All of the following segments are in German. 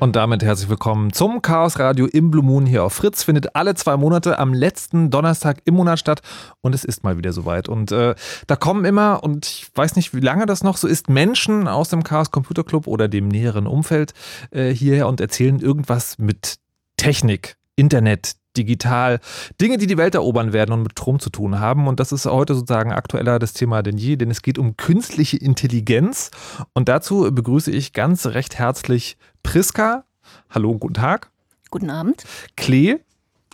Und damit herzlich willkommen zum Chaos Radio im Blue Moon hier auf Fritz. Findet alle zwei Monate am letzten Donnerstag im Monat statt und es ist mal wieder soweit. Und äh, da kommen immer, und ich weiß nicht, wie lange das noch so ist, Menschen aus dem Chaos Computer Club oder dem näheren Umfeld äh, hierher und erzählen irgendwas mit Technik, Internet, digital, Dinge, die die Welt erobern werden und mit Strom zu tun haben. Und das ist heute sozusagen aktueller das Thema denn je, denn es geht um künstliche Intelligenz. Und dazu begrüße ich ganz recht herzlich Priska. Hallo und guten Tag. Guten Abend. Klee.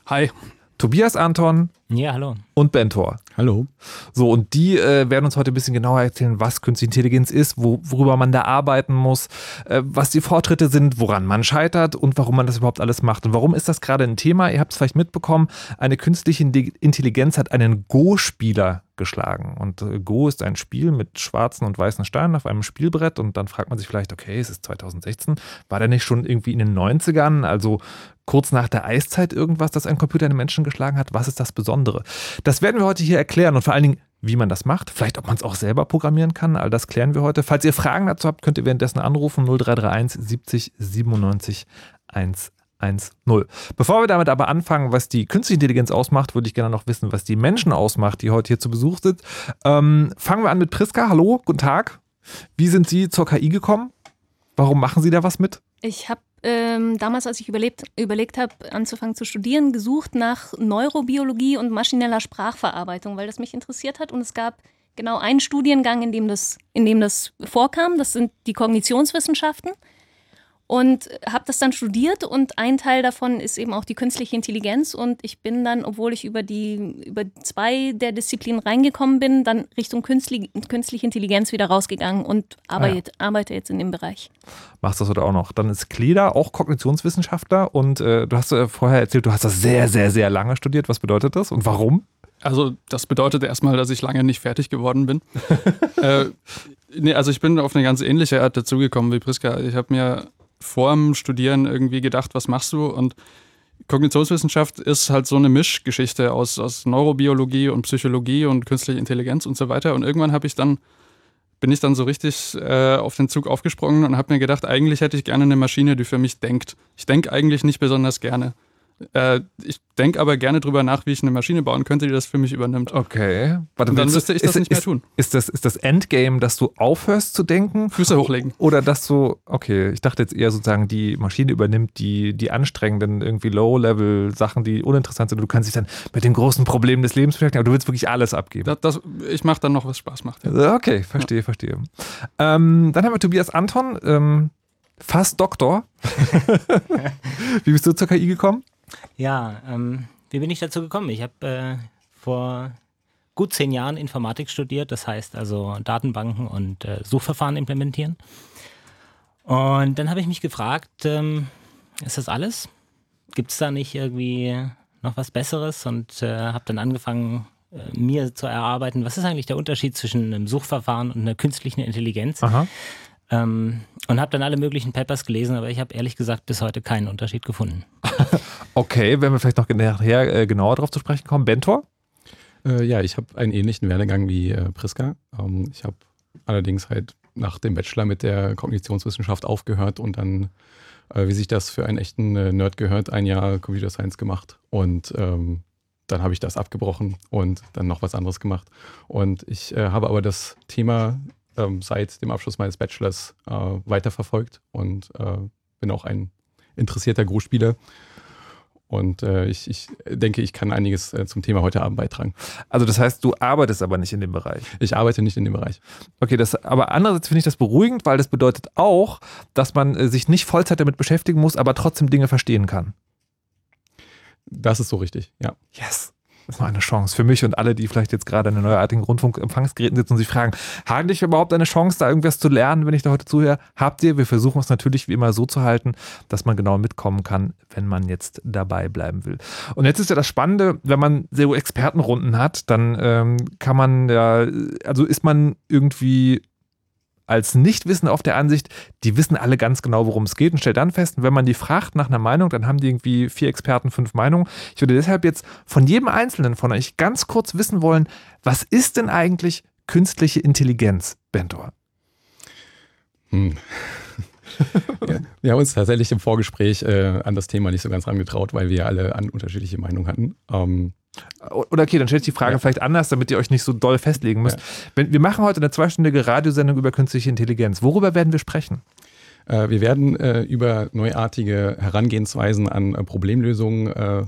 Hi. Tobias Anton. Ja, hallo. Und Bentor. Hallo. So, und die äh, werden uns heute ein bisschen genauer erzählen, was Künstliche Intelligenz ist, wo, worüber man da arbeiten muss, äh, was die Fortschritte sind, woran man scheitert und warum man das überhaupt alles macht. Und warum ist das gerade ein Thema? Ihr habt es vielleicht mitbekommen, eine künstliche Intelligenz hat einen Go-Spieler geschlagen. Und äh, Go ist ein Spiel mit schwarzen und weißen Steinen auf einem Spielbrett. Und dann fragt man sich vielleicht, okay, es ist 2016, war der nicht schon irgendwie in den 90ern, also kurz nach der Eiszeit irgendwas, das ein Computer einen Menschen geschlagen hat? Was ist das Besondere? Das werden wir heute hier erklären und vor allen Dingen, wie man das macht, vielleicht ob man es auch selber programmieren kann, all das klären wir heute. Falls ihr Fragen dazu habt, könnt ihr währenddessen anrufen 0331 70 97 110. Bevor wir damit aber anfangen, was die künstliche Intelligenz ausmacht, würde ich gerne noch wissen, was die Menschen ausmacht, die heute hier zu Besuch sind. Ähm, fangen wir an mit Priska. Hallo, guten Tag. Wie sind Sie zur KI gekommen? Warum machen Sie da was mit? Ich habe ähm, damals, als ich überlebt, überlegt habe, anzufangen zu studieren, gesucht nach Neurobiologie und maschineller Sprachverarbeitung, weil das mich interessiert hat. Und es gab genau einen Studiengang, in dem das, in dem das vorkam. Das sind die Kognitionswissenschaften und habe das dann studiert und ein Teil davon ist eben auch die künstliche Intelligenz und ich bin dann, obwohl ich über die über zwei der Disziplinen reingekommen bin, dann Richtung künstliche, künstliche Intelligenz wieder rausgegangen und arbeite, ah ja. arbeite jetzt in dem Bereich. Machst das heute auch noch? Dann ist Kleda auch Kognitionswissenschaftler und äh, du hast äh, vorher erzählt, du hast das sehr, sehr, sehr lange studiert. Was bedeutet das und warum? Also das bedeutet erstmal, dass ich lange nicht fertig geworden bin. äh, nee, also ich bin auf eine ganz ähnliche Art dazugekommen wie Priska. Ich habe mir vorm Studieren irgendwie gedacht, was machst du? Und Kognitionswissenschaft ist halt so eine Mischgeschichte aus, aus Neurobiologie und Psychologie und künstlicher Intelligenz und so weiter. Und irgendwann habe ich dann, bin ich dann so richtig äh, auf den Zug aufgesprungen und habe mir gedacht, eigentlich hätte ich gerne eine Maschine, die für mich denkt. Ich denke eigentlich nicht besonders gerne. Äh, ich denke aber gerne drüber nach, wie ich eine Maschine bauen könnte, die das für mich übernimmt. Okay. Warte, dann müsste ich das ist, nicht mehr ist, tun. Ist das, ist das Endgame, dass du aufhörst zu denken? Füße hochlegen. Oder dass du, okay, ich dachte jetzt eher sozusagen, die Maschine übernimmt die, die anstrengenden, irgendwie Low-Level-Sachen, die uninteressant sind. Du kannst dich dann mit den großen Problemen des Lebens beschäftigen, aber du willst wirklich alles abgeben. Das, das, ich mache dann noch, was Spaß macht. Ja. Okay, verstehe, ja. verstehe. Ähm, dann haben wir Tobias Anton, ähm, fast Doktor. wie bist du zur KI gekommen? Ja, ähm, wie bin ich dazu gekommen? Ich habe äh, vor gut zehn Jahren Informatik studiert, das heißt also Datenbanken und äh, Suchverfahren implementieren. Und dann habe ich mich gefragt, ähm, ist das alles? Gibt es da nicht irgendwie noch was Besseres? Und äh, habe dann angefangen, äh, mir zu erarbeiten, was ist eigentlich der Unterschied zwischen einem Suchverfahren und einer künstlichen Intelligenz? Ähm, und habe dann alle möglichen Papers gelesen, aber ich habe ehrlich gesagt bis heute keinen Unterschied gefunden. okay, wenn wir vielleicht noch nachher äh, genauer darauf zu sprechen kommen. Bentor? Äh, ja, ich habe einen ähnlichen Werdegang wie äh, Priska. Ähm, ich habe allerdings halt nach dem Bachelor mit der Kognitionswissenschaft aufgehört und dann, äh, wie sich das für einen echten äh, Nerd gehört, ein Jahr Computer Science gemacht. Und ähm, dann habe ich das abgebrochen und dann noch was anderes gemacht. Und ich äh, habe aber das Thema ähm, seit dem Abschluss meines Bachelors äh, weiterverfolgt und äh, bin auch ein interessierter Großspieler. Und äh, ich, ich, denke, ich kann einiges äh, zum Thema heute Abend beitragen. Also das heißt, du arbeitest aber nicht in dem Bereich. Ich arbeite nicht in dem Bereich. Okay, das, aber andererseits finde ich das beruhigend, weil das bedeutet auch, dass man äh, sich nicht Vollzeit damit beschäftigen muss, aber trotzdem Dinge verstehen kann. Das ist so richtig, ja. Yes. Das ist mal eine Chance für mich und alle, die vielleicht jetzt gerade an den neuartigen Rundfunkempfangsgeräten sitzen und sich fragen, habe ich überhaupt eine Chance, da irgendwas zu lernen, wenn ich da heute zuhöre? Habt ihr? Wir versuchen es natürlich wie immer so zu halten, dass man genau mitkommen kann, wenn man jetzt dabei bleiben will. Und jetzt ist ja das Spannende, wenn man so Expertenrunden hat, dann ähm, kann man ja, also ist man irgendwie als Nichtwissen auf der Ansicht, die wissen alle ganz genau, worum es geht und stellt dann fest, wenn man die fragt nach einer Meinung, dann haben die irgendwie vier Experten, fünf Meinungen. Ich würde deshalb jetzt von jedem Einzelnen von euch ganz kurz wissen wollen, was ist denn eigentlich künstliche Intelligenz, Bentor? Hm. ja, wir haben uns tatsächlich im Vorgespräch äh, an das Thema nicht so ganz rangetraut, weil wir alle an unterschiedliche Meinungen hatten. Ähm, oder okay, dann stelle ich die Frage ja. vielleicht anders, damit ihr euch nicht so doll festlegen müsst. Ja. wir machen heute eine zweistündige Radiosendung über künstliche Intelligenz. Worüber werden wir sprechen? Äh, wir werden äh, über neuartige Herangehensweisen an äh, Problemlösungen, äh,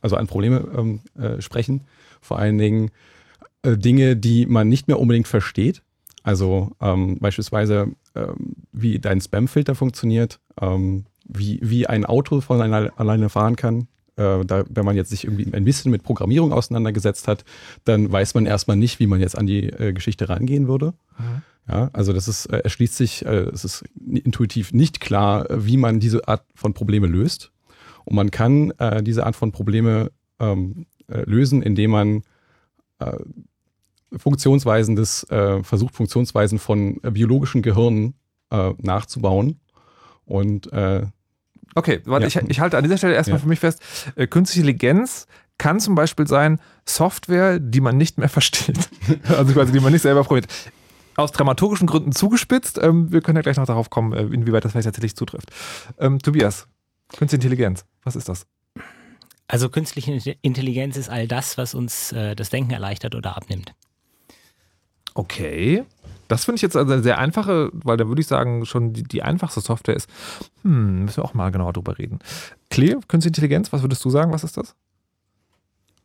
also an Probleme ähm, äh, sprechen. Vor allen Dingen Dinge, die man nicht mehr unbedingt versteht. Also ähm, beispielsweise, ähm, wie dein Spamfilter funktioniert, ähm, wie, wie ein Auto von alleine fahren kann, äh, da, wenn man jetzt sich irgendwie ein bisschen mit Programmierung auseinandergesetzt hat, dann weiß man erstmal nicht, wie man jetzt an die äh, Geschichte rangehen würde. Mhm. Ja, also das ist, äh, erschließt sich, äh, es ist intuitiv nicht klar, wie man diese Art von Probleme löst. Und man kann äh, diese Art von Probleme ähm, äh, lösen, indem man Funktionsweisen des, versucht, Funktionsweisen von biologischen Gehirnen nachzubauen und Okay, warte, ja. ich, ich, halte an dieser Stelle erstmal ja. für mich fest, äh, künstliche Intelligenz kann zum Beispiel sein Software, die man nicht mehr versteht. also quasi, die man nicht selber probiert. Aus dramaturgischen Gründen zugespitzt. Ähm, wir können ja gleich noch darauf kommen, äh, inwieweit das vielleicht tatsächlich zutrifft. Ähm, Tobias, Künstliche Intelligenz, was ist das? Also künstliche Intelligenz ist all das, was uns äh, das Denken erleichtert oder abnimmt. Okay. Das finde ich jetzt also eine sehr einfache, weil da würde ich sagen, schon die, die, einfachste Software ist. Hm, müssen wir auch mal genauer drüber reden. Klee, Künstliche Intelligenz, was würdest du sagen? Was ist das?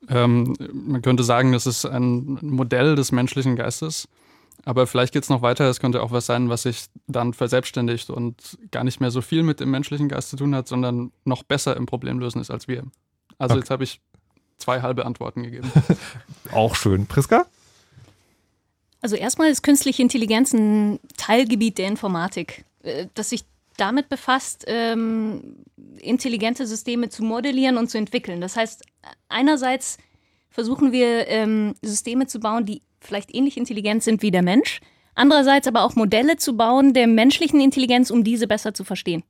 Ähm, man könnte sagen, das ist ein Modell des menschlichen Geistes. Aber vielleicht geht es noch weiter. Es könnte auch was sein, was sich dann verselbstständigt und gar nicht mehr so viel mit dem menschlichen Geist zu tun hat, sondern noch besser im Problemlösen ist als wir. Also okay. jetzt habe ich zwei halbe Antworten gegeben. auch schön. Priska? Also erstmal ist künstliche Intelligenz ein Teilgebiet der Informatik, äh, das sich damit befasst, ähm, intelligente Systeme zu modellieren und zu entwickeln. Das heißt, einerseits versuchen wir ähm, Systeme zu bauen, die vielleicht ähnlich intelligent sind wie der Mensch, andererseits aber auch Modelle zu bauen der menschlichen Intelligenz, um diese besser zu verstehen.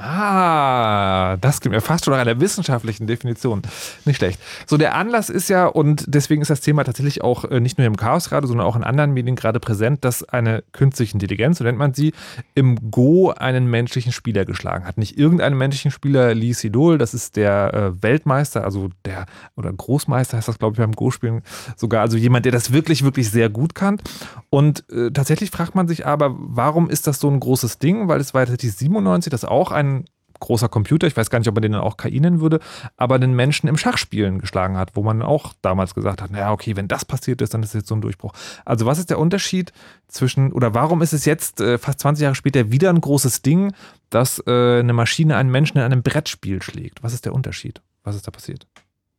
Ah, das klingt mir fast schon nach einer wissenschaftlichen Definition. Nicht schlecht. So, der Anlass ist ja, und deswegen ist das Thema tatsächlich auch äh, nicht nur im Chaos gerade, sondern auch in anderen Medien gerade präsent, dass eine künstliche Intelligenz, so nennt man sie, im Go einen menschlichen Spieler geschlagen hat. Nicht irgendeinen menschlichen Spieler, Lee Sedol, das ist der äh, Weltmeister, also der, oder Großmeister heißt das, glaube ich, beim Go-Spielen sogar, also jemand, der das wirklich, wirklich sehr gut kann. Und äh, tatsächlich fragt man sich aber, warum ist das so ein großes Ding? Weil es war tatsächlich 97, das auch ein großer Computer, ich weiß gar nicht, ob man den dann auch KI nennen würde, aber den Menschen im Schachspielen geschlagen hat, wo man auch damals gesagt hat, naja, okay, wenn das passiert ist, dann ist jetzt so ein Durchbruch. Also was ist der Unterschied zwischen, oder warum ist es jetzt äh, fast 20 Jahre später wieder ein großes Ding, dass äh, eine Maschine einen Menschen in einem Brettspiel schlägt? Was ist der Unterschied? Was ist da passiert?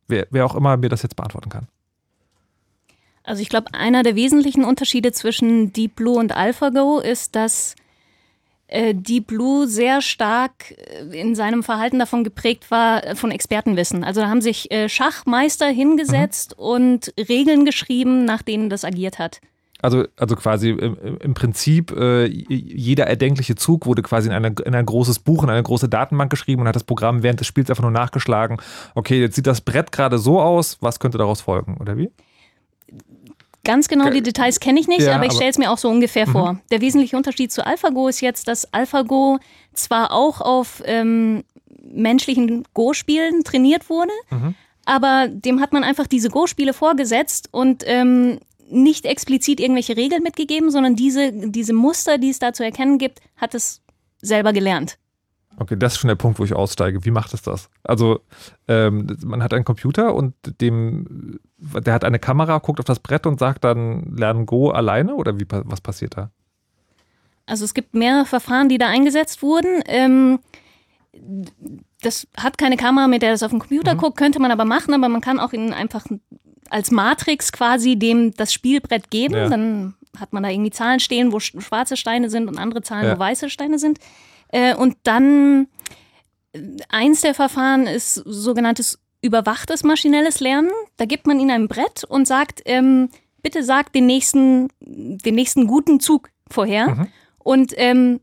Wer, wer auch immer mir das jetzt beantworten kann. Also ich glaube, einer der wesentlichen Unterschiede zwischen Deep Blue und AlphaGo ist, dass äh, Deep Blue sehr stark äh, in seinem Verhalten davon geprägt war, äh, von Expertenwissen. Also da haben sich Schachmeister hingesetzt mhm. und Regeln geschrieben, nach denen das agiert hat. Also, also quasi im, im Prinzip äh, jeder erdenkliche Zug wurde quasi in, eine, in ein großes Buch, in eine große Datenbank geschrieben und hat das Programm während des Spiels einfach nur nachgeschlagen. Okay, jetzt sieht das Brett gerade so aus, was könnte daraus folgen, oder wie? Ganz genau die Details kenne ich nicht, ja, aber ich stelle es mir auch so ungefähr mhm. vor. Der wesentliche Unterschied zu AlphaGo ist jetzt, dass AlphaGo zwar auch auf ähm, menschlichen Go-Spielen trainiert wurde, mhm. aber dem hat man einfach diese Go-Spiele vorgesetzt und ähm, nicht explizit irgendwelche Regeln mitgegeben, sondern diese, diese Muster, die es da zu erkennen gibt, hat es selber gelernt. Okay, das ist schon der Punkt, wo ich aussteige. Wie macht es das? Also, ähm, man hat einen Computer und dem, der hat eine Kamera, guckt auf das Brett und sagt dann, lernen Go alleine oder wie, was passiert da? Also es gibt mehrere Verfahren, die da eingesetzt wurden. Ähm, das hat keine Kamera, mit der das auf dem Computer mhm. guckt, könnte man aber machen, aber man kann auch ihn einfach als Matrix quasi dem das Spielbrett geben. Ja. Dann hat man da irgendwie Zahlen stehen, wo schwarze Steine sind und andere Zahlen, ja. wo weiße Steine sind. Äh, und dann eins der Verfahren ist sogenanntes überwachtes maschinelles Lernen. Da gibt man ihnen ein Brett und sagt, ähm, bitte sag den nächsten, den nächsten guten Zug vorher. Mhm. Und ähm,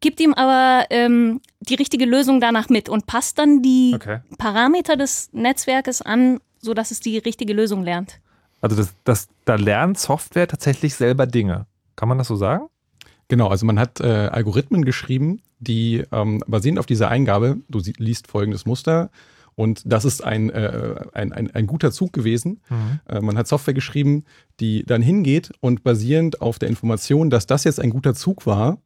gibt ihm aber ähm, die richtige Lösung danach mit und passt dann die okay. Parameter des Netzwerkes an, sodass es die richtige Lösung lernt. Also das, das, da lernt Software tatsächlich selber Dinge. Kann man das so sagen? Genau, also man hat äh, Algorithmen geschrieben, die ähm, basierend auf dieser Eingabe, du liest folgendes Muster und das ist ein, äh, ein, ein, ein, guter Zug gewesen. Mhm. Äh, man hat Software geschrieben, die dann hingeht und basierend auf der Information, dass das jetzt ein guter Zug war,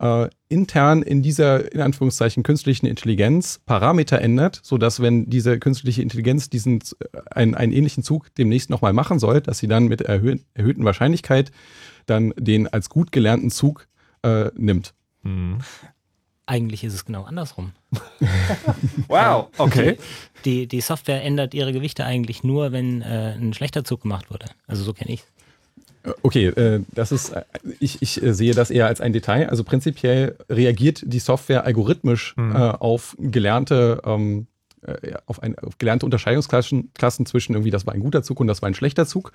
äh, intern in dieser, in Anführungszeichen, künstlichen Intelligenz Parameter ändert, sodass, wenn diese künstliche Intelligenz diesen äh, einen, einen ähnlichen Zug demnächst nochmal machen soll, dass sie dann mit erhö erhöhten Wahrscheinlichkeit dann den als gut gelernten Zug äh, nimmt. Mhm. Eigentlich ist es genau andersrum. wow, okay. Die, die Software ändert ihre Gewichte eigentlich nur, wenn äh, ein schlechter Zug gemacht wurde. Also so kenne ich es. Äh, okay, äh, das ist, äh, ich, ich äh, sehe das eher als ein Detail. Also prinzipiell reagiert die Software algorithmisch mhm. äh, auf gelernte, ähm, auf, ein, auf gelernte Unterscheidungsklassen Klassen zwischen irgendwie, das war ein guter Zug und das war ein schlechter Zug.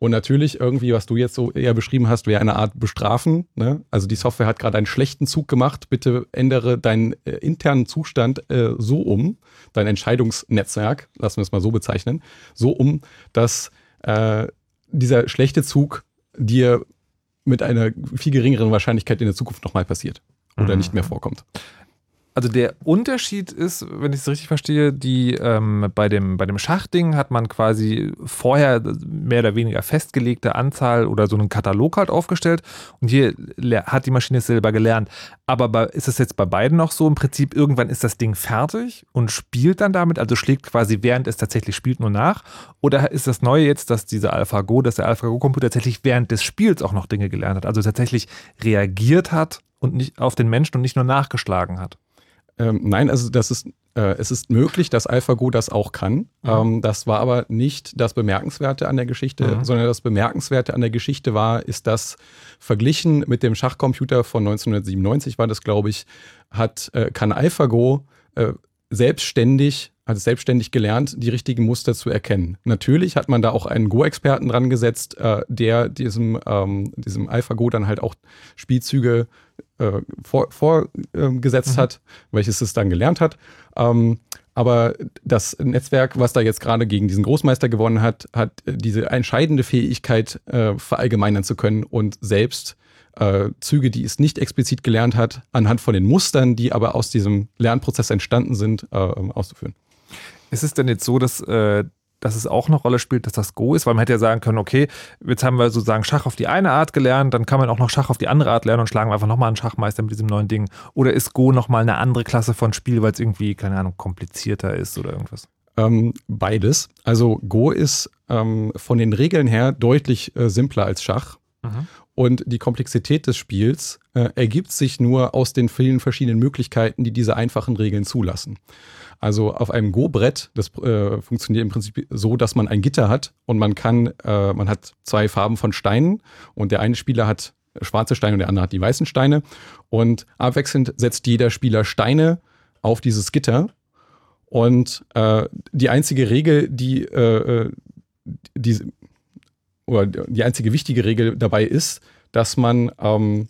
Und natürlich irgendwie, was du jetzt so eher beschrieben hast, wäre eine Art Bestrafen. Ne? Also die Software hat gerade einen schlechten Zug gemacht. Bitte ändere deinen äh, internen Zustand äh, so um, dein Entscheidungsnetzwerk, lassen wir es mal so bezeichnen, so um, dass äh, dieser schlechte Zug dir mit einer viel geringeren Wahrscheinlichkeit in der Zukunft nochmal passiert oder Mhm. nicht mehr vorkommt. Also der Unterschied ist, wenn ich es richtig verstehe, die ähm, bei dem bei dem Schachding hat man quasi vorher mehr oder weniger festgelegte Anzahl oder so einen Katalog halt aufgestellt und hier hat die Maschine es selber gelernt. Aber bei, ist es jetzt bei beiden noch so? Im Prinzip irgendwann ist das Ding fertig und spielt dann damit, also schlägt quasi während es tatsächlich spielt nur nach? Oder ist das Neue jetzt, dass diese AlphaGo, dass der AlphaGo-Computer tatsächlich während des Spiels auch noch Dinge gelernt hat, also tatsächlich reagiert hat und nicht auf den Menschen und nicht nur nachgeschlagen hat? Ähm, nein, also das ist, äh, es ist möglich, dass AlphaGo das auch kann. Ähm, das war aber nicht das Bemerkenswerte an der Geschichte, Mhm. sondern das Bemerkenswerte an der Geschichte war, ist, dass verglichen mit dem Schachcomputer von 1997 war das, glaube ich, hat, äh, kann AlphaGo äh, selbstständig, hat es selbstständig gelernt, die richtigen Muster zu erkennen. Natürlich hat man da auch einen Go-Experten dran gesetzt, äh, der diesem, ähm, diesem AlphaGo dann halt auch Spielzüge äh, vorgesetzt vor, ähm, gesetzt hat, welches es dann gelernt hat. Ähm, aber das Netzwerk, was da jetzt gerade gegen diesen Großmeister gewonnen hat, hat äh, diese entscheidende Fähigkeit, äh, verallgemeinern zu können und selbst äh, Züge, die es nicht explizit gelernt hat, anhand von den Mustern, die aber aus diesem Lernprozess entstanden sind, äh, auszuführen. Ist es denn jetzt so, dass, äh, dass es auch eine Rolle spielt, dass das Go ist? Weil man hätte ja sagen können, okay, jetzt haben wir sozusagen Schach auf die eine Art gelernt, dann kann man auch noch Schach auf die andere Art lernen und schlagen wir einfach nochmal einen Schachmeister mit diesem neuen Ding. Oder ist Go nochmal eine andere Klasse von Spiel, weil es irgendwie, keine Ahnung, komplizierter ist oder irgendwas? Ähm, beides. Also Go ist ähm, von den Regeln her deutlich äh, simpler als Schach. Mhm. Und die Komplexität des Spiels äh, ergibt sich nur aus den vielen verschiedenen Möglichkeiten, die diese einfachen Regeln zulassen. Also auf einem Go-Brett, das äh, funktioniert im Prinzip so, dass man ein Gitter hat und man kann, äh, man hat zwei Farben von Steinen und der eine Spieler hat schwarze Steine und der andere hat die weißen Steine. Und abwechselnd setzt jeder Spieler Steine auf dieses Gitter. Und äh, die einzige Regel, die, äh, äh, die, oder die einzige wichtige Regel dabei ist, dass man ähm,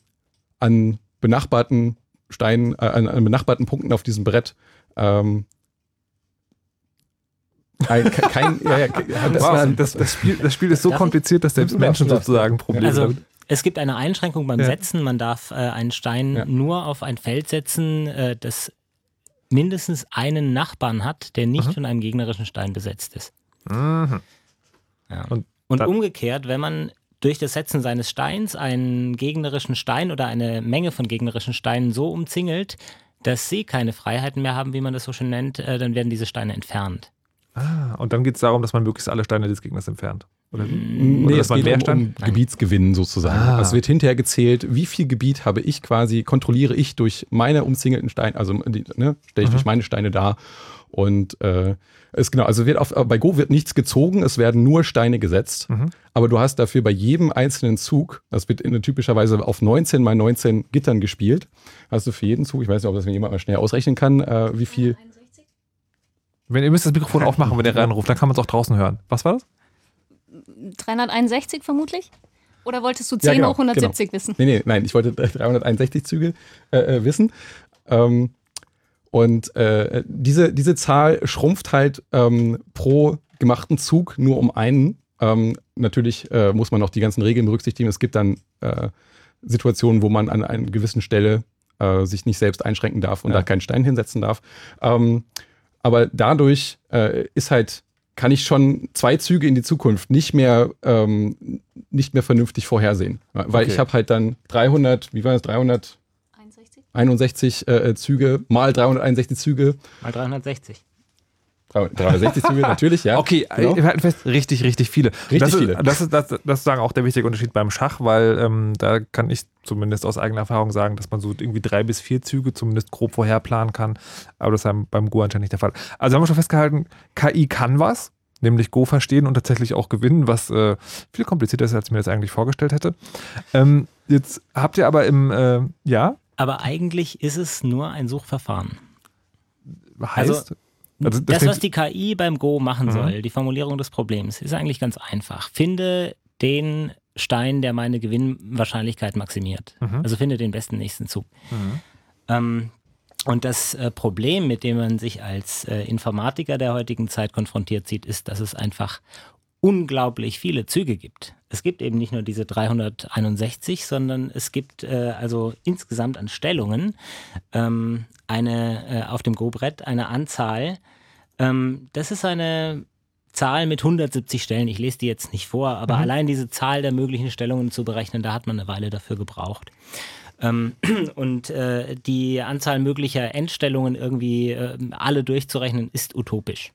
an benachbarten Steinen, äh, an, benachbarten Punkten auf diesem Brett ähm, ein, ke- kein, ja, ja, das wow, das, das, Spiel, das Spiel ist so Darf kompliziert, dass selbst Menschen sozusagen Probleme Also damit es gibt eine Einschränkung beim Ja. Setzen. Man darf äh, einen Stein Ja. nur auf ein Feld setzen, äh, das mindestens einen Nachbarn hat, der nicht Mhm. von einem gegnerischen Stein besetzt ist. Mhm. Ja. Und Und, umgekehrt, wenn man durch das Setzen seines Steins einen gegnerischen Stein oder eine Menge von gegnerischen Steinen so umzingelt, dass sie keine Freiheiten mehr haben, wie man das so schön nennt, äh, dann werden diese Steine entfernt. Ah, und dann geht es darum, dass man möglichst alle Steine des Gegners entfernt. Oder wie? Nee, Oder es geht um, um Gebietsgewinn sozusagen. Ah. Es wird hinterher gezählt, wie viel Gebiet habe ich quasi, kontrolliere ich durch meine umzingelten Steine, also ne, stelle ich Mhm. durch meine Steine dar. Und äh, es genau, also wird auf, bei Go wird nichts gezogen, es werden nur Steine gesetzt. Mhm. Aber du hast dafür bei jedem einzelnen Zug, das wird in, typischerweise auf 19 mal 19 Gittern gespielt, hast du für jeden Zug, ich weiß nicht, ob das mir jemand mal schnell ausrechnen kann, äh, wie viel. Wenn ihr müsst das Mikrofon aufmachen, wenn ihr reinruft, dann kann man es auch draußen hören. Was war das? 361 vermutlich? Oder wolltest du 10 Ja, genau, hoch 170 wissen? Nee, nee, nein, ich wollte 361 Züge äh, äh, wissen. Ähm, und äh, diese, diese Zahl schrumpft halt ähm, pro gemachten Zug nur um einen. Ähm, natürlich äh, muss man auch die ganzen Regeln berücksichtigen. Es gibt dann äh, Situationen, wo man an einer gewissen Stelle äh, sich nicht selbst einschränken darf und Ja. da keinen Stein hinsetzen darf. Ähm, aber dadurch äh, ist halt, kann ich schon zwei Züge in die Zukunft nicht mehr, ähm, nicht mehr vernünftig vorhersehen. Weil Okay. ich habe halt dann 300, wie war das, 61? 361 äh, Züge mal 361 Züge. Mal 360. 360 Züge, natürlich, ja. Okay, genau. wir halten fest, richtig, richtig viele. Richtig das ist, viele. Das ist, das, das ist sozusagen auch der wichtige Unterschied beim Schach, weil ähm, da kann ich zumindest aus eigener Erfahrung sagen, dass man so irgendwie drei bis vier Züge zumindest grob vorherplanen kann. Aber das ist beim, beim Go anscheinend nicht der Fall. Also haben wir schon festgehalten, KI kann was, nämlich Go verstehen und tatsächlich auch gewinnen, was äh, viel komplizierter ist, als ich mir das eigentlich vorgestellt hätte. Ähm, jetzt habt ihr aber im, äh, ja, Aber eigentlich ist es nur ein Suchverfahren. heißt, Also das, klingt- was die KI beim Go machen Mhm. soll, die Formulierung des Problems, ist eigentlich ganz einfach. Finde den Stein, der meine Gewinnwahrscheinlichkeit maximiert. Mhm. Also finde den besten nächsten Zug. Ähm, und das äh, Problem, mit dem man sich als äh, Informatiker der heutigen Zeit konfrontiert sieht, ist, dass es einfach unglaublich viele Züge gibt. Es gibt eben nicht nur diese 361, sondern es gibt äh, also insgesamt an Stellungen ähm, eine äh, auf dem Go-Brett eine Anzahl. Ähm, das ist eine Zahl mit 170 Stellen. Ich lese die jetzt nicht vor, aber allein diese Zahl der möglichen Stellungen zu berechnen, da hat man eine Weile dafür gebraucht. Ähm, und äh, die Anzahl möglicher Endstellungen irgendwie äh, alle durchzurechnen, ist utopisch.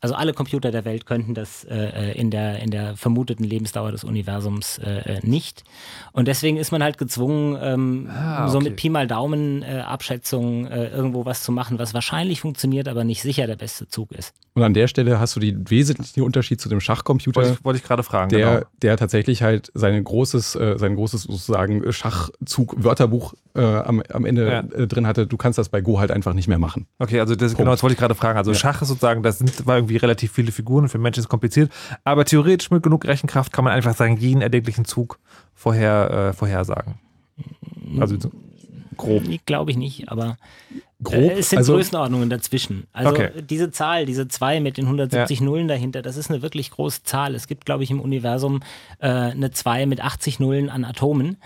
Also alle Computer der Welt könnten das äh, in, der, in der vermuteten Lebensdauer des Universums äh, äh, nicht. Und deswegen ist man halt gezwungen, ähm, Ah, so okay. mit Pi mal Daumen äh, Abschätzungen äh, irgendwo was zu machen, was wahrscheinlich funktioniert, aber nicht sicher der beste Zug ist. Und an der Stelle hast du den wesentlichen Unterschied zu dem Schachcomputer. Wollte ich, wollte ich gerade fragen. der, genau. der tatsächlich halt sein großes, äh, sein großes sozusagen Schachzug-Wörterbuch äh, am, am Ende Ja. äh, drin hatte. Du kannst das bei Go halt einfach nicht mehr machen. Okay, also das, genau, das wollte ich gerade fragen. Also Ja. Schach ist sozusagen, das sind war irgendwie relativ viele Figuren, für Menschen ist es kompliziert, aber theoretisch mit genug Rechenkraft kann man einfach sagen, jeden erdenklichen Zug vorher, äh, vorhersagen. Also so grob. Glaube ich nicht, aber Grob. Äh, es sind also, Größenordnungen dazwischen. Also Okay. diese Zahl, diese 2 mit den 170 Nullen dahinter, das ist eine wirklich große Zahl. Es gibt, glaube ich, im Universum äh, eine 2 mit 80 Nullen an Atomen.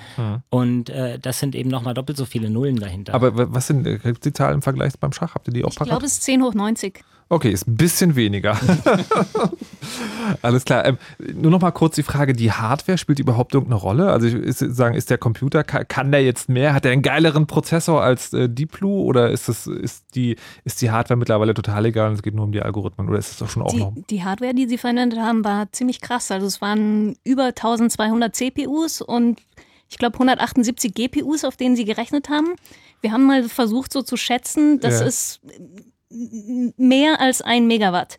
Und äh, das sind eben nochmal doppelt so viele Nullen dahinter. Aber wa- was sind äh, die Zahlen im Vergleich beim Schach? Habt ihr die auch Ich glaube, es ist 10 hoch 90. Okay, ist ein bisschen weniger. Alles klar. Ähm, nur noch mal kurz die Frage, die Hardware spielt die überhaupt irgendeine Rolle? Also ich ist, sagen, ist der Computer, kann, kann der jetzt mehr? Hat er einen geileren Prozessor als äh, Deep Blue oder ist, das, ist, die, ist die Hardware mittlerweile total egal und es geht nur um die Algorithmen oder ist es doch schon auch noch? Die, die Hardware, die sie verwendet haben, war ziemlich krass. Also es waren über 1200 CPUs und ich glaube 178 GPUs, auf denen sie gerechnet haben. Wir haben mal versucht so zu schätzen, das Ja. ist mehr als ein Megawatt.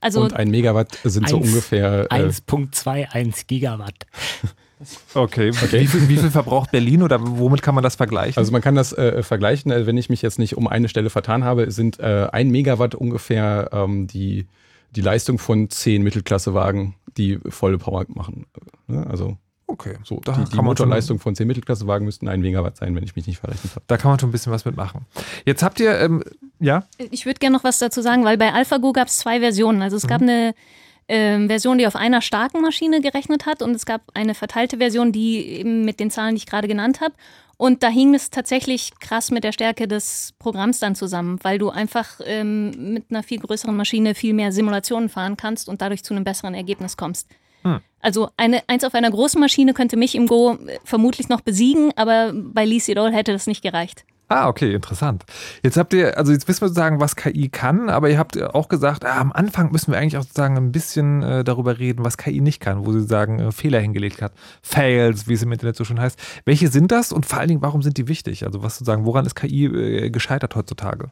Also und ein Megawatt sind so Eins- ungefähr. Äh, 1.21 Gigawatt. Okay. Wie, viel, wie viel verbraucht Berlin oder womit kann man das vergleichen? also man kann das äh, vergleichen, äh, wenn ich mich jetzt nicht um eine Stelle vertan habe, sind äh, ein Megawatt ungefähr ähm, die, die Leistung von zehn Mittelklassewagen, die volle Power machen. Also okay, so da die, die kann man schon- Motorleistung von zehn Mittelklassewagen müssten ein Megawatt sein, wenn ich mich nicht verrechnet habe. Da kann man schon ein bisschen was mitmachen. Jetzt habt ihr, ähm, ja? Ich würde gerne noch was dazu sagen, weil bei AlphaGo gab es zwei Versionen. Also es gab eine ähm, Version, die auf einer starken Maschine gerechnet hat und es gab eine verteilte Version, die eben mit den Zahlen, die ich gerade genannt habe. Und da hing es tatsächlich krass mit der Stärke des Programms dann zusammen, weil du einfach ähm, mit einer viel größeren Maschine viel mehr Simulationen fahren kannst und dadurch zu einem besseren Ergebnis kommst. Also eine, eins auf einer großen Maschine könnte mich im Go äh, vermutlich noch besiegen, aber bei Lee Sedol hätte das nicht gereicht. Ah, okay, interessant. Jetzt habt ihr, also jetzt wissen wir sozusagen, was KI kann, aber ihr habt auch gesagt, ah, am Anfang müssen wir eigentlich auch sozusagen ein bisschen äh, darüber reden, was KI nicht kann, wo sie sagen, äh, Fehler hingelegt hat. Fails, wie es im Internet so schön heißt. Welche sind das und vor allen Dingen, warum sind die wichtig? Also was sozusagen, woran ist KI äh, gescheitert heutzutage?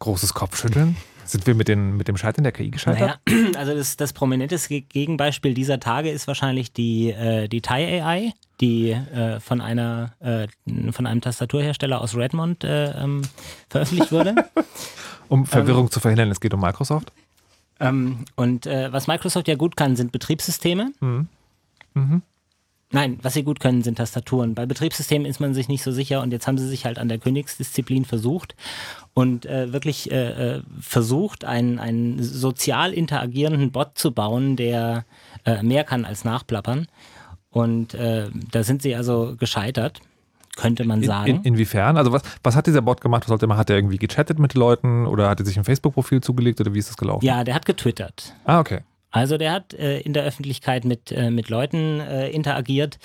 Großes Kopfschütteln. Sind wir mit, den, mit dem Scheitern der KI gescheitert? Naja, also das, das prominenteste Ge- Gegenbeispiel dieser Tage ist wahrscheinlich die, äh, die Thai AI, die äh, von, einer, äh, von einem Tastaturhersteller aus Redmond äh, ähm, veröffentlicht wurde. Um Verwirrung zu verhindern, es geht um Microsoft. ähm, und äh, was Microsoft ja gut kann, sind Betriebssysteme. Nein, was sie gut können, sind Tastaturen. Bei Betriebssystemen ist man sich nicht so sicher und jetzt haben sie sich halt an der Königsdisziplin versucht und äh, wirklich äh, äh, versucht, einen, einen sozial interagierenden Bot zu bauen, der äh, mehr kann als nachplappern. Und äh, da sind sie also gescheitert, könnte man In, sagen. in, inwiefern? Also was, was hat dieser Bot gemacht? Was sollte er machen? Hat er irgendwie gechattet mit Leuten oder hat er sich ein Facebook-Profil zugelegt oder wie ist das gelaufen? ja, der hat getwittert. Ah, okay. Also der hat äh, in der Öffentlichkeit mit, äh, mit Leuten äh, interagiert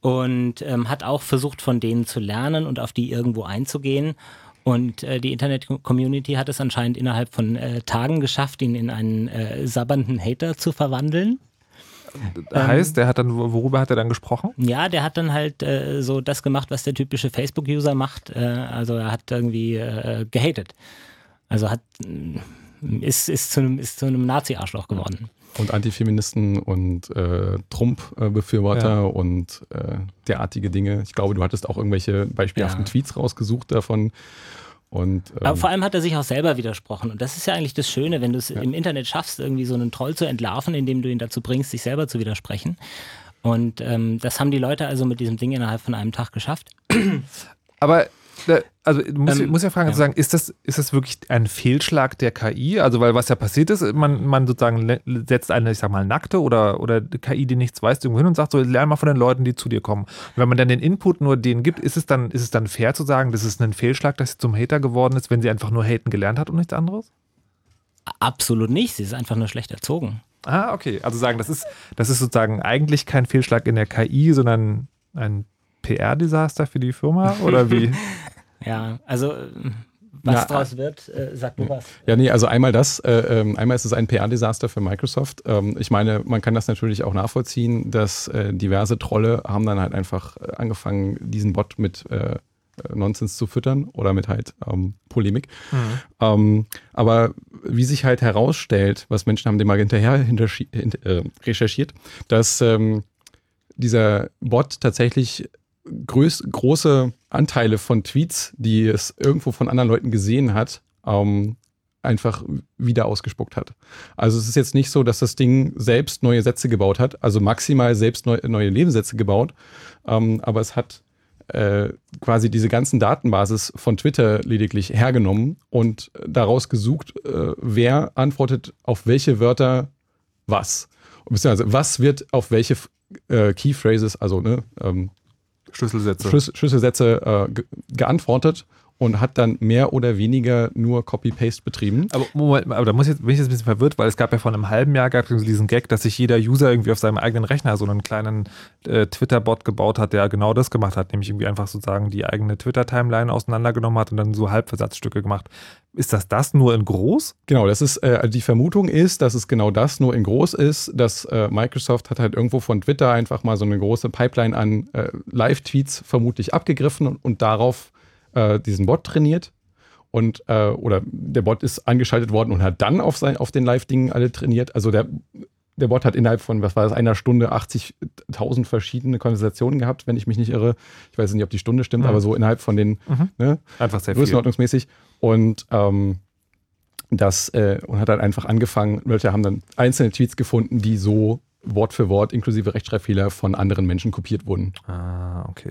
und ähm, hat auch versucht, von denen zu lernen und auf die irgendwo einzugehen. Und äh, die Internet-Community hat es anscheinend innerhalb von äh, Tagen geschafft, ihn in einen äh, sabbernden Hater zu verwandeln. Heißt, der hat dann, worüber hat er dann gesprochen? Ja, der hat dann halt äh, so das gemacht, was der typische Facebook-User macht. Äh, also er hat irgendwie äh, gehatet. Also hat ist, ist zu einem, ist zu einem Nazi-Arschloch geworden. Und Antifeministen und äh, Trump-Befürworter Ja. und äh, derartige Dinge. Ich glaube, du hattest auch irgendwelche beispielhaften Ja. Tweets rausgesucht davon. Und, ähm, Aber vor allem hat er sich auch selber widersprochen. Und das ist ja eigentlich das Schöne, wenn du es im Internet schaffst, irgendwie so einen Troll zu entlarven, indem du ihn dazu bringst, sich selber zu widersprechen. Und ähm, das haben die Leute also mit diesem Ding innerhalb von einem Tag geschafft. Aber also muss, Ähm, muss ja fragen, ja. sozusagen, ist das, ist das wirklich ein Fehlschlag der KI? Also, weil was ja passiert ist, man, man sozusagen setzt eine, ich sag mal, nackte oder, oder KI, die nichts weiß, irgendwo hin und sagt so, lern mal von den Leuten, die zu dir kommen. Und wenn man dann den Input nur denen gibt, ist es dann, ist es dann fair zu sagen, das ist ein Fehlschlag, dass sie zum Hater geworden ist, wenn sie einfach nur haten gelernt hat und nichts anderes? Absolut nicht. Sie ist einfach nur schlecht erzogen. Ah, okay. Also sagen, das ist, das ist sozusagen eigentlich kein Fehlschlag in der KI, sondern ein PR-Desaster für die Firma? Oder wie? Ja, also äh, was Ja. draus wird, äh, sag du was. Ja, nee, also einmal das, äh, ähm, einmal ist es ein PR-Desaster für Microsoft. Ähm, ich meine, man kann das natürlich auch nachvollziehen, dass äh, diverse Trolle haben dann halt einfach äh, angefangen, diesen Bot mit äh, Nonsens zu füttern oder mit halt ähm, Polemik. Ähm, aber wie sich halt herausstellt, was Menschen haben dem mal hinterher hinterschi- hint- äh, recherchiert, dass ähm, dieser Bot tatsächlich größ große Anteile von Tweets, die es irgendwo von anderen Leuten gesehen hat, ähm, einfach wieder ausgespuckt hat. Also es ist jetzt nicht so, dass das Ding selbst neue Sätze gebaut hat, also maximal selbst neu, neue Lebenssätze gebaut, ähm, aber es hat äh, quasi diese ganzen Datenbasis von Twitter lediglich hergenommen und daraus gesucht, äh, wer antwortet auf welche Wörter was. Beziehungsweise was wird auf welche äh, Keyphrases, also ne, ähm, Schlüsselsätze. Schlüs Schlüsselsätze äh, ge geantwortet und hat dann mehr oder weniger nur Copy-Paste betrieben. Aber Moment, aber da muss ich jetzt, bin ich jetzt ein bisschen verwirrt, weil es gab ja vor einem halben Jahr gab es diesen Gag, dass sich jeder User irgendwie auf seinem eigenen Rechner so einen kleinen äh, Twitter-Bot gebaut hat, der genau das gemacht hat, nämlich irgendwie einfach sozusagen die eigene Twitter-Timeline auseinandergenommen hat und dann so Halbversatzstücke gemacht. Ist das das nur in groß? Genau, das ist äh, die Vermutung ist, dass es genau das nur in groß ist, dass äh, Microsoft hat halt irgendwo von Twitter einfach mal so eine große Pipeline an äh, Live-Tweets vermutlich abgegriffen und, und darauf äh, diesen Bot trainiert. Und äh, oder der Bot ist angeschaltet worden und hat dann auf, sein, auf den Live-Dingen alle trainiert. Also der, der Bot hat innerhalb von, was war das, einer Stunde 80.000 verschiedene Konversationen gehabt, wenn ich mich nicht irre. Ich weiß nicht, ob die Stunde stimmt, Mhm. aber so innerhalb von den, Mhm. ne, Einfach sehr viel. größenordnungsmäßig. Und ähm, das äh, und hat dann einfach angefangen, Leute haben dann einzelne Tweets gefunden, die so Wort für Wort inklusive Rechtschreibfehler von anderen Menschen kopiert wurden. Ah, okay.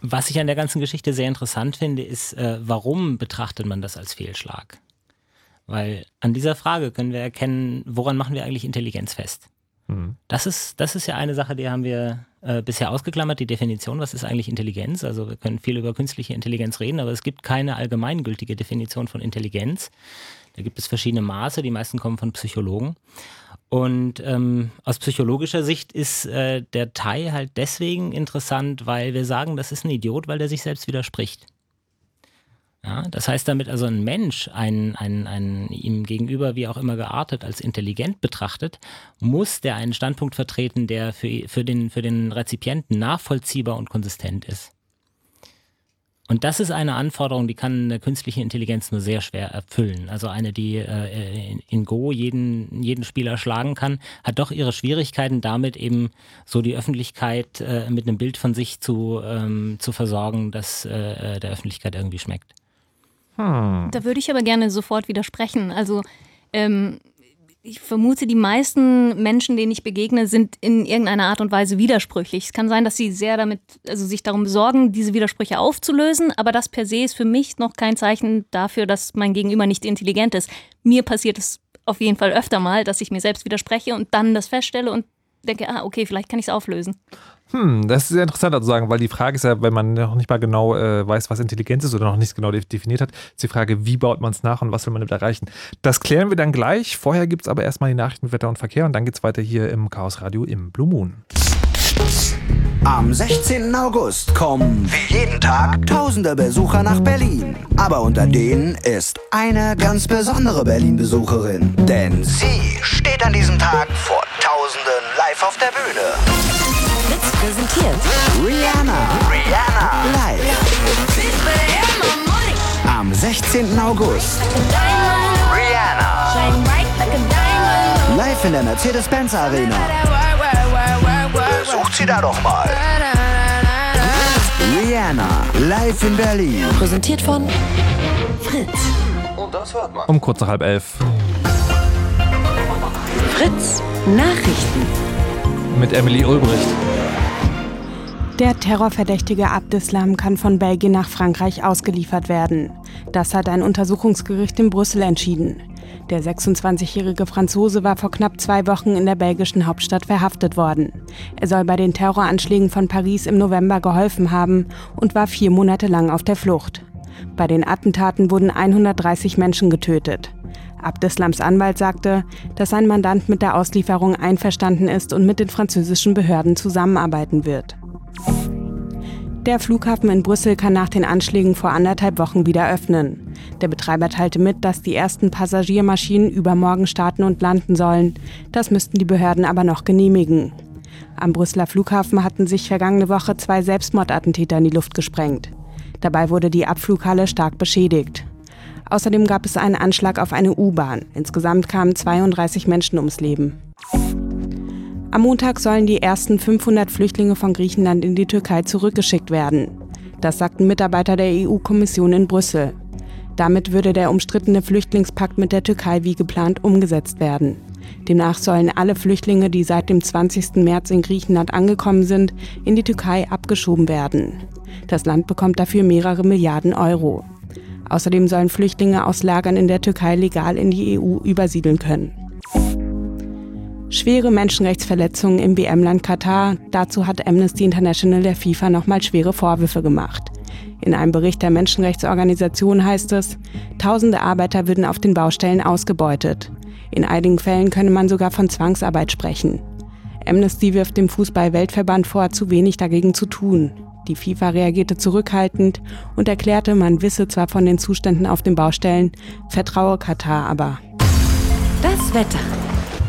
Was ich an der ganzen Geschichte sehr interessant finde, ist, äh, warum betrachtet man das als Fehlschlag? Weil an dieser Frage können wir erkennen, woran machen wir eigentlich Intelligenz fest? Hm. Das ist, das ist ja eine Sache, die haben wir äh, bisher ausgeklammert, die Definition, was ist eigentlich Intelligenz? Also wir können viel über künstliche Intelligenz reden, aber es gibt keine allgemeingültige Definition von Intelligenz. Da gibt es verschiedene Maße, die meisten kommen von Psychologen. Und ähm, aus psychologischer Sicht ist äh, der Tai halt deswegen interessant, weil wir sagen, das ist ein Idiot, weil der sich selbst widerspricht. Ja, das heißt damit also ein Mensch, ein, ein, ein ihm gegenüber wie auch immer geartet als intelligent betrachtet, muss der einen Standpunkt vertreten, der für, für, den, für den Rezipienten nachvollziehbar und konsistent ist. Und das ist eine Anforderung, die kann eine künstliche Intelligenz nur sehr schwer erfüllen. Also eine, die äh, in- Go jeden, jeden Spieler schlagen kann, hat doch ihre Schwierigkeiten damit eben so die Öffentlichkeit äh, mit einem Bild von sich zu, ähm, zu versorgen, das äh, der Öffentlichkeit irgendwie schmeckt. Hm. Da würde ich aber gerne sofort widersprechen. Also ähm, ich vermute, die meisten Menschen, denen ich begegne, sind in irgendeiner Art und Weise widersprüchlich. Es kann sein, dass sie sehr damit, also sich darum besorgen, diese Widersprüche aufzulösen, aber das per se ist für mich noch kein Zeichen dafür, dass mein Gegenüber nicht intelligent ist. Mir passiert es auf jeden Fall öfter mal, dass ich mir selbst widerspreche und dann das feststelle und denke, ah, okay, vielleicht kann ich es auflösen. Hm, das ist sehr interessant zu sagen, weil die Frage ist ja, wenn man noch nicht mal genau äh, weiß, was Intelligenz ist oder noch nicht genau de- definiert hat, ist die Frage, wie baut man es nach und was will man damit erreichen. Das klären wir dann gleich. Vorher gibt es aber erstmal die Nachrichten mit Wetter und Verkehr und dann geht es weiter hier im Chaos Radio im Blue Moon. Am 16. August kommen wie jeden Tag tausende Besucher nach Berlin. Aber unter denen ist eine ganz besondere Berlin-Besucherin. Denn sie steht an diesem Tag vor Tausenden live auf der Bühne. Fritz präsentiert Rihanna. Rihanna. Live. Am 16. August. Rihanna. Live in der Mercedes-Benz Arena. Besucht sie da doch mal. Rihanna, live in Berlin. Präsentiert von Fritz. Und das hört man. Um kurz nach halb elf. Fritz Nachrichten. Mit Emily Ulbricht. Der Terrorverdächtige Abdeslam kann von Belgien nach Frankreich ausgeliefert werden. Das hat ein Untersuchungsgericht in Brüssel entschieden. Der 26-jährige Franzose war vor knapp zwei Wochen in der belgischen Hauptstadt verhaftet worden. Er soll bei den Terroranschlägen von Paris im November geholfen haben und war vier Monate lang auf der Flucht. Bei den Attentaten wurden 130 Menschen getötet. Abdeslams Anwalt sagte, dass sein Mandant mit der Auslieferung einverstanden ist und mit den französischen Behörden zusammenarbeiten wird. Der Flughafen in Brüssel kann nach den Anschlägen vor anderthalb Wochen wieder öffnen. Der Betreiber teilte mit, dass die ersten Passagiermaschinen übermorgen starten und landen sollen. Das müssten die Behörden aber noch genehmigen. Am Brüsseler Flughafen hatten sich vergangene Woche zwei Selbstmordattentäter in die Luft gesprengt. Dabei wurde die Abflughalle stark beschädigt. Außerdem gab es einen Anschlag auf eine U-Bahn. Insgesamt kamen 32 Menschen ums Leben. Am Montag sollen die ersten 500 Flüchtlinge von Griechenland in die Türkei zurückgeschickt werden. Das sagten Mitarbeiter der EU-Kommission in Brüssel. Damit würde der umstrittene Flüchtlingspakt mit der Türkei wie geplant umgesetzt werden. Demnach sollen alle Flüchtlinge, die seit dem 20. März in Griechenland angekommen sind, in die Türkei abgeschoben werden. Das Land bekommt dafür mehrere Milliarden Euro. Außerdem sollen Flüchtlinge aus Lagern in der Türkei legal in die EU übersiedeln können. Schwere Menschenrechtsverletzungen im WM-Land Katar. Dazu hat Amnesty International der FIFA nochmal schwere Vorwürfe gemacht. In einem Bericht der Menschenrechtsorganisation heißt es, tausende Arbeiter würden auf den Baustellen ausgebeutet. In einigen Fällen könne man sogar von Zwangsarbeit sprechen. Amnesty wirft dem Fußball-Weltverband vor, zu wenig dagegen zu tun. Die FIFA reagierte zurückhaltend und erklärte, man wisse zwar von den Zuständen auf den Baustellen, vertraue Katar aber. Das Wetter.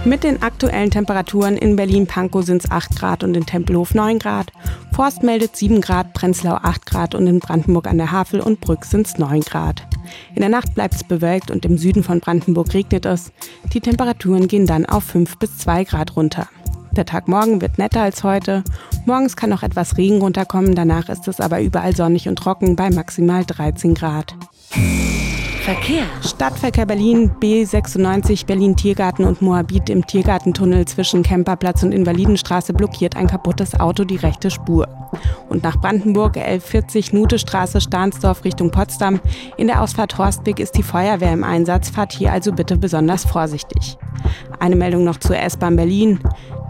Mit den aktuellen Temperaturen in Berlin-Pankow sind es 8 Grad und in Tempelhof 9 Grad. Forst meldet 7 Grad, Prenzlau 8 Grad und in Brandenburg an der Havel und Brück sind es 9 Grad. In der Nacht bleibt es bewölkt und im Süden von Brandenburg regnet es. Die Temperaturen gehen dann auf 5 bis 2 Grad runter. Der Tag morgen wird netter als heute. Morgens kann noch etwas Regen runterkommen, danach ist es aber überall sonnig und trocken bei maximal 13 Grad. Verkehr. Stadtverkehr Berlin, B96 Berlin Tiergarten und Moabit im Tiergartentunnel zwischen Kemperplatz und Invalidenstraße blockiert ein kaputtes Auto die rechte Spur. Und nach Brandenburg 1140 Nutestraße Stahnsdorf Richtung Potsdam. In der Ausfahrt Horstweg ist die Feuerwehr im Einsatz, fahrt hier also bitte besonders vorsichtig. Eine Meldung noch zur S-Bahn Berlin.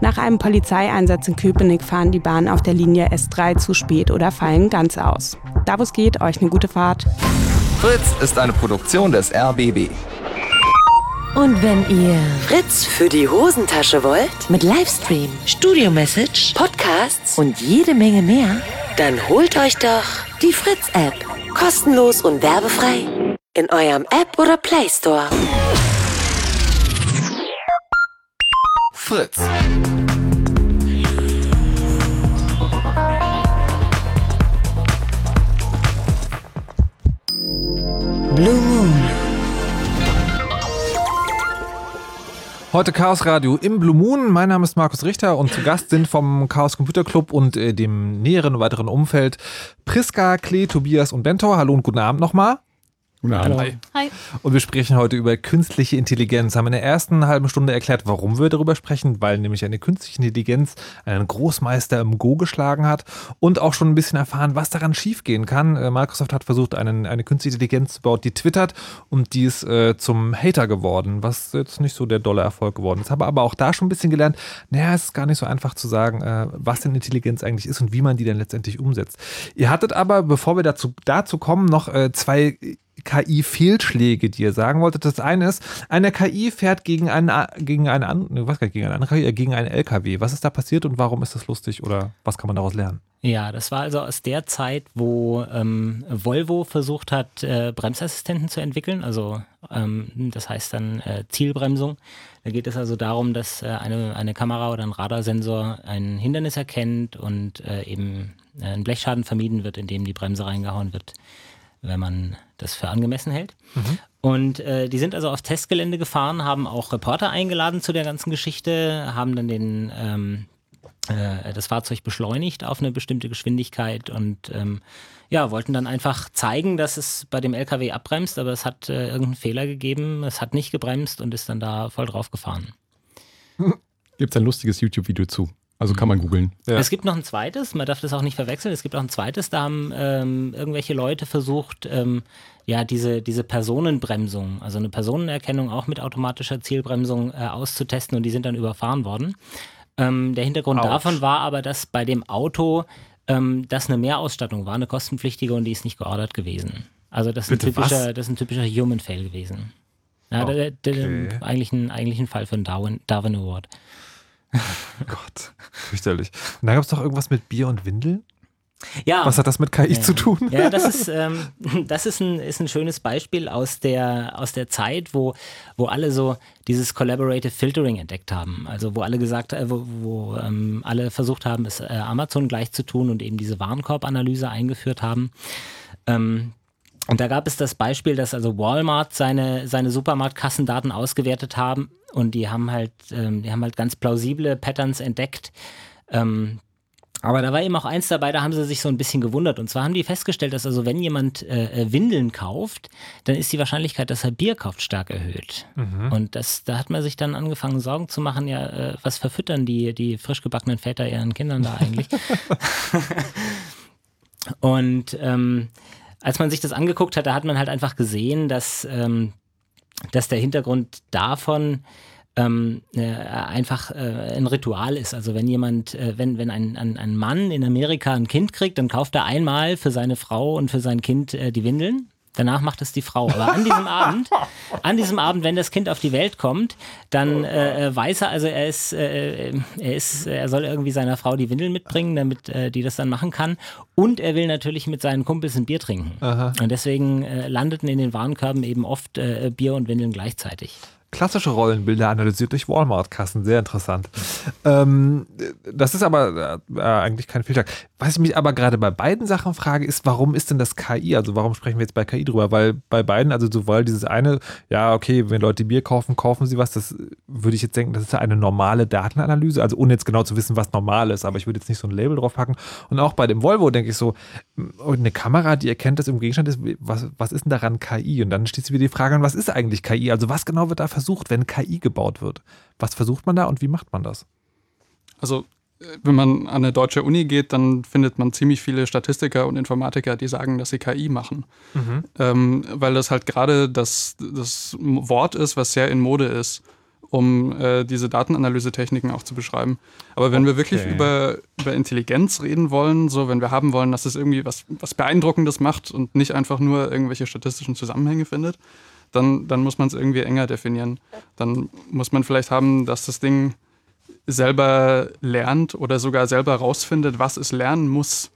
Nach einem Polizeieinsatz in Köpenick fahren die Bahnen auf der Linie S3 zu spät oder fallen ganz aus. Da wo es geht, euch eine gute Fahrt. Fritz ist eine Produktion des RBB. Und wenn ihr Fritz für die Hosentasche wollt, mit Livestream, Studio-Message, Podcasts und jede Menge mehr, dann holt euch doch die Fritz-App. Kostenlos und werbefrei in eurem App oder Play Store. Fritz. Blue Moon. Heute Chaos Radio im Blue Moon. Mein Name ist Markus Richter und zu Gast sind vom Chaos Computer Club und äh, dem näheren und weiteren Umfeld Priska, Klee, Tobias und Bento. Hallo und guten Abend nochmal. Guten Abend. Hi. Und wir sprechen heute über künstliche Intelligenz. Haben in der ersten halben Stunde erklärt, warum wir darüber sprechen, weil nämlich eine künstliche Intelligenz einen Großmeister im Go geschlagen hat und auch schon ein bisschen erfahren, was daran schiefgehen kann. Äh, Microsoft hat versucht, einen, eine künstliche Intelligenz zu bauen, die twittert und die ist äh, zum Hater geworden, was jetzt nicht so der dolle Erfolg geworden ist. Habe aber auch da schon ein bisschen gelernt, naja, es ist gar nicht so einfach zu sagen, äh, was denn Intelligenz eigentlich ist und wie man die denn letztendlich umsetzt. Ihr hattet aber, bevor wir dazu, dazu kommen, noch äh, zwei KI-Fehlschläge, die ihr sagen wolltet. Das eine ist, eine KI fährt gegen einen, gegen eine, an- was, gegen eine andere, KI, äh, gegen einen LKW. Was ist da passiert und warum ist das lustig oder was kann man daraus lernen? Ja, das war also aus der Zeit, wo ähm, Volvo versucht hat, äh, Bremsassistenten zu entwickeln, also ähm, das heißt dann äh, Zielbremsung. Da geht es also darum, dass äh, eine, eine Kamera oder ein Radarsensor ein Hindernis erkennt und äh, eben äh, ein Blechschaden vermieden wird, indem die Bremse reingehauen wird, wenn man das für angemessen hält. Und äh, die sind also aufs Testgelände gefahren, haben auch Reporter eingeladen zu der ganzen Geschichte, haben dann den ähm, äh, das Fahrzeug beschleunigt auf eine bestimmte Geschwindigkeit und ähm, ja, wollten dann einfach zeigen, dass es bei dem LKW abbremst, aber es hat äh, irgendeinen Fehler gegeben, es hat nicht gebremst und ist dann da voll drauf gefahren. Gibt es ein lustiges YouTube-Video zu. Also kann man googeln. Ja. Es gibt noch ein zweites, man darf das auch nicht verwechseln. Es gibt auch ein zweites, da haben ähm, irgendwelche Leute versucht, ähm, ja, diese, diese Personenbremsung, also eine Personenerkennung auch mit automatischer Zielbremsung äh, auszutesten und die sind dann überfahren worden. Ähm, der Hintergrund Ouch. davon war aber, dass bei dem Auto ähm, das eine Mehrausstattung war, eine kostenpflichtige und die ist nicht geordert gewesen. Also das ist, ein typischer, das ist ein typischer Human Fail gewesen. Ja, okay. der, der, eigentlich, ein, eigentlich ein Fall für einen Darwin, Darwin Award. Gott, fürchterlich. Und da gab es doch irgendwas mit Bier und Windeln? Ja. Was hat das mit KI ja. zu tun? Ja, das ist, ähm, das ist, ein, ist ein schönes Beispiel aus der, aus der Zeit, wo, wo alle so dieses Collaborative Filtering entdeckt haben. Also wo alle gesagt, äh, wo, wo ähm, alle versucht haben, es äh, Amazon gleich zu tun und eben diese Warenkorbanalyse eingeführt haben. Ähm, und da gab es das Beispiel, dass also Walmart seine, seine Supermarktkassendaten ausgewertet haben und die haben halt, ähm, die haben halt ganz plausible Patterns entdeckt. Ähm, aber da war eben auch eins dabei, da haben sie sich so ein bisschen gewundert. Und zwar haben die festgestellt, dass also wenn jemand äh, äh Windeln kauft, dann ist die Wahrscheinlichkeit, dass er Bier kauft, stark erhöht. Mhm. Und das, da hat man sich dann angefangen, Sorgen zu machen, ja, äh, was verfüttern die, die frisch gebackenen Väter ihren Kindern da eigentlich? Und ähm, als man sich das angeguckt hat, da hat man halt einfach gesehen, dass, ähm, dass der Hintergrund davon ähm, äh, einfach äh, ein Ritual ist. Also wenn jemand, äh, wenn, wenn ein, ein, ein Mann in Amerika ein Kind kriegt, dann kauft er einmal für seine Frau und für sein Kind äh, die Windeln. Danach macht es die Frau. Aber an diesem Abend, an diesem Abend, wenn das Kind auf die Welt kommt, dann äh, äh weiß er, also er ist, äh, er ist, er soll irgendwie seiner Frau die Windeln mitbringen, damit äh, die das dann machen kann. Und er will natürlich mit seinen Kumpels ein Bier trinken. Aha. Und deswegen äh, landeten in den Warenkörben eben oft äh, Bier und Windeln gleichzeitig klassische Rollenbilder analysiert durch Walmart-Kassen. Sehr interessant. Ähm, das ist aber äh, eigentlich kein Filter. Was ich mich aber gerade bei beiden Sachen frage, ist, warum ist denn das KI? Also warum sprechen wir jetzt bei KI drüber? Weil bei beiden, also sowohl dieses eine, ja, okay, wenn Leute Bier kaufen, kaufen sie was, das würde ich jetzt denken, das ist eine normale Datenanalyse, also ohne jetzt genau zu wissen, was normal ist, aber ich würde jetzt nicht so ein Label drauf packen. Und auch bei dem Volvo denke ich so, oh, eine Kamera, die erkennt, dass im Gegenstand ist, was, was ist denn daran KI? Und dann steht wieder die Frage an, was ist eigentlich KI? Also was genau wird da versucht? Versucht, wenn KI gebaut wird? Was versucht man da und wie macht man das? Also wenn man an eine deutsche Uni geht, dann findet man ziemlich viele Statistiker und Informatiker, die sagen, dass sie KI machen. Mhm. Ähm, weil das halt gerade das, das Wort ist, was sehr in Mode ist, um äh, diese Datenanalysetechniken auch zu beschreiben. Aber wenn okay. wir wirklich über, über Intelligenz reden wollen, so wenn wir haben wollen, dass es irgendwie was, was Beeindruckendes macht und nicht einfach nur irgendwelche statistischen Zusammenhänge findet, dann, dann muss man es irgendwie enger definieren. Dann muss man vielleicht haben, dass das Ding selber lernt oder sogar selber rausfindet, was es lernen muss,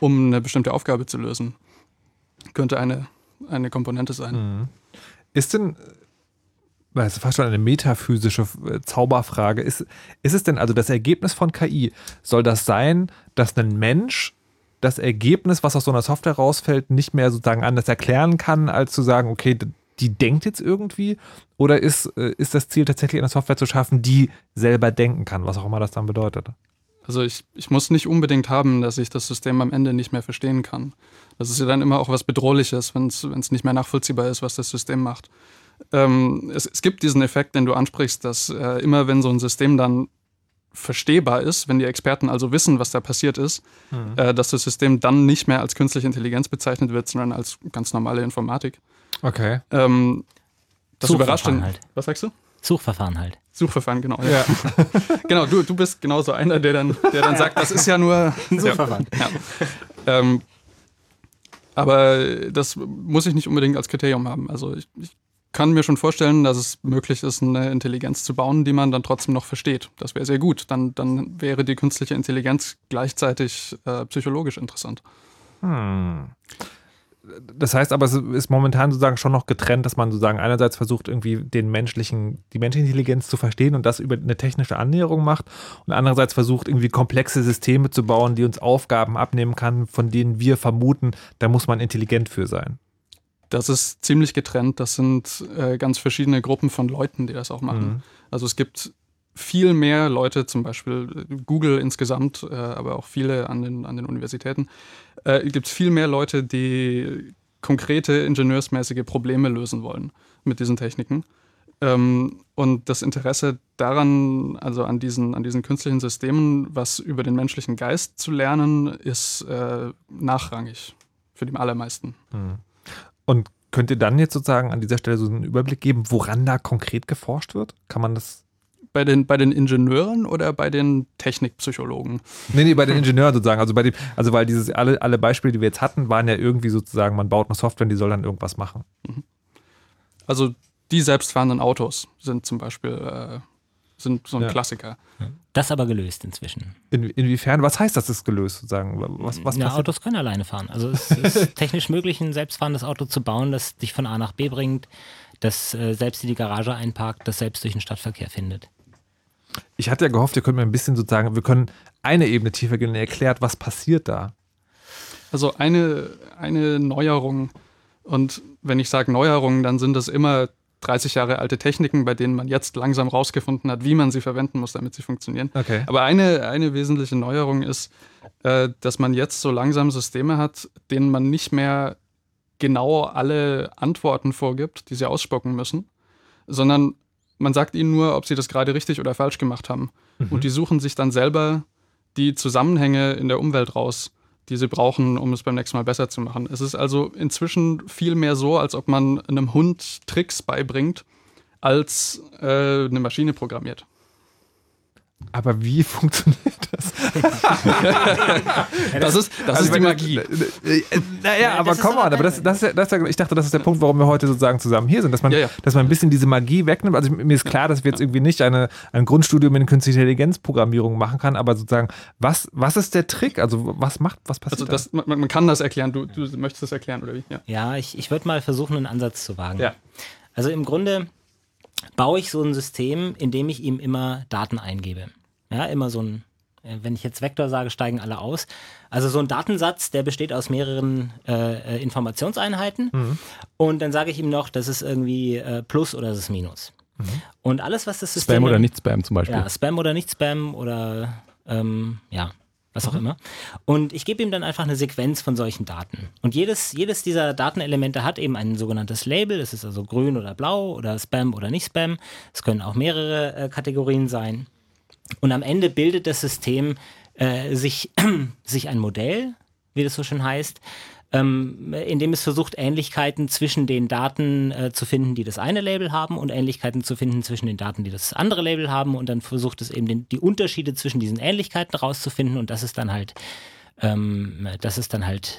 um eine bestimmte Aufgabe zu lösen. Könnte eine, eine Komponente sein. Mhm. Ist denn, das ist fast schon eine metaphysische äh, Zauberfrage, ist, ist es denn also das Ergebnis von KI, soll das sein, dass ein Mensch das Ergebnis, was aus so einer Software rausfällt, nicht mehr sozusagen anders erklären kann, als zu sagen, okay, die denkt jetzt irgendwie? Oder ist, äh, ist das Ziel tatsächlich eine Software zu schaffen, die selber denken kann, was auch immer das dann bedeutet? Also ich, ich muss nicht unbedingt haben, dass ich das System am Ende nicht mehr verstehen kann. Das ist ja dann immer auch was Bedrohliches, wenn es nicht mehr nachvollziehbar ist, was das System macht. Ähm, es, es, gibt diesen Effekt, den du ansprichst, dass äh, immer wenn so ein System dann verstehbar ist, wenn die Experten also wissen, was da passiert ist, mhm. äh, dass das System dann nicht mehr als künstliche Intelligenz bezeichnet wird, sondern als ganz normale Informatik. Okay. Ähm, das überrascht ihn. Halt. Was sagst du? Suchverfahren halt. Suchverfahren, genau. Ja. genau, du, du bist genauso einer, der dann, der dann sagt, das ist ja nur Suchverfahren. Ja. Ähm, aber das muss ich nicht unbedingt als Kriterium haben. Also ich, ich, kann mir schon vorstellen, dass es möglich ist, eine Intelligenz zu bauen, die man dann trotzdem noch versteht. Das wäre sehr gut. Dann, dann wäre die künstliche Intelligenz gleichzeitig äh, psychologisch interessant. Hm das heißt aber, es ist momentan sozusagen schon noch getrennt, dass man sozusagen einerseits versucht, irgendwie den menschlichen, die menschliche Intelligenz zu verstehen und das über eine technische Annäherung macht und andererseits versucht, irgendwie komplexe Systeme zu bauen, die uns Aufgaben abnehmen kann, von denen wir vermuten, da muss man intelligent für sein. Das ist ziemlich getrennt. Das sind äh, ganz verschiedene Gruppen von Leuten, die das auch machen. Mhm. Also es gibt viel mehr Leute, zum Beispiel Google insgesamt, äh, aber auch viele an den, an den Universitäten, äh, gibt es viel mehr Leute, die konkrete ingenieursmäßige Probleme lösen wollen mit diesen Techniken. Ähm, und das Interesse daran, also an diesen, an diesen künstlichen Systemen, was über den menschlichen Geist zu lernen, ist äh, nachrangig für die allermeisten. Mhm. Und könnt ihr dann jetzt sozusagen an dieser Stelle so einen Überblick geben, woran da konkret geforscht wird? Kann man das bei den, bei den Ingenieuren oder bei den Technikpsychologen? Nee, nee, bei den Ingenieuren sozusagen. Also bei dem, also weil dieses, alle, alle Beispiele, die wir jetzt hatten, waren ja irgendwie sozusagen, man baut eine Software und die soll dann irgendwas machen. Mhm. Also die selbstfahrenden Autos sind zum Beispiel äh, sind so ein ja. Klassiker. Das aber gelöst inzwischen. In, inwiefern? Was heißt das, ist gelöst sozusagen? Was, was ja, Autos können alleine fahren. Also es ist technisch möglich, ein selbstfahrendes Auto zu bauen, das dich von A nach B bringt, das äh, selbst in die Garage einparkt, das selbst durch den Stadtverkehr findet. Ich hatte ja gehofft, ihr könnt mir ein bisschen sozusagen, wir können eine Ebene tiefer gehen, erklärt, was passiert da. Also eine, eine Neuerung, und wenn ich sage Neuerung, dann sind das immer 30 Jahre alte Techniken, bei denen man jetzt langsam rausgefunden hat, wie man sie verwenden muss, damit sie funktionieren. Okay. Aber eine, eine wesentliche Neuerung ist, äh, dass man jetzt so langsam Systeme hat, denen man nicht mehr genau alle Antworten vorgibt, die sie ausspucken müssen, sondern man sagt ihnen nur, ob sie das gerade richtig oder falsch gemacht haben. Mhm. Und die suchen sich dann selber die Zusammenhänge in der Umwelt raus, die sie brauchen, um es beim nächsten Mal besser zu machen. Es ist also inzwischen viel mehr so, als ob man einem Hund Tricks beibringt, als äh, eine Maschine programmiert. Aber wie funktioniert das? das ist, das also ist die Magie. Naja, aber komm mal, aber das, das, das, ich dachte, das ist der Punkt, warum wir heute sozusagen zusammen hier sind, dass man, ja, ja. Dass man ein bisschen diese Magie wegnimmt. Also mir ist klar, dass wir jetzt irgendwie nicht eine, ein Grundstudium in künstliche Intelligenzprogrammierung machen kann, aber sozusagen, was, was ist der Trick? Also was macht, was passiert? Also das, man, man, kann das erklären. Du, du möchtest das erklären, oder wie? Ja, ja ich, ich würde mal versuchen, einen Ansatz zu wagen. Ja. Also im Grunde baue ich so ein System, in dem ich ihm immer Daten eingebe. Ja, immer so ein, äh, wenn ich jetzt Vektor sage, steigen alle aus. Also so ein Datensatz, der besteht aus mehreren äh, äh, Informationseinheiten. Mhm. Und dann sage ich ihm noch, das ist irgendwie äh, Plus oder das ist Minus. Mhm. Und alles, was das System. Spam oder nicht Spam zum Beispiel. Ja, Spam oder nicht Spam oder ähm, ja, was auch mhm. immer. Und ich gebe ihm dann einfach eine Sequenz von solchen Daten. Und jedes, jedes dieser Datenelemente hat eben ein sogenanntes Label. Das ist also grün oder blau oder Spam oder nicht Spam. Es können auch mehrere äh, Kategorien sein. Und am Ende bildet das System äh, sich, sich ein Modell, wie das so schön heißt, ähm, in dem es versucht, Ähnlichkeiten zwischen den Daten äh, zu finden, die das eine Label haben und Ähnlichkeiten zu finden zwischen den Daten, die das andere Label haben. Und dann versucht es eben den, die Unterschiede zwischen diesen Ähnlichkeiten rauszufinden. Und das ist dann halt, ähm, das ist dann halt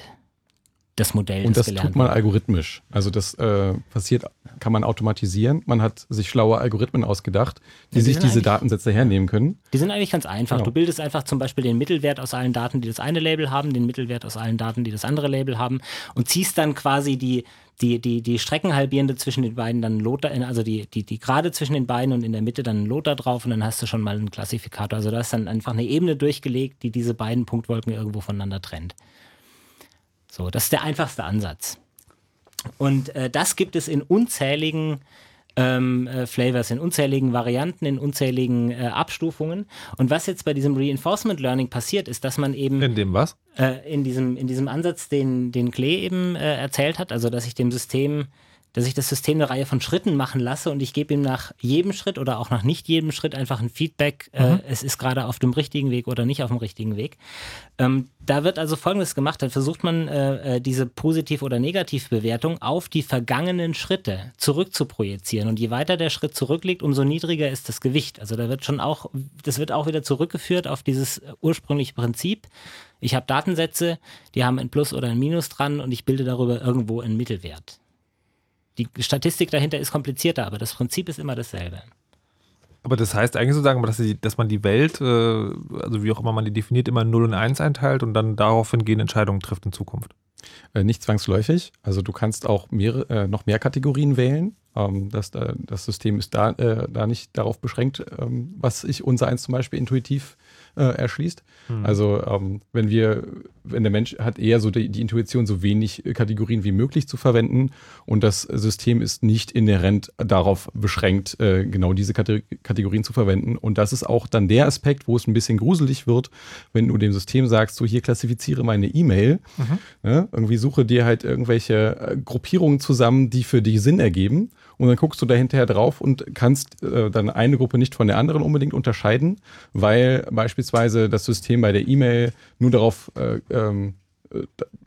das Modell. Und das, tut man algorithmisch. Also das äh, passiert, kann man automatisieren. Man hat sich schlaue Algorithmen ausgedacht, die, die sich diese Datensätze hernehmen können. Die sind eigentlich ganz einfach. Genau. Du bildest einfach zum Beispiel den Mittelwert aus allen Daten, die das eine Label haben, den Mittelwert aus allen Daten, die das andere Label haben und ziehst dann quasi die die, die, die Streckenhalbierende zwischen den beiden dann Lothar, also die, die, die Gerade zwischen den beiden und in der Mitte dann ein Lothar drauf und dann hast du schon mal einen Klassifikator. Also da ist dann einfach eine Ebene durchgelegt, die diese beiden Punktwolken irgendwo voneinander trennt. So, das ist der einfachste Ansatz. Und äh, das gibt es in unzähligen ähm, äh, Flavors, in unzähligen Varianten, in unzähligen äh, Abstufungen. Und was jetzt bei diesem Reinforcement Learning passiert, ist, dass man eben. In dem was? Äh, in, diesem, in diesem Ansatz, den, den Klee eben äh, erzählt hat, also dass ich dem System dass ich das System eine Reihe von Schritten machen lasse und ich gebe ihm nach jedem Schritt oder auch nach nicht jedem Schritt einfach ein Feedback, äh, mhm. äh, es ist gerade auf dem richtigen Weg oder nicht auf dem richtigen Weg. Ähm, da wird also Folgendes gemacht, dann versucht man äh, äh diese Positiv- oder Negativbewertung auf die vergangenen Schritte zurückzuprojizieren und je weiter der Schritt zurückliegt, umso niedriger ist das Gewicht. Also da wird schon auch, das wird auch wieder zurückgeführt auf dieses ursprüngliche Prinzip. Ich habe Datensätze, die haben ein Plus oder ein Minus dran und ich bilde darüber irgendwo einen Mittelwert. Die Statistik dahinter ist komplizierter, aber das Prinzip ist immer dasselbe. Aber das heißt eigentlich sozusagen, dass, die, dass man die Welt, äh, also wie auch immer man die definiert, immer in 0 und 1 einteilt und dann daraufhin gehen Entscheidungen trifft in Zukunft. Äh, nicht zwangsläufig. Also du kannst auch mehrere, äh, noch mehr Kategorien wählen. Ähm, dass da, das System ist da, äh, da nicht darauf beschränkt, ähm, was sich unser eins zum Beispiel intuitiv äh, erschließt. Hm. Also ähm, wenn wir, wenn der Mensch hat eher so die, die Intuition, so wenig Kategorien wie möglich zu verwenden und das System ist nicht inhärent darauf beschränkt, äh, genau diese Kate Kategorien zu verwenden. Und das ist auch dann der Aspekt, wo es ein bisschen gruselig wird, wenn du dem System sagst, so hier klassifiziere meine E-Mail, Mhm. ne? irgendwie suche dir halt irgendwelche äh, Gruppierungen zusammen, die für dich Sinn ergeben. Und dann guckst du da hinterher drauf und kannst äh, dann eine Gruppe nicht von der anderen unbedingt unterscheiden, weil beispielsweise das System bei der E-Mail nur darauf äh, ähm, äh,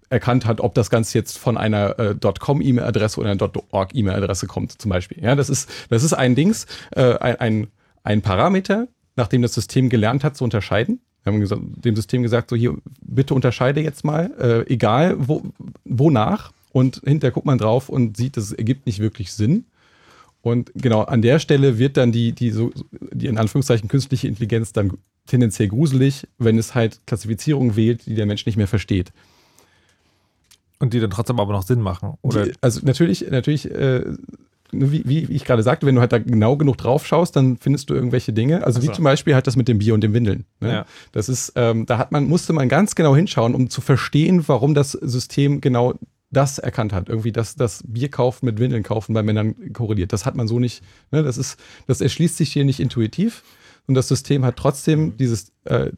erkannt hat, ob das Ganze jetzt von einer äh, .com-E-Mail-Adresse oder einer .org-E-Mail-Adresse kommt, zum Beispiel. Ja, das ist, das ist ein Dings, äh, ein, ein, Parameter, nachdem das System gelernt hat zu unterscheiden. Wir haben dem System gesagt, so hier, bitte unterscheide jetzt mal, äh, egal wo, wonach. Und hinterher guckt man drauf und sieht, das ergibt nicht wirklich Sinn. Und genau an der Stelle wird dann die, die, so, die in Anführungszeichen künstliche Intelligenz dann tendenziell gruselig, wenn es halt Klassifizierungen wählt, die der Mensch nicht mehr versteht. Und die dann trotzdem aber noch Sinn machen. Oder Die, also natürlich, natürlich, äh, wie, wie ich gerade sagte, wenn du halt da genau genug drauf schaust, dann findest du irgendwelche Dinge. Also wie Ach so. zum Beispiel halt das mit dem Bier und dem Windeln. Ne? Ja. Das ist, ähm, da hat man, musste man ganz genau hinschauen, um zu verstehen, warum das System genau das erkannt hat. Irgendwie, dass das Bier kaufen mit Windeln kaufen bei Männern korreliert. Das hat man so nicht, ne? das ist, das erschließt sich hier nicht intuitiv. Und das System hat trotzdem dieses, äh,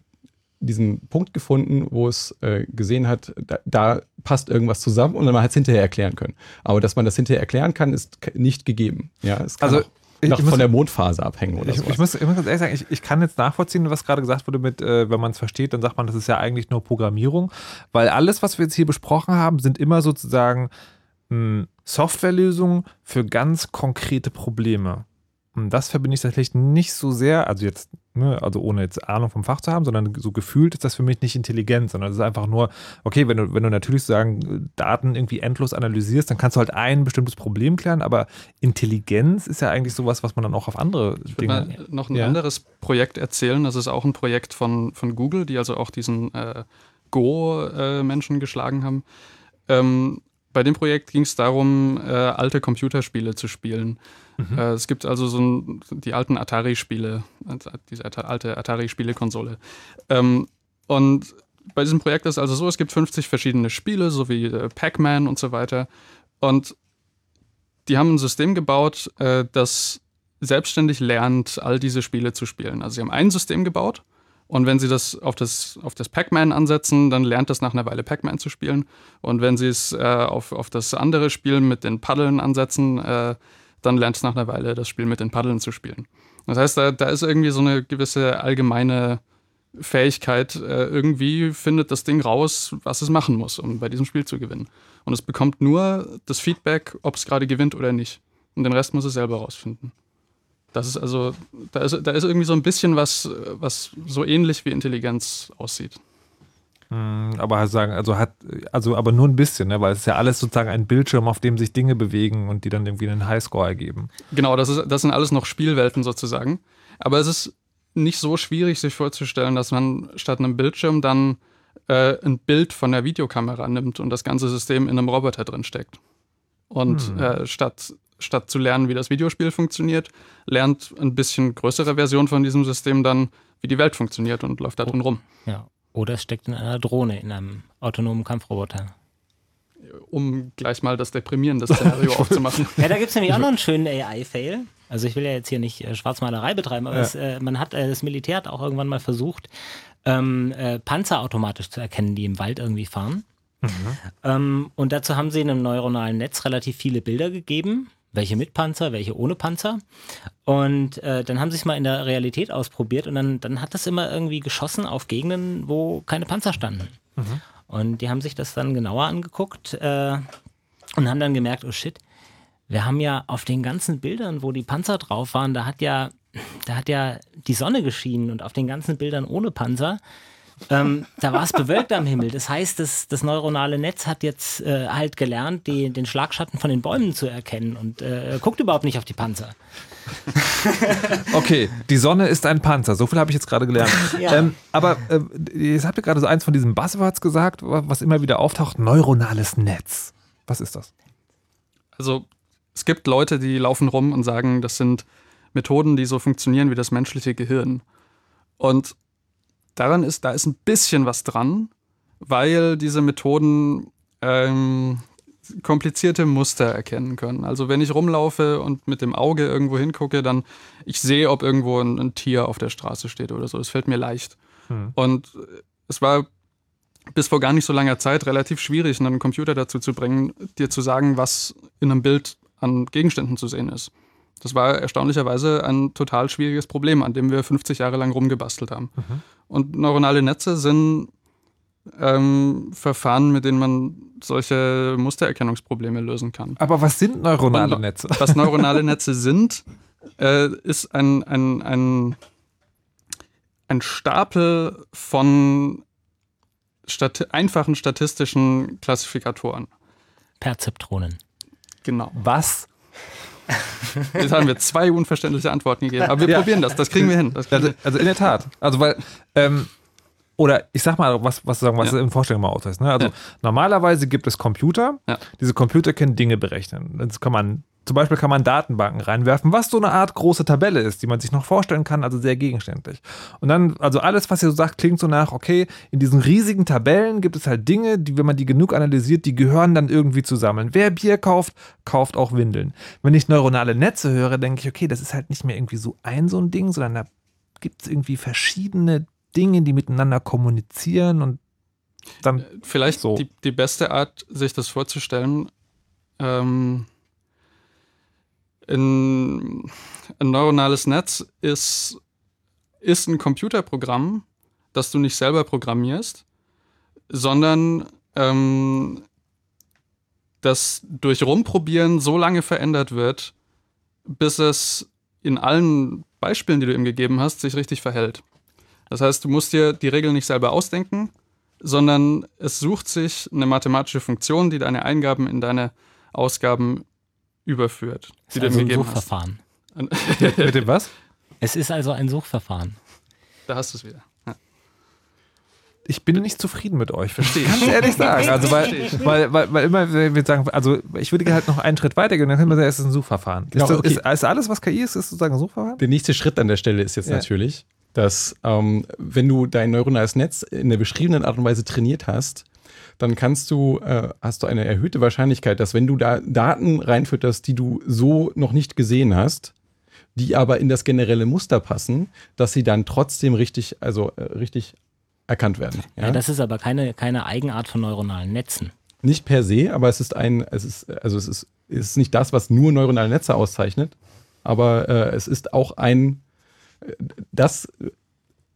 diesen Punkt gefunden, wo es äh, gesehen hat, da, da passt irgendwas zusammen und dann hat es hinterher erklären können. Aber dass man das hinterher erklären kann, ist nicht gegeben. Ja, es kann Also, ich- noch ich muss- von der Mondphase abhängen oder ich, sowas. ich, muss, ich muss ganz ehrlich sagen, ich, ich kann jetzt nachvollziehen, was gerade gesagt wurde mit, äh, wenn man es versteht, dann sagt man, das ist ja eigentlich nur Programmierung, weil alles, was wir jetzt hier besprochen haben, sind immer sozusagen mh, Softwarelösungen für ganz konkrete Probleme. Und das verbinde ich tatsächlich nicht so sehr, also jetzt, ne, also ohne jetzt Ahnung vom Fach zu haben, sondern so gefühlt ist das für mich nicht intelligent, sondern es ist einfach nur, okay, wenn du, wenn du natürlich sagen, Daten irgendwie endlos analysierst, dann kannst du halt ein bestimmtes Problem klären, aber Intelligenz ist ja eigentlich sowas, was man dann auch auf andere Ich würde mal Dinge. noch ein Ja. anderes Projekt erzählen. Das ist auch ein Projekt von, von Google, die also auch diesen äh, Go-Menschen geschlagen haben. Ähm, bei dem Projekt ging es darum, äh, alte Computerspiele zu spielen. Äh, es gibt also so ein, die alten Atari-Spiele, diese alte Atari-Spielekonsole. Ähm, und bei diesem Projekt ist also so, es gibt 50 verschiedene Spiele, so wie äh, Pac-Man und so weiter. Und die haben ein System gebaut, äh, das selbstständig lernt, all diese Spiele zu spielen. Also sie haben ein System gebaut und wenn sie das auf das, auf das Pac-Man ansetzen, dann lernt das nach einer Weile Pac-Man zu spielen. Und wenn sie es äh, auf, auf das andere Spiel mit den Paddeln ansetzen, äh, dann lernt es nach einer Weile das Spiel mit den Paddeln zu spielen. Das heißt, da, da ist irgendwie so eine gewisse allgemeine Fähigkeit. Äh, irgendwie findet das Ding raus, was es machen muss, um bei diesem Spiel zu gewinnen. Und es bekommt nur das Feedback, ob es gerade gewinnt oder nicht. Und den Rest muss es selber rausfinden. Das ist also, da ist, da ist irgendwie so ein bisschen was, was so ähnlich wie Intelligenz aussieht. Hm, Aber halt sagen, also hat, also aber nur ein bisschen, ne? weil es ist ja alles sozusagen ein Bildschirm, auf dem sich Dinge bewegen und die dann irgendwie einen Highscore ergeben. Genau, das, ist, das sind alles noch Spielwelten sozusagen. Aber es ist nicht so schwierig, sich vorzustellen, dass man statt einem Bildschirm dann äh, ein Bild von der Videokamera nimmt und das ganze System in einem Roboter drin steckt. Und Hm. äh, statt, statt zu lernen, wie das Videospiel funktioniert, lernt ein bisschen größere Version von diesem System dann, wie die Welt funktioniert und läuft da drin rum. Ja. Oder es steckt in einer Drohne, in einem autonomen Kampfroboter. Um gleich mal das deprimierende Szenario aufzumachen. Ja, da gibt es nämlich auch noch einen schönen AI-Fail. Also ich will ja jetzt hier nicht äh, Schwarzmalerei betreiben, aber Ja. es, äh, man hat, äh, das Militär hat auch irgendwann mal versucht, ähm, äh, Panzer automatisch zu erkennen, die im Wald irgendwie fahren. Ähm, und dazu haben sie in einem neuronalen Netz relativ viele Bilder gegeben, welche mit Panzer, welche ohne Panzer. Und äh, dann haben sie es mal in der Realität ausprobiert und dann, dann hat das immer irgendwie geschossen auf Gegenden, wo keine Panzer standen. Und die haben sich das dann genauer angeguckt äh, und haben dann gemerkt, oh shit, wir haben ja auf den ganzen Bildern, wo die Panzer drauf waren, da hat ja, da hat ja die Sonne geschienen und auf den ganzen Bildern ohne Panzer, ähm, da war es bewölkt am Himmel. Das heißt, das, das neuronale Netz hat jetzt äh, halt gelernt, die, den Schlagschatten von den Bäumen zu erkennen und äh, guckt überhaupt nicht auf die Panzer. Okay, die Sonne ist ein Panzer. So viel habe ich jetzt gerade gelernt. Ja. ähm, aber äh, jetzt habt ihr gerade so eins von diesen Buzzwords gesagt, wa- was immer wieder auftaucht: neuronales Netz. Was ist das? Also es gibt Leute, die laufen rum und sagen, das sind Methoden, die so funktionieren wie das menschliche Gehirn. Und daran ist, da ist ein bisschen was dran, weil diese Methoden ähm, komplizierte Muster erkennen können. Also wenn ich rumlaufe und mit dem Auge irgendwo hingucke, dann ich sehe, ob irgendwo ein, ein Tier auf der Straße steht oder so. Das fällt mir leicht. Hm. Und es war bis vor gar nicht so langer Zeit relativ schwierig, einen Computer dazu zu bringen, dir zu sagen, was in einem Bild an Gegenständen zu sehen ist. Das war erstaunlicherweise ein total schwieriges Problem, an dem wir 50 Jahre lang rumgebastelt haben. Mhm. Und neuronale Netze sind ähm, Verfahren, mit denen man solche Mustererkennungsprobleme lösen kann. Aber was sind neuronale Und, Netze? Was neuronale Netze sind, äh, ist ein, ein, ein, ein Stapel von Stat einfachen statistischen Klassifikatoren. Perzeptronen. Genau. Was? Jetzt haben wir zwei unverständliche Antworten gegeben. Aber wir ja. probieren das, das kriegen wir hin. Kriegen also, also, in der Tat. Also weil, ähm, oder ich sag mal, was, was, sagen, was ja. in Vorstellung mal ausweist. Ne? Also ja. normalerweise gibt es Computer, diese Computer können Dinge berechnen. Das kann man zum Beispiel kann man Datenbanken reinwerfen, was so eine Art große Tabelle ist, die man sich noch vorstellen kann, also sehr gegenständlich. Und dann, also alles, was ihr so sagt, klingt so nach, okay, in diesen riesigen Tabellen gibt es halt Dinge, die, wenn man die genug analysiert, die gehören dann irgendwie zusammen. Wer Bier kauft, kauft auch Windeln. Wenn ich neuronale Netze höre, denke ich, okay, das ist halt nicht mehr irgendwie so ein so ein Ding, sondern da gibt es irgendwie verschiedene Dinge, die miteinander kommunizieren und dann. Äh, vielleicht so. die, die beste Art, sich das vorzustellen, ähm, ein, ein neuronales Netz ist, ist ein Computerprogramm, das du nicht selber programmierst, sondern ähm, das durch Rumprobieren so lange verändert wird, bis es in allen Beispielen, die du ihm gegeben hast, sich richtig verhält. Das heißt, du musst dir die Regeln nicht selber ausdenken, sondern es sucht sich eine mathematische Funktion, die deine Eingaben in deine Ausgaben überführt. Es ist also ein Suchverfahren. Mit dem was? Es ist also ein Suchverfahren. Da hast du es wieder. Ja. Ich bin nicht zufrieden mit euch, verstehe ich. Ganz ehrlich sagen. Also, weil, weil, weil, weil immer wir sagen, also ich würde halt noch einen Schritt weiter gehen, dann können wir sagen, es ist ein Suchverfahren. Genau, ist, das, okay. ist, ist, alles, was KI ist, ist sozusagen ein Suchverfahren? Der nächste Schritt an der Stelle ist jetzt ja. natürlich, dass ähm, wenn du dein neuronales Netz in der beschriebenen Art und Weise trainiert hast, dann kannst du, äh, hast du eine erhöhte Wahrscheinlichkeit, dass wenn du da Daten reinfütterst, die du so noch nicht gesehen hast, die aber in das generelle Muster passen, dass sie dann trotzdem richtig, also äh, richtig erkannt werden. Ja? ja? das ist aber keine, keine Eigenart von neuronalen Netzen. Nicht per se, aber es ist ein, es ist, also es ist, es ist nicht das, was nur neuronale Netze auszeichnet, aber äh, es ist auch ein, äh, das,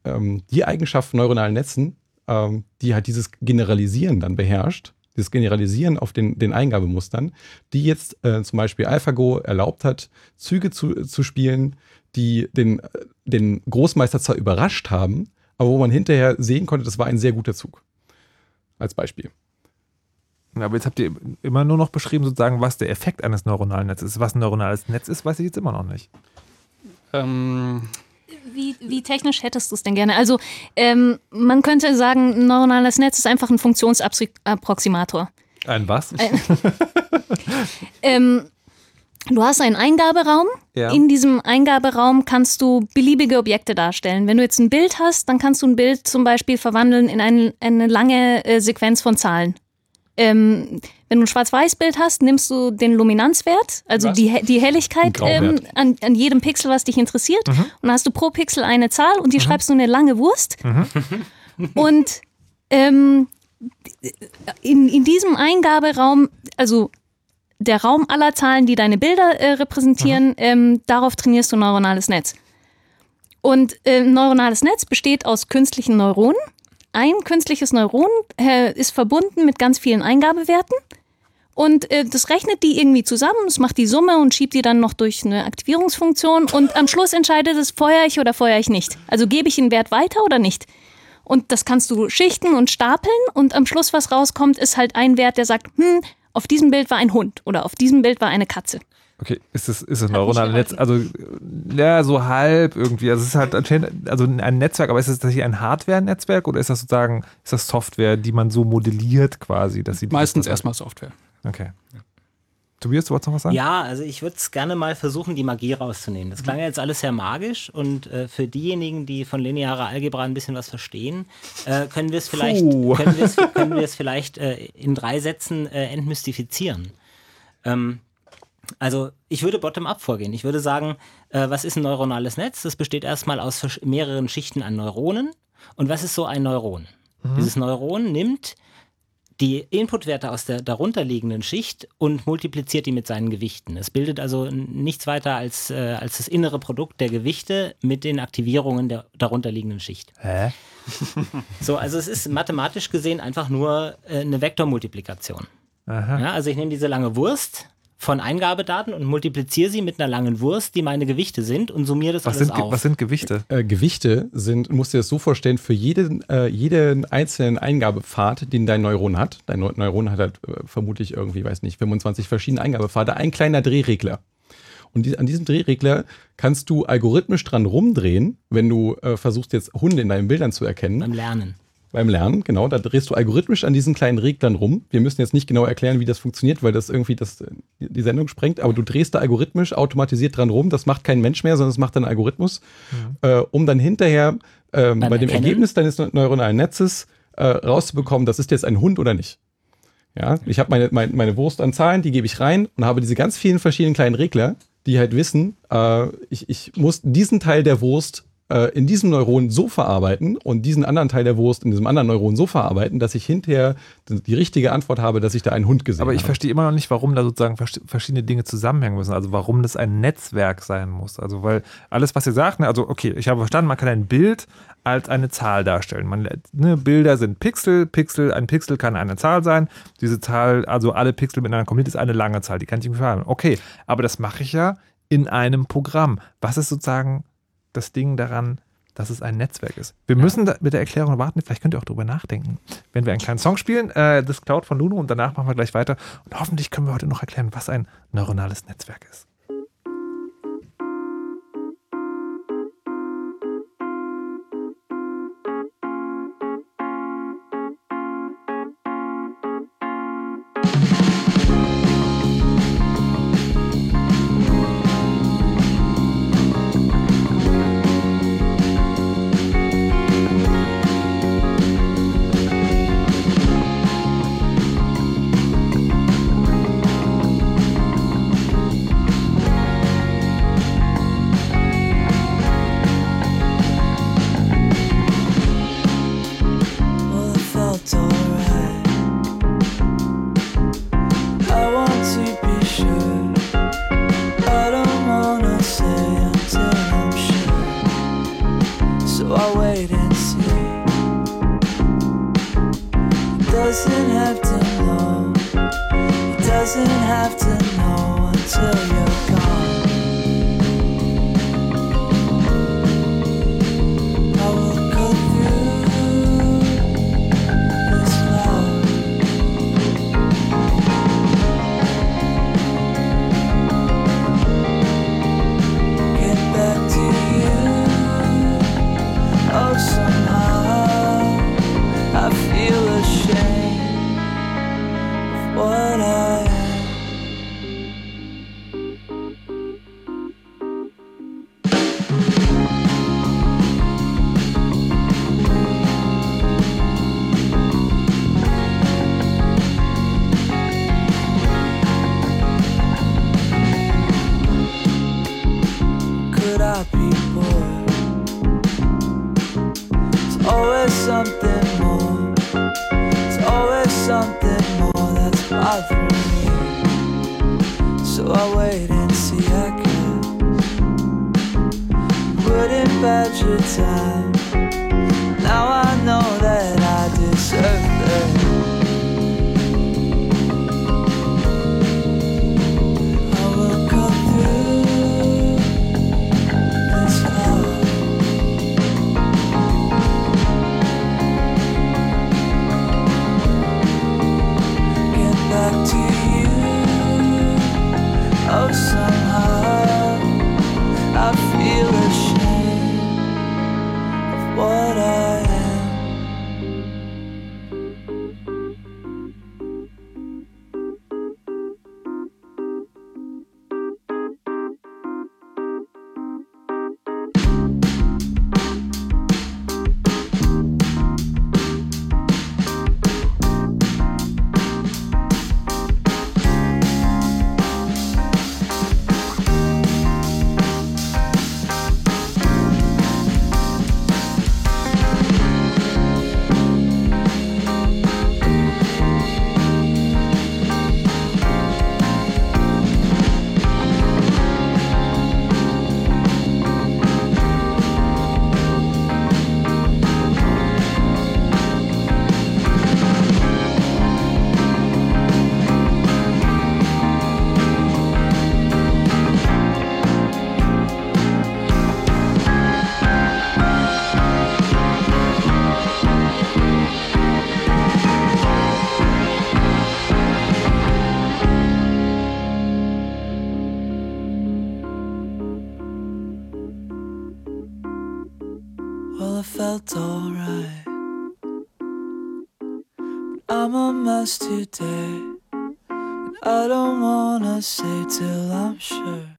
ähm, die Eigenschaft von neuronalen Netzen ähm, die halt dieses Generalisieren dann beherrscht, dieses Generalisieren auf den, den Eingabemustern, die jetzt äh, zum Beispiel AlphaGo erlaubt hat, Züge zu, zu spielen, die den, den Großmeister zwar überrascht haben, aber wo man hinterher sehen konnte, das war ein sehr guter Zug. Als Beispiel. Aber jetzt habt ihr immer nur noch beschrieben, sozusagen, was der Effekt eines neuronalen Netzes ist. Was ein neuronales Netz ist, weiß ich jetzt immer noch nicht. Ähm, wie, wie technisch hättest du es denn gerne? Also ähm, man könnte sagen, ein neuronales Netz ist einfach ein Funktionsapproximator. Ein was? Ein, ähm, du hast einen Eingaberaum. Ja. In diesem Eingaberaum kannst du beliebige Objekte darstellen. Wenn du jetzt ein Bild hast, dann kannst du ein Bild zum Beispiel verwandeln in ein, eine lange äh, Sequenz von Zahlen. Ähm, wenn du ein Schwarz-Weiß-Bild hast, nimmst du den Luminanzwert, also die, die Helligkeit ähm, an, an, jedem Pixel, was dich interessiert. Mhm. Und dann hast du pro Pixel eine Zahl und die mhm. schreibst du eine lange Wurst. Mhm. Und ähm, in, in diesem Eingaberaum, also der Raum aller Zahlen, die deine Bilder äh, repräsentieren, mhm. ähm, darauf trainierst du ein neuronales Netz. Und äh, ein neuronales Netz besteht aus künstlichen Neuronen ein künstliches Neuron äh, ist verbunden mit ganz vielen Eingabewerten und äh, das rechnet die irgendwie zusammen, es macht die Summe und schiebt die dann noch durch eine Aktivierungsfunktion und am Schluss entscheidet es, feuere ich oder feuere ich nicht. Also gebe ich den Wert weiter oder nicht. Und das kannst du schichten und stapeln und am Schluss, was rauskommt, ist halt ein Wert, der sagt, hm, auf diesem Bild war ein Hund oder auf diesem Bild war eine Katze. Okay, ist es ist das neuronale Netz? Also ja, so halb irgendwie. Also es ist halt also ein Netzwerk, aber ist das tatsächlich ein Hardware-Netzwerk oder ist das sozusagen ist das Software, die man so modelliert quasi, dass sie meistens erstmal Software. Okay. Tobias, du wolltest noch was sagen? Ja, also ich würde es gerne mal versuchen, die Magie rauszunehmen. Das klang ja jetzt alles sehr magisch und äh, für diejenigen, die von linearer Algebra ein bisschen was verstehen, äh, können wir es vielleicht, können wir es, können wir es vielleicht äh, in drei Sätzen äh, entmystifizieren. Ähm, also ich würde bottom-up vorgehen. Ich würde sagen, äh, was ist ein neuronales Netz? Das besteht erstmal aus mehreren Schichten an Neuronen. Und was ist so ein Neuron? Mhm. Dieses Neuron nimmt die Inputwerte aus der darunterliegenden Schicht und multipliziert die mit seinen Gewichten. Es bildet also nichts weiter als, äh, als das innere Produkt der Gewichte mit den Aktivierungen der darunterliegenden Schicht. Hä? so, also es ist mathematisch gesehen einfach nur äh, eine Vektormultiplikation. Ja, also ich nehme diese lange Wurst, von Eingabedaten und multipliziere sie mit einer langen Wurst, die meine Gewichte sind und summiere das was alles sind, auf. Was sind Gewichte? Äh, Gewichte sind, musst du dir das so vorstellen, für jeden, äh, jeden einzelnen Eingabepfad, den dein Neuron hat, dein Neuron hat halt äh, vermutlich irgendwie, weiß nicht, 25 verschiedene Eingabepfade, ein kleiner Drehregler. Und die, an diesem Drehregler kannst du algorithmisch dran rumdrehen, wenn du äh, versuchst jetzt Hunde in deinen Bildern zu erkennen. Beim Lernen beim Lernen, genau. Da drehst du algorithmisch an diesen kleinen Reglern rum. Wir müssen jetzt nicht genau erklären, wie das funktioniert, weil das irgendwie das, die Sendung sprengt, aber du drehst da algorithmisch automatisiert dran rum. Das macht kein Mensch mehr, sondern das macht ein Algorithmus, mhm. äh, um dann hinterher äh, bei dem Ergebnis deines neuronalen Netzes äh, rauszubekommen, das ist jetzt ein Hund oder nicht. Ja, ich habe meine, meine, meine Wurst an Zahlen, die gebe ich rein und habe diese ganz vielen verschiedenen kleinen Regler, die halt wissen, äh, ich, ich muss diesen Teil der Wurst äh, in diesem Neuron so verarbeiten und diesen anderen Teil der Wurst in diesem anderen Neuron so verarbeiten, dass ich hinterher die richtige Antwort habe, dass ich da einen Hund gesehen habe. Aber ich habe. verstehe immer noch nicht, warum da sozusagen verschiedene Dinge zusammenhängen müssen. Also warum das ein Netzwerk sein muss. Also weil alles, was ihr sagt, ne, also okay, ich habe verstanden, man kann ein Bild als eine Zahl darstellen. Man, ne, Bilder sind Pixel, Pixel, ein Pixel kann eine Zahl sein. Diese Zahl, also alle Pixel miteinander kombiniert, ist eine lange Zahl. Die kann ich irgendwie verarbeiten. Okay, aber das mache ich ja in einem Programm. Was ist sozusagen das Ding daran, dass es ein Netzwerk ist. Wir ja. müssen mit der Erklärung warten, vielleicht könnt ihr auch darüber nachdenken. Wenn wir einen kleinen Song spielen, äh, das Cloud von Luno und danach machen wir gleich weiter. Und hoffentlich können wir heute noch erklären, was ein neuronales Netzwerk ist. Mess today. I don't wanna say till I'm sure.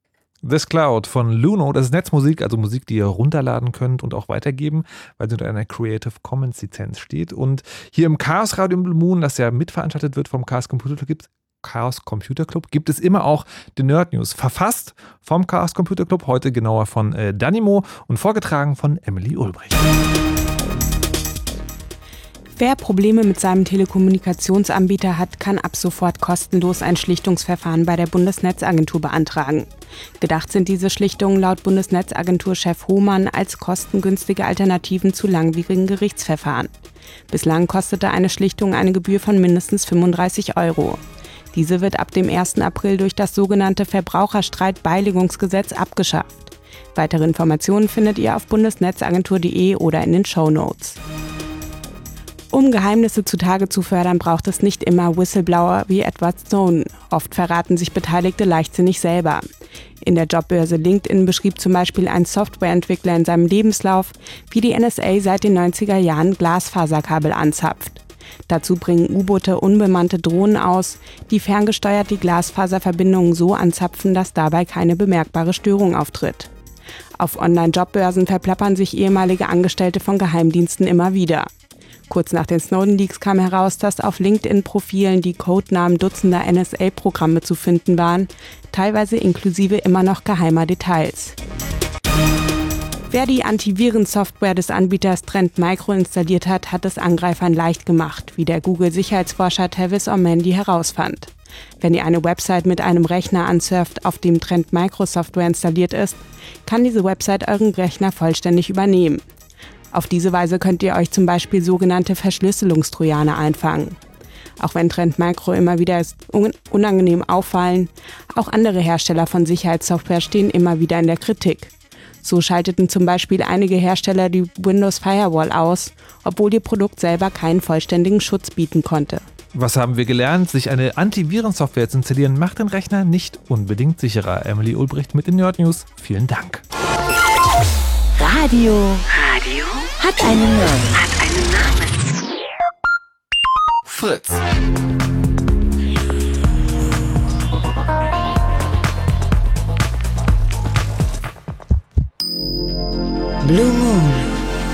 This Cloud von Luno, das ist Netzmusik, also Musik, die ihr runterladen könnt und auch weitergeben, weil sie unter einer Creative Commons Lizenz steht. Und hier im Chaos Radio Moon, das ja mitveranstaltet wird vom Chaos Computer Club, Chaos Computer Club, gibt es immer auch die Nerd News. Verfasst vom Chaos Computer Club, heute genauer von äh, Danimo und vorgetragen von Emily Ulbricht. Wer Probleme mit seinem Telekommunikationsanbieter hat, kann ab sofort kostenlos ein Schlichtungsverfahren bei der Bundesnetzagentur beantragen. Gedacht sind diese Schlichtungen laut Bundesnetzagentur-Chef Hohmann als kostengünstige Alternativen zu langwierigen Gerichtsverfahren. Bislang kostete eine Schlichtung eine Gebühr von mindestens 35 Euro. Diese wird ab dem 1. April durch das sogenannte Verbraucherstreitbeilegungsgesetz abgeschafft. Weitere Informationen findet ihr auf bundesnetzagentur.de oder in den Show Notes. Um Geheimnisse zutage zu fördern, braucht es nicht immer Whistleblower wie Edward Snowden. Oft verraten sich Beteiligte leichtsinnig selber. In der Jobbörse LinkedIn beschrieb zum Beispiel ein Softwareentwickler in seinem Lebenslauf, wie die NSA seit den 90er Jahren Glasfaserkabel anzapft. Dazu bringen U-Boote unbemannte Drohnen aus, die ferngesteuert die Glasfaserverbindungen so anzapfen, dass dabei keine bemerkbare Störung auftritt. Auf Online-Jobbörsen verplappern sich ehemalige Angestellte von Geheimdiensten immer wieder. Kurz nach den Snowden-Leaks kam heraus, dass auf LinkedIn-Profilen die Codenamen dutzender NSA-Programme zu finden waren, teilweise inklusive immer noch geheimer Details. Wer die Antivirensoftware des Anbieters Trend Micro installiert hat, hat es Angreifern leicht gemacht, wie der Google-Sicherheitsforscher Tavis Ormandy herausfand. Wenn ihr eine Website mit einem Rechner ansurft, auf dem Trend Micro Software installiert ist, kann diese Website euren Rechner vollständig übernehmen. Auf diese Weise könnt ihr euch zum Beispiel sogenannte Verschlüsselungstrojaner einfangen. Auch wenn Trend Micro immer wieder unangenehm auffallen, auch andere Hersteller von Sicherheitssoftware stehen immer wieder in der Kritik. So schalteten zum Beispiel einige Hersteller die Windows Firewall aus, obwohl ihr Produkt selber keinen vollständigen Schutz bieten konnte. Was haben wir gelernt? Sich eine Antivirensoftware zu installieren, macht den Rechner nicht unbedingt sicherer. Emily Ulbricht mit den Nerd News. Vielen Dank. Radio. Radio hat einen Namen. Hat einen Namen. Fritz. Blue Moon.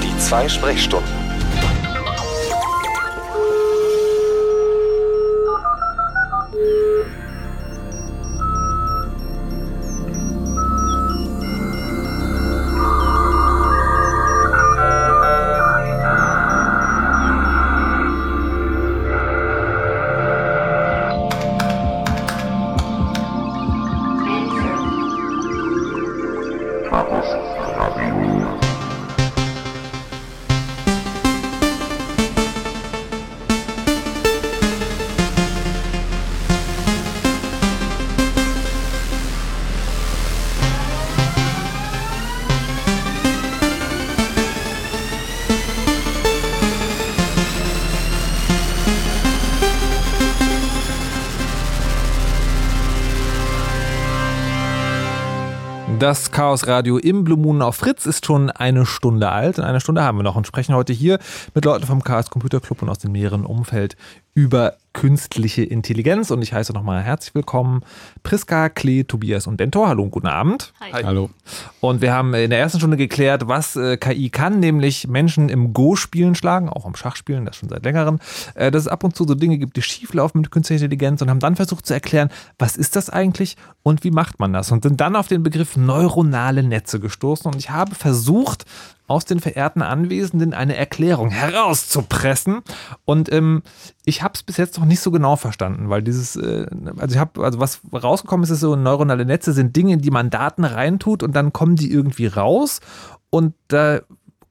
Die zwei Sprechstunden. Das Chaos Radio im Blue Moon auf Fritz ist schon eine Stunde alt. In einer Stunde haben wir noch und sprechen heute hier mit Leuten vom Chaos Computer Club und aus dem näheren Umfeld über künstliche Intelligenz. Und ich heiße nochmal herzlich willkommen Priska, Klee, Tobias und Dentor. Hallo und guten Abend. Hi. Hallo. Und wir haben in der ersten Stunde geklärt, was äh, KI kann, nämlich Menschen im Go-Spielen schlagen, auch im Schachspielen, das schon seit längerem. Äh, dass es ab und zu so Dinge gibt, die schieflaufen mit künstlicher Intelligenz und haben dann versucht zu erklären, was ist das eigentlich und wie macht man das? Und sind dann auf den Begriff neuronale Netze gestoßen. Und ich habe versucht, aus den verehrten Anwesenden eine Erklärung herauszupressen. Und ähm, ich habe es bis jetzt noch nicht so genau verstanden, weil dieses, äh, also ich habe, also was rausgekommen ist, ist so neuronale Netze sind Dinge, in die man Daten reintut und dann kommen die irgendwie raus. Und da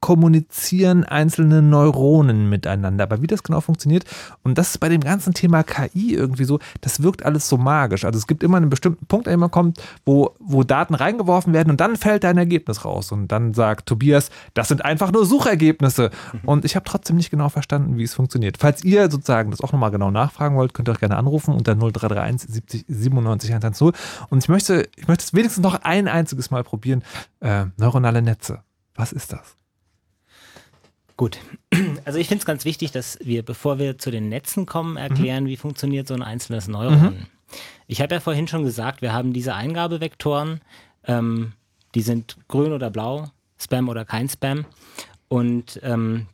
kommunizieren einzelne Neuronen miteinander. Aber wie das genau funktioniert, und das ist bei dem ganzen Thema KI irgendwie so, das wirkt alles so magisch. Also es gibt immer einen bestimmten Punkt, der immer kommt, wo, wo Daten reingeworfen werden und dann fällt da ein Ergebnis raus. Und dann sagt Tobias, das sind einfach nur Suchergebnisse. Und ich habe trotzdem nicht genau verstanden, wie es funktioniert. Falls ihr sozusagen das auch nochmal genau nachfragen wollt, könnt ihr euch gerne anrufen unter 0331 70 97 110. Und ich möchte, ich möchte es wenigstens noch ein einziges Mal probieren. Äh, neuronale Netze. Was ist das? Gut. Also ich finde es ganz wichtig, dass wir, bevor wir zu den Netzen kommen, erklären, wie funktioniert so ein einzelnes Neuron. Ich habe ja vorhin schon gesagt, wir haben diese Eingabevektoren, ähm, die sind grün oder blau, Spam oder kein Spam. Und ähm,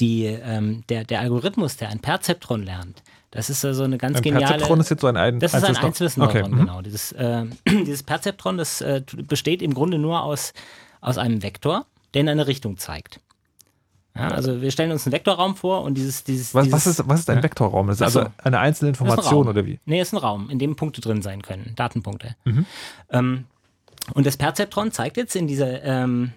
die, ähm, der, der Algorithmus, der ein Perzeptron lernt, das ist also eine ganz Ein geniale. Perzeptron ist jetzt so ein, ein Das ist ein einzelnes Neuron, Okay, mhm. genau. Dieses, äh, dieses Perzeptron, das äh, besteht im Grunde nur aus, aus einem Vektor, der in eine Richtung zeigt. Ja, also wir stellen uns einen Vektorraum vor und dieses, dieses, Was, dieses was, ist, was ist ein. Vektorraum? Das ist also eine einzelne ein Information Raum. oder wie? Nee, ist ein Raum, in dem Punkte drin sein können, Datenpunkte. Mhm. Ähm, und das Perzeptron zeigt jetzt in dieser, ähm,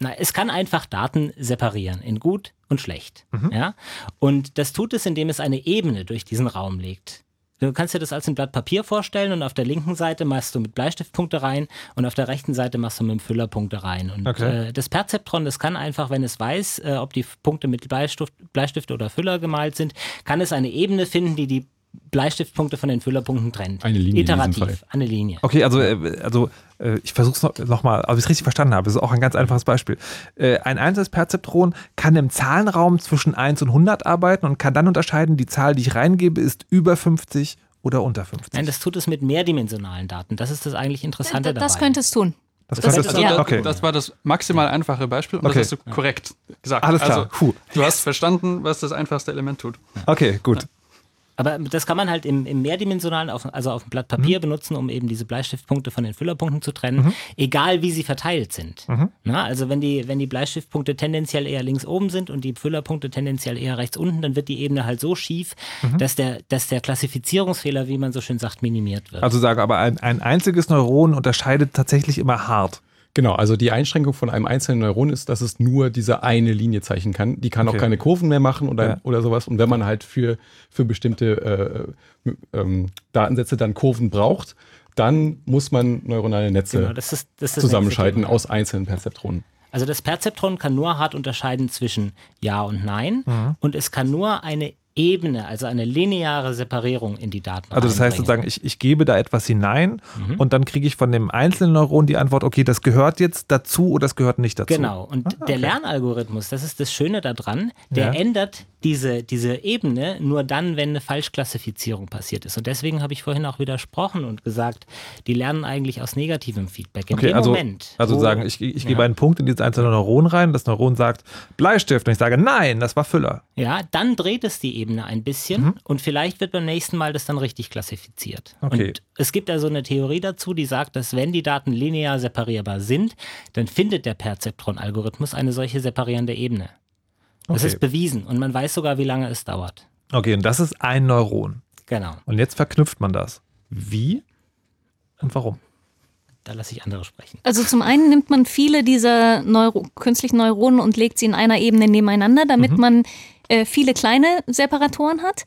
na, es kann einfach Daten separieren in gut und schlecht. Mhm. Ja? Und das tut es, indem es eine Ebene durch diesen Raum legt. Du kannst dir das als ein Blatt Papier vorstellen und auf der linken Seite machst du mit Bleistiftpunkte rein und auf der rechten Seite machst du mit dem Füller Punkte rein. Und Okay. äh, das Perzeptron, das kann einfach, wenn es weiß, äh, ob die Punkte mit Bleistift, Bleistift oder Füller gemalt sind, kann es eine Ebene finden, die die Bleistiftpunkte von den Füllerpunkten trennt. Eine Linie Iterativ, eine Linie. Okay, also, äh, also äh, ich versuche es noch, noch ob ich es richtig verstanden habe. Das ist auch ein ganz einfaches Beispiel. Äh, ein einzelnes Perzeptron kann im Zahlenraum zwischen 1 und 100 arbeiten und kann dann unterscheiden, die Zahl, die ich reingebe, ist über 50 oder unter 50. Nein, das tut es mit mehrdimensionalen Daten. Das ist das eigentlich Interessante Das dabei. könnte es tun. Das das es- ja. das, okay. das war das maximal einfache Beispiel und Okay. das hast du korrekt gesagt. Alles klar. Also, Puh. du hast verstanden, was das einfachste Element tut. Okay, gut. Aber das kann man halt im, im mehrdimensionalen, auf, also auf dem Blatt Papier Mhm. benutzen, um eben diese Bleistiftpunkte von den Füllerpunkten zu trennen, egal wie sie verteilt sind. Mhm. Na, also wenn die, wenn die Bleistiftpunkte tendenziell eher links oben sind und die Füllerpunkte tendenziell eher rechts unten, dann wird die Ebene halt so schief, Mhm. dass, der, dass der Klassifizierungsfehler, wie man so schön sagt, minimiert wird. Also sage aber, ein, ein einziges Neuron unterscheidet tatsächlich immer hart. Genau, also die Einschränkung von einem einzelnen Neuron ist, dass es nur diese eine Linie zeichnen kann. Die kann Okay. auch keine Kurven mehr machen oder, Ja. oder sowas. Und wenn man halt für, für bestimmte äh, ähm, Datensätze dann Kurven braucht, dann muss man neuronale Netze Genau, das ist- das ist zusammenschalten aus einzelnen Perzeptronen. Also das Perzeptron kann nur hart unterscheiden zwischen Ja und Nein Mhm. und es kann nur eine Ebene, also eine lineare Separierung in die Daten Also das heißt sozusagen, ich, ich gebe da etwas hinein Mhm. und dann kriege ich von dem einzelnen Neuron die Antwort, okay, das gehört jetzt dazu oder das gehört nicht dazu. Genau. Und Ah, der Lernalgorithmus, das ist das Schöne daran, der Ja. ändert diese, diese Ebene nur dann, wenn eine Falschklassifizierung passiert ist. Und deswegen habe ich vorhin auch widersprochen und gesagt, die lernen eigentlich aus negativem Feedback. In Okay, dem also, Moment. also wo- sagen, ich, ich gebe Ja. einen Punkt in dieses einzelne Neuron rein, das Neuron sagt Bleistift und ich sage, nein, das war Füller. Ja, dann dreht es die Ebene ein bisschen und vielleicht wird beim nächsten Mal das dann richtig klassifiziert. Mhm. Okay. Und es gibt also eine Theorie dazu, die sagt, dass wenn die Daten linear separierbar sind, dann findet der Perzeptron-Algorithmus eine solche separierende Ebene. Das Okay. ist bewiesen und man weiß sogar, wie lange es dauert. Okay, und das ist ein Neuron. Genau, Und jetzt verknüpft man das. Wie und warum? da lasse ich andere sprechen. Also zum einen nimmt man viele dieser Neuro künstlichen Neuronen und legt sie in einer Ebene nebeneinander, damit man äh, viele kleine Separatoren hat.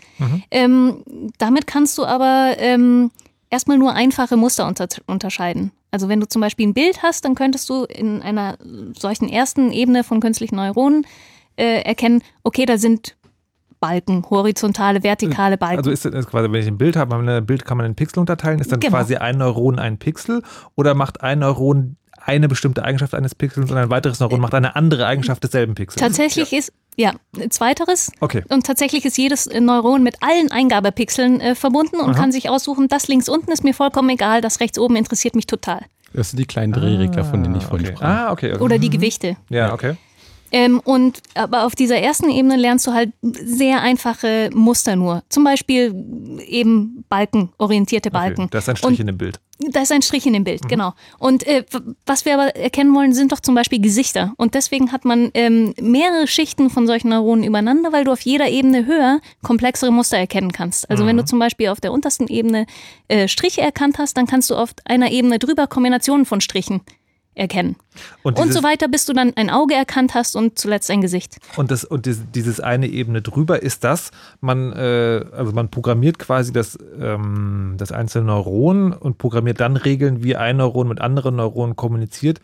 Ähm, damit kannst du aber ähm, erstmal nur einfache Muster unter unterscheiden. Also wenn du zum Beispiel ein Bild hast, dann könntest du in einer solchen ersten Ebene von künstlichen Neuronen äh, erkennen, okay, da sind Balken, horizontale, vertikale Balken. Also ist das quasi, wenn ich ein Bild habe, ein Bild kann man in Pixel unterteilen, ist dann Genau. quasi ein Neuron ein Pixel oder macht ein Neuron eine bestimmte Eigenschaft eines Pixels und ein weiteres Neuron macht eine andere Eigenschaft desselben Pixels? Tatsächlich ist, ja, zweiteres. Okay. Und tatsächlich ist jedes Neuron mit allen Eingabepixeln äh, verbunden und Aha. kann sich aussuchen, das links unten ist mir vollkommen egal, das rechts oben interessiert mich total. Das sind die kleinen Drehregler, von denen ich vorhin okay. sprach. Ah, okay. okay. Oder die Gewichte. Ja, okay. Ähm, und aber auf dieser ersten Ebene lernst du halt sehr einfache Muster nur. Zum Beispiel eben Balken, orientierte Balken. okay. Das ist ein Strich Und in dem Bild. Da ist ein Strich in dem Mhm. Bild, genau. Und äh, was wir aber erkennen wollen, sind doch zum Beispiel Gesichter. Und deswegen hat man ähm, mehrere Schichten von solchen Neuronen übereinander, weil du auf jeder Ebene höher komplexere Muster erkennen kannst. Also Mhm. wenn du zum Beispiel auf der untersten Ebene äh, Striche erkannt hast, dann kannst du auf einer Ebene drüber Kombinationen von Strichen erkennen. Und, Und so weiter, bis du dann ein Auge erkannt hast und zuletzt ein Gesicht. Und, das, und dieses, dieses eine Ebene drüber ist das, man, äh, also man programmiert quasi das, ähm, das einzelne Neuron und programmiert dann Regeln, wie ein Neuron mit anderen Neuronen kommuniziert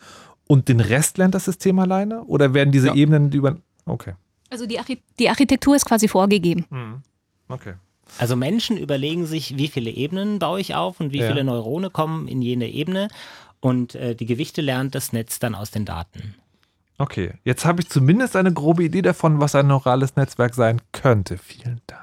und den Rest lernt das System alleine? Oder werden diese Ja. Ebenen über. Okay. Also die, Archi die Architektur ist quasi vorgegeben. Okay. Also Menschen überlegen sich, wie viele Ebenen baue ich auf und wie Ja. viele Neurone kommen in jene Ebene. Und äh, die Gewichte lernt das Netz dann aus den Daten. Okay, jetzt habe ich zumindest eine grobe Idee davon, was ein neurales Netzwerk sein könnte. Vielen Dank.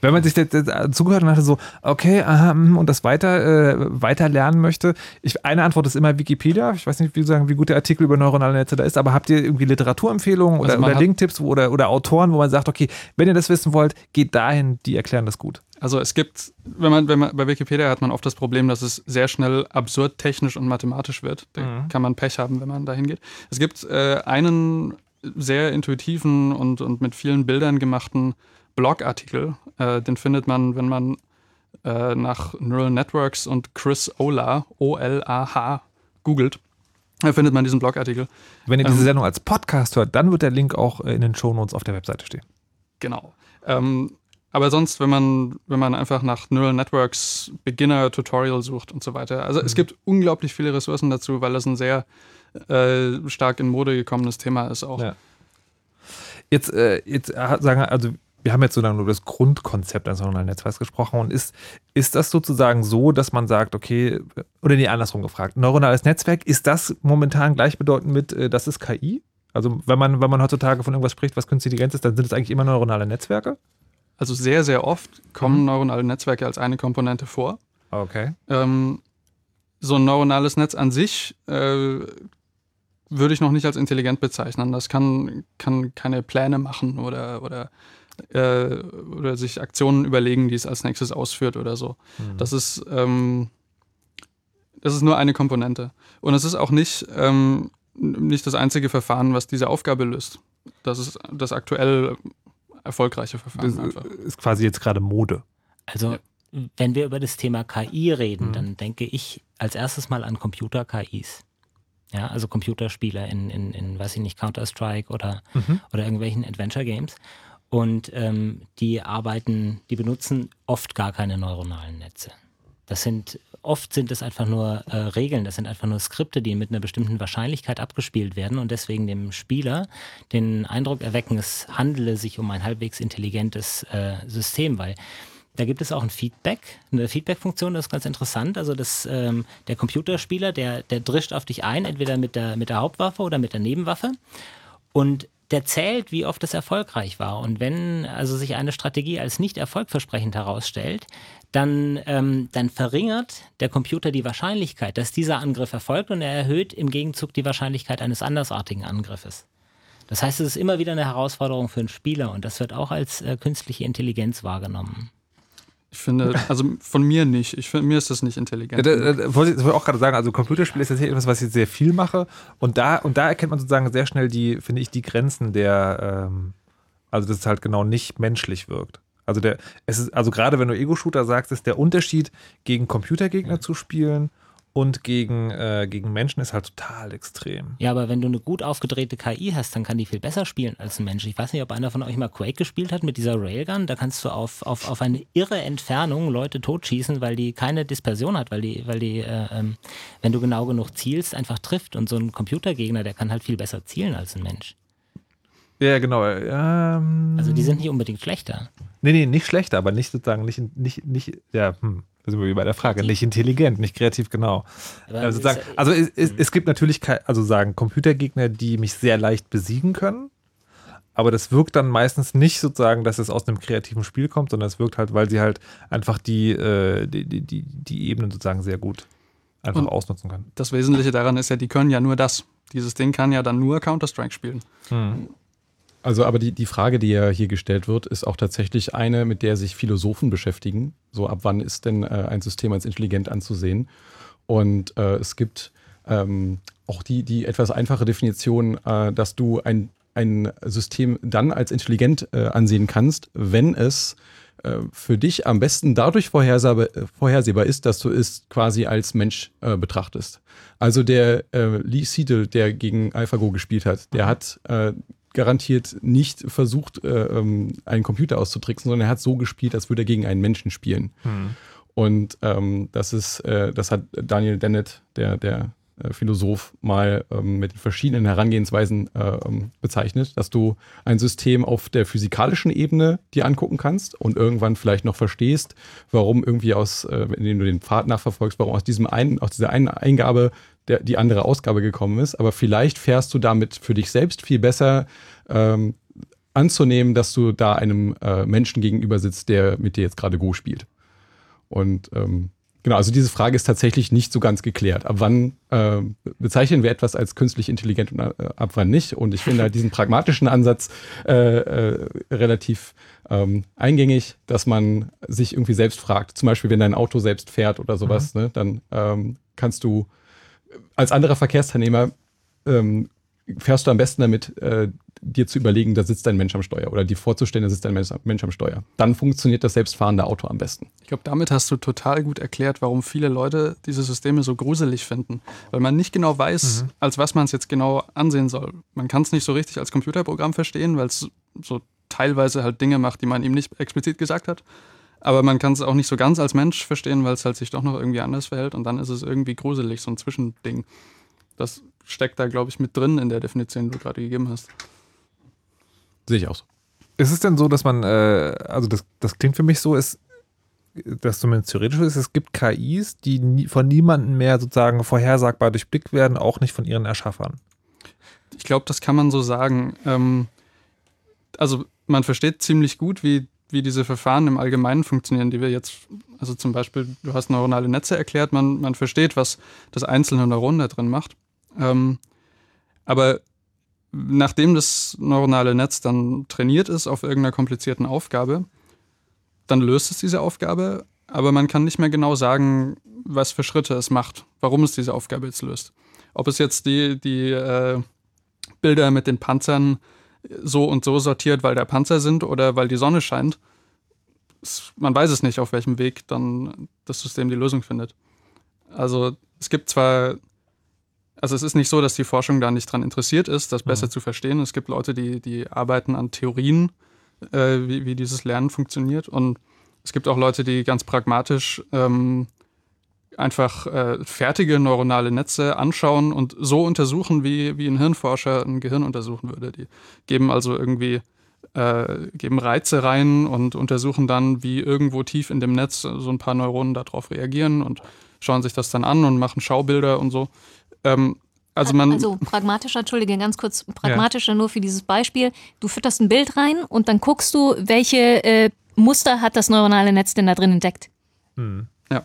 Wenn man sich jetzt, jetzt zugehört und hatte so, okay, aha, hm, und das weiter, äh, weiter lernen möchte, ich, eine Antwort ist immer Wikipedia. Ich weiß nicht, wie, sagen, wie gut der Artikel über neuronale Netze da ist, aber habt ihr irgendwie Literaturempfehlungen oder, Also oder Linktipps oder, oder Autoren, wo man sagt, okay, wenn ihr das wissen wollt, geht dahin, die erklären das gut. Also es gibt, wenn man, wenn man bei Wikipedia hat man oft das Problem, dass es sehr schnell absurd technisch und mathematisch wird. Da Mhm. kann man Pech haben, wenn man dahin geht. Es gibt äh, einen sehr intuitiven und, und mit vielen Bildern gemachten Blogartikel. Äh, den findet man, wenn man äh, nach Neural Networks und Chris Olah, O-L-A-H, googelt. Da findet man diesen Blogartikel. Wenn ihr diese Ähm, Sendung als Podcast hört, dann wird der Link auch äh, in den Shownotes auf der Webseite stehen. Genau. Ähm, aber sonst, wenn man, wenn man einfach nach Neural Networks Beginner Tutorial sucht und so weiter. Also es gibt unglaublich viele Ressourcen dazu, weil das ein sehr äh, stark in Mode gekommenes Thema ist auch. Ja. Jetzt, äh, jetzt äh, sagen, also wir haben jetzt so lange über das Grundkonzept eines neuronalen Netzwerks gesprochen und ist, ist das sozusagen so, dass man sagt, okay, oder nee, andersrum gefragt, neuronales Netzwerk, ist das momentan gleichbedeutend mit, äh, das ist KI? Also wenn man, wenn man heutzutage von irgendwas spricht, was künstliche Intelligenz ist, dann sind es eigentlich immer neuronale Netzwerke? Also sehr, sehr oft kommen neuronale Netzwerke als eine Komponente vor. Okay. Ähm, so ein neuronales Netz an sich äh, würde ich noch nicht als intelligent bezeichnen. Das kann, kann keine Pläne machen oder, oder, äh, oder sich Aktionen überlegen, die es als nächstes ausführt oder so. Das ist, ähm, das ist nur eine Komponente. Und es ist auch nicht, ähm, nicht das einzige Verfahren, was diese Aufgabe löst. Das ist das aktuell erfolgreiche Verfahren. Das einfach. ist quasi jetzt gerade Mode. Also, wenn wir über das Thema KI reden, Mhm. dann denke ich als erstes mal an Computer-KIs. Ja, also Computerspiele in, in, in, weiß ich nicht, Counter-Strike oder, Mhm. oder irgendwelchen Adventure-Games. Und ähm, die arbeiten, die benutzen oft gar keine neuronalen Netze. Das sind, oft sind es einfach nur äh, Regeln, das sind einfach nur Skripte, die mit einer bestimmten Wahrscheinlichkeit abgespielt werden und deswegen dem Spieler den Eindruck erwecken, es handele sich um ein halbwegs intelligentes äh, System, weil da gibt es auch ein Feedback, eine Feedback-Funktion, das ist ganz interessant. Also das, ähm, der Computerspieler, der, der drischt auf dich ein, entweder mit der, mit der Hauptwaffe oder mit der Nebenwaffe. Und der zählt, wie oft es erfolgreich war. Und wenn also sich eine Strategie als nicht erfolgversprechend herausstellt, dann, ähm, dann verringert der Computer die Wahrscheinlichkeit, dass dieser Angriff erfolgt und er erhöht im Gegenzug die Wahrscheinlichkeit eines andersartigen Angriffes. Das heißt, es ist immer wieder eine Herausforderung für einen Spieler und das wird auch als äh, künstliche Intelligenz wahrgenommen. Ich finde, also von mir nicht. Ich finde, mir ist das nicht Ja, intelligent. da, da, da wollte ich das wollte ich auch gerade sagen, also Computerspiel ist tatsächlich etwas, was ich sehr viel mache und da, und da erkennt man sozusagen sehr schnell die, finde ich, die Grenzen der, ähm, also dass es halt genau nicht menschlich wirkt. Also der, es ist, also gerade wenn du Ego-Shooter sagst, ist der Unterschied gegen Computergegner zu spielen und gegen, äh, gegen Menschen ist halt total extrem. Ja, aber wenn du eine gut aufgedrehte KI hast, dann kann die viel besser spielen als ein Mensch. Ich weiß nicht, ob einer von euch mal Quake gespielt hat mit dieser Railgun. Da kannst du auf, auf, auf eine irre Entfernung Leute totschießen, weil die keine Dispersion hat, weil die, weil die, äh, ähm, wenn du genau genug zielst, einfach trifft. Und so ein Computergegner, der kann halt viel besser zielen als ein Mensch. Ja, genau. Ähm, Also die sind nicht unbedingt schlechter. Nee, nee, nicht schlechter, aber nicht sozusagen, nicht, nicht, nicht ja, hm, da sind wir wieder bei der Frage, nicht intelligent, nicht kreativ, genau. Aber Also, sozusagen, es- also es, es, es gibt natürlich, also sagen Computergegner, die mich sehr leicht besiegen können, aber das wirkt dann meistens nicht sozusagen, dass es aus einem kreativen Spiel kommt, sondern es wirkt halt, weil sie halt einfach die, äh, die, die, die, die Ebenen sozusagen sehr gut einfach Und- ausnutzen können. Das Wesentliche daran ist ja, die können ja nur das. Dieses Ding kann ja dann nur Counter-Strike spielen. Hm. Also, aber die, die Frage, die ja hier gestellt wird, ist auch tatsächlich eine, mit der sich Philosophen beschäftigen. So, ab wann ist denn äh, ein System als intelligent anzusehen? Und äh, es gibt ähm, auch die, die etwas einfache Definition, äh, dass du ein, ein System dann als intelligent äh, ansehen kannst, wenn es äh, für dich am besten dadurch vorhersehbar, ist, dass du es quasi als Mensch äh, betrachtest. Also der äh, Lee Sedol, der gegen AlphaGo gespielt hat, der hat äh, garantiert nicht versucht, äh, ähm, einen Computer auszutricksen, sondern er hat so gespielt, als würde er gegen einen Menschen spielen. Hm. Und ähm, das ist, äh, das hat Daniel Dennett, der, der Philosoph, mal ähm, mit verschiedenen Herangehensweisen äh, ähm, bezeichnet, dass du ein System auf der physikalischen Ebene dir angucken kannst und irgendwann vielleicht noch verstehst, warum irgendwie aus, äh, indem du den Pfad nachverfolgst, warum aus diesem einen, aus dieser einen Eingabe der, die andere Ausgabe gekommen ist, aber vielleicht fährst du damit für dich selbst viel besser ähm, anzunehmen, dass du da einem äh, Menschen gegenüber sitzt, der mit dir jetzt gerade Go spielt. Und ähm, genau, also diese Frage ist tatsächlich nicht so ganz geklärt. Ab wann äh, bezeichnen wir etwas als künstlich intelligent und äh, ab wann nicht? Und ich finde halt diesen pragmatischen Ansatz äh, äh, relativ ähm, eingängig, dass man sich irgendwie selbst fragt. Zum Beispiel, wenn dein Auto selbst fährt oder sowas, mhm. ne, dann ähm, kannst du als anderer Verkehrsteilnehmer ähm, fährst du am besten damit, äh, dir zu überlegen, da sitzt ein Mensch am Steuer oder dir vorzustellen, da sitzt ein Mensch am Steuer. Dann funktioniert das selbstfahrende Auto am besten. Ich glaube, damit hast du total gut erklärt, warum viele Leute diese Systeme so gruselig finden. Weil man nicht genau weiß, mhm. als was man es jetzt genau ansehen soll. Man kann es nicht so richtig als Computerprogramm verstehen, weil es so teilweise halt Dinge macht, die man ihm nicht explizit gesagt hat. Aber man kann es auch nicht so ganz als Mensch verstehen, weil es halt sich doch noch irgendwie anders verhält und dann ist es irgendwie gruselig, so ein Zwischending. Das steckt da, glaube ich, mit drin in der Definition, die du gerade gegeben hast. Sehe ich auch so. Ist es denn so, dass man, äh, also das, das klingt für mich so, ist, dass zumindest theoretisch ist, es gibt KIs, die nie, von niemandem mehr sozusagen vorhersagbar durchblickt werden, auch nicht von ihren Erschaffern. Ich glaube, das kann man so sagen. Ähm, also man versteht ziemlich gut, wie, wie diese Verfahren im Allgemeinen funktionieren, die wir jetzt, also zum Beispiel, du hast neuronale Netze erklärt, man, man versteht, was das einzelne Neuron da drin macht. Ähm, aber nachdem das neuronale Netz dann trainiert ist auf irgendeiner komplizierten Aufgabe, dann löst es diese Aufgabe, aber man kann nicht mehr genau sagen, was für Schritte es macht, warum es diese Aufgabe jetzt löst. Ob es jetzt die, die äh, Bilder mit den Panzern so und so sortiert, weil der Panzer sind oder weil die Sonne scheint. Man weiß es nicht, auf welchem Weg dann das System die Lösung findet. Also es gibt zwar also es ist nicht so, dass die Forschung da nicht dran interessiert ist, das besser mhm. zu verstehen. Es gibt Leute, die, die arbeiten an Theorien, äh, wie, wie dieses Lernen funktioniert. Und es gibt auch Leute, die ganz pragmatisch ähm, einfach äh, fertige neuronale Netze anschauen und so untersuchen, wie, wie ein Hirnforscher ein Gehirn untersuchen würde. Die geben also irgendwie äh, geben Reize rein und untersuchen dann, wie irgendwo tief in dem Netz so ein paar Neuronen darauf reagieren und schauen sich das dann an und machen Schaubilder und so. Ähm, also, man also pragmatischer, entschuldige, ganz kurz, pragmatischer ja. nur für dieses Beispiel. Du fütterst ein Bild rein und dann guckst du, welche äh, Muster hat das neuronale Netz denn da drin entdeckt. Hm. Ja.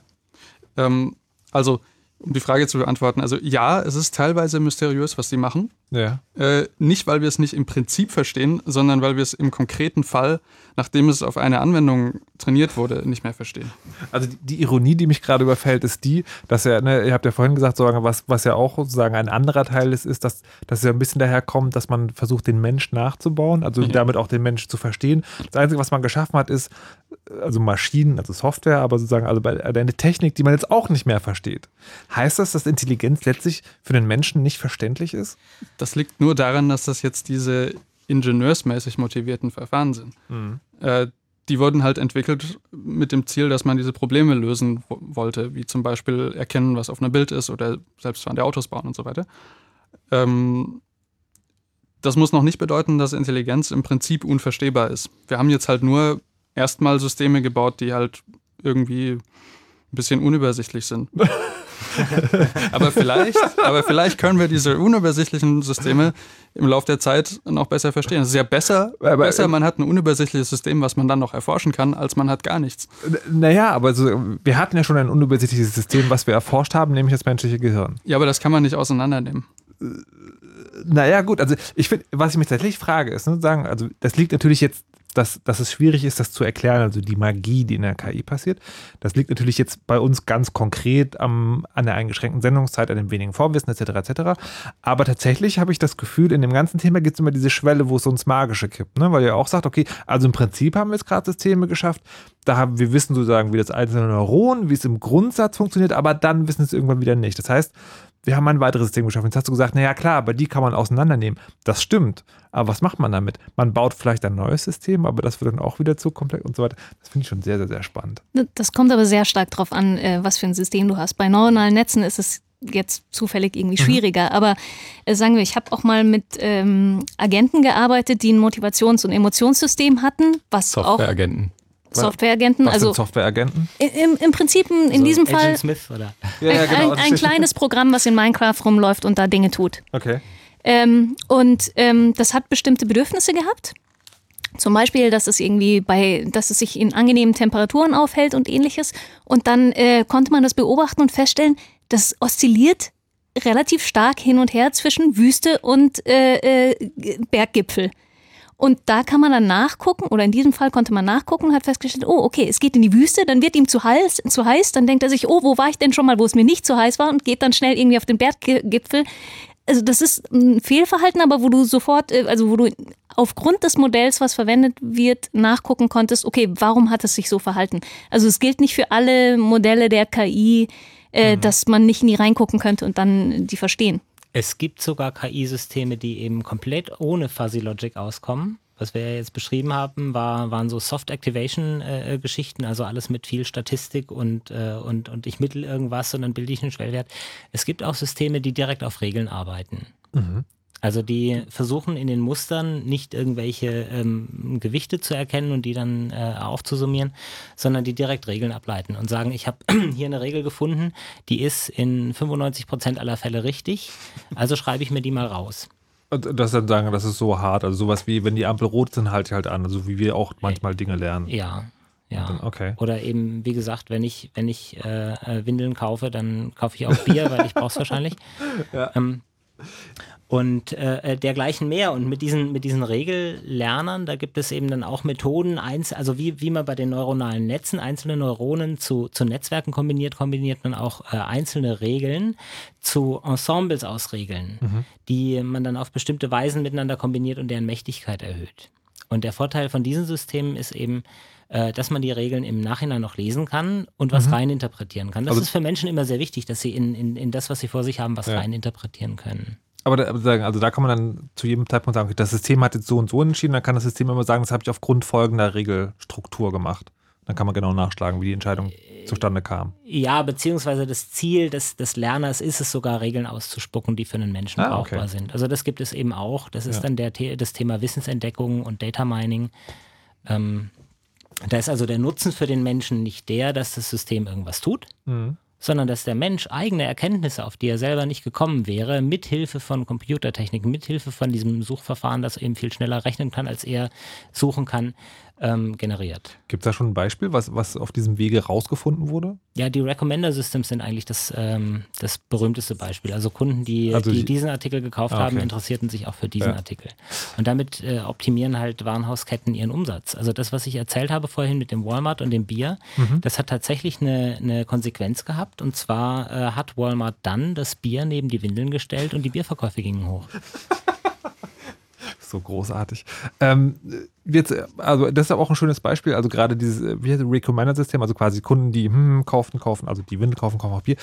Ähm, also um die Frage zu beantworten, also ja, es ist teilweise mysteriös, was sie machen. Ja. Äh, nicht, weil wir es nicht im Prinzip verstehen, sondern weil wir es im konkreten Fall, nachdem es auf eine Anwendung trainiert wurde, nicht mehr verstehen. Also die, Ironie, die mich gerade überfällt, ist die, dass ja, ne, ihr habt ja vorhin gesagt, was, was ja auch sozusagen ein anderer Teil ist, ist, dass, dass es ja ein bisschen daher kommt, dass man versucht, den Mensch nachzubauen, also ja. damit auch den Mensch zu verstehen. Das Einzige, was man geschaffen hat, ist, also Maschinen, also Software, aber sozusagen also eine Technik, die man jetzt auch nicht mehr versteht. Heißt das, dass Intelligenz letztlich für den Menschen nicht verständlich ist? Das liegt nur daran, dass das jetzt diese ingenieursmäßig motivierten Verfahren sind. Mhm. Äh, die wurden halt entwickelt mit dem Ziel, dass man diese Probleme lösen wollte, wie zum Beispiel erkennen, was auf einem Bild ist oder selbstfahrende Autos bauen und so weiter. Ähm, das muss noch nicht bedeuten, dass Intelligenz im Prinzip unverstehbar ist. Wir haben jetzt halt nur erstmal Systeme gebaut, die halt irgendwie ein bisschen unübersichtlich sind. aber, vielleicht, aber vielleicht können wir diese unübersichtlichen Systeme im Laufe der Zeit noch besser verstehen. Es ist ja besser, aber, besser, man hat ein unübersichtliches System, was man dann noch erforschen kann, als man hat gar nichts. Naja, aber so, wir hatten ja schon ein unübersichtliches System, was wir erforscht haben, nämlich das menschliche Gehirn. Ja, aber das kann man nicht auseinandernehmen. Naja, gut, also ich finde, was ich mich tatsächlich frage, ist, ne, sagen, also das liegt natürlich jetzt dass, dass es schwierig ist, das zu erklären, also die Magie, die in der KI passiert. Das liegt natürlich jetzt bei uns ganz konkret am, an der eingeschränkten Sendungszeit, an dem wenigen Vorwissen etc. etc. Aber tatsächlich habe ich das Gefühl, in dem ganzen Thema gibt es immer diese Schwelle, wo es uns Magische kippt, ne? weil ihr auch sagt, okay, also im Prinzip haben wir jetzt gerade Systeme geschafft, da haben wir wissen sozusagen, wie das einzelne Neuron, wie es im Grundsatz funktioniert, aber dann wissen es irgendwann wieder nicht. Das heißt, wir haben ein weiteres System geschaffen. Jetzt hast du gesagt, naja klar, aber die kann man auseinandernehmen. Das stimmt. Aber was macht man damit? Man baut vielleicht ein neues System, aber das wird dann auch wieder zu komplex und so weiter. Das finde ich schon sehr, sehr, sehr spannend. Das kommt aber sehr stark darauf an, äh, was für ein System du hast. Bei neuronalen Netzen ist es jetzt zufällig irgendwie mhm. schwieriger. Mhm. Aber äh, sagen wir, ich habe auch mal mit ähm, Agenten gearbeitet, die ein Motivations- und Emotionssystem hatten, was Softwareagenten. Softwareagenten. Was Also Softwareagenten? im, im Prinzip in So diesem Agent Fall Smith oder? Ja, genau. ein, ein kleines Programm, was in Minecraft rumläuft und da Dinge tut. Okay. Ähm, und ähm, das hat bestimmte Bedürfnisse gehabt. Zum Beispiel, dass es irgendwie bei, dass es sich in angenehmen Temperaturen aufhält und ähnliches. Und dann äh, konnte man das beobachten und feststellen, das oszilliert relativ stark hin und her zwischen Wüste und äh, äh, Berggipfel. Und da kann man dann nachgucken, oder in diesem Fall konnte man nachgucken und hat festgestellt, oh, okay, es geht in die Wüste, dann wird ihm zu heiß, zu heiß, dann denkt er sich, oh, wo war ich denn schon mal, wo es mir nicht zu heiß war und geht dann schnell irgendwie auf den Berggipfel. Also das ist ein Fehlverhalten, aber wo du sofort, äh, also wo du aufgrund des Modells, was verwendet wird, nachgucken konntest, okay, warum hat es sich so verhalten? Also es gilt nicht für alle Modelle der KI, äh, dass man nicht in die reingucken könnte und dann die verstehen. Es gibt sogar KI-Systeme, die eben komplett ohne Fuzzy Logic auskommen. Was wir jetzt beschrieben haben, war, waren so Soft-Activation-Geschichten, also alles mit viel Statistik und, äh, und, und ich mittel irgendwas und dann bilde ich einen Schwellwert. Es gibt auch Systeme, die direkt auf Regeln arbeiten. Also die versuchen in den Mustern nicht irgendwelche ähm, Gewichte zu erkennen und die dann äh, aufzusummieren, sondern die direkt Regeln ableiten und sagen, ich habe hier eine Regel gefunden, die ist in 95 Prozent aller Fälle richtig, also schreibe ich mir die mal raus. Das dann sagen, das ist so hart. Also sowas wie, wenn die Ampel rot sind, halte ich halt an. Also wie wir auch manchmal Dinge lernen. Ja, ja. Okay. Oder eben, wie gesagt, wenn ich, wenn ich äh, äh, Windeln kaufe, dann kaufe ich auch Bier, weil ich brauche es wahrscheinlich. Ähm, und äh, dergleichen mehr. Und mit diesen, mit diesen Regellernern, da gibt es eben dann auch Methoden, einz also wie, wie man bei den neuronalen Netzen einzelne Neuronen zu, zu Netzwerken kombiniert, kombiniert man auch äh, einzelne Regeln zu Ensembles aus Regeln, die man dann auf bestimmte Weisen miteinander kombiniert und deren Mächtigkeit erhöht. Und der Vorteil von diesen Systemen ist eben, äh, dass man die Regeln im Nachhinein noch lesen kann und was reininterpretieren kann. Das Also- ist für Menschen immer sehr wichtig, dass sie in, in, in das, was sie vor sich haben, was Ja. reininterpretieren können. Aber da, also da kann man dann zu jedem Zeitpunkt sagen, okay, das System hat jetzt so und so entschieden, dann kann das System immer sagen, das habe ich aufgrund folgender Regelstruktur gemacht. Dann kann man genau nachschlagen, wie die Entscheidung zustande kam. Ja, beziehungsweise das Ziel des, des Lerners ist es sogar, Regeln auszuspucken, die für einen Menschen Ah, brauchbar okay. sind. Also das gibt es eben auch. Das ist Ja. dann der, das Thema Wissensentdeckung und Data Mining. Ähm, da ist also der Nutzen für den Menschen nicht der, dass das System irgendwas tut, Mhm. Sondern dass der Mensch eigene Erkenntnisse, auf die er selber nicht gekommen wäre, mithilfe von Computertechnik, mithilfe von diesem Suchverfahren, das eben viel schneller rechnen kann, als er suchen kann, ähm, generiert. Gibt es da schon ein Beispiel, was, was auf diesem Wege rausgefunden wurde? Ja, die Recommender Systems sind eigentlich das, ähm, das berühmteste Beispiel. Also Kunden, die, Also die die- diesen Artikel gekauft Ah, haben, okay. interessierten sich auch für diesen Ja. Artikel. Und damit äh, optimieren halt Warenhausketten ihren Umsatz. Also das, was ich erzählt habe vorhin mit dem Walmart und dem Bier, Mhm. das hat tatsächlich eine, eine Konsequenz gehabt. Und zwar äh, hat Walmart dann das Bier neben die Windeln gestellt und die Bierverkäufe gingen hoch. So großartig. Ähm, jetzt, also das ist aber auch ein schönes Beispiel. Also gerade dieses, äh, wie heißt Recommender-System, also quasi Kunden, die hm, kaufen, kaufen, also die Windel kaufen, kaufen auch Bier.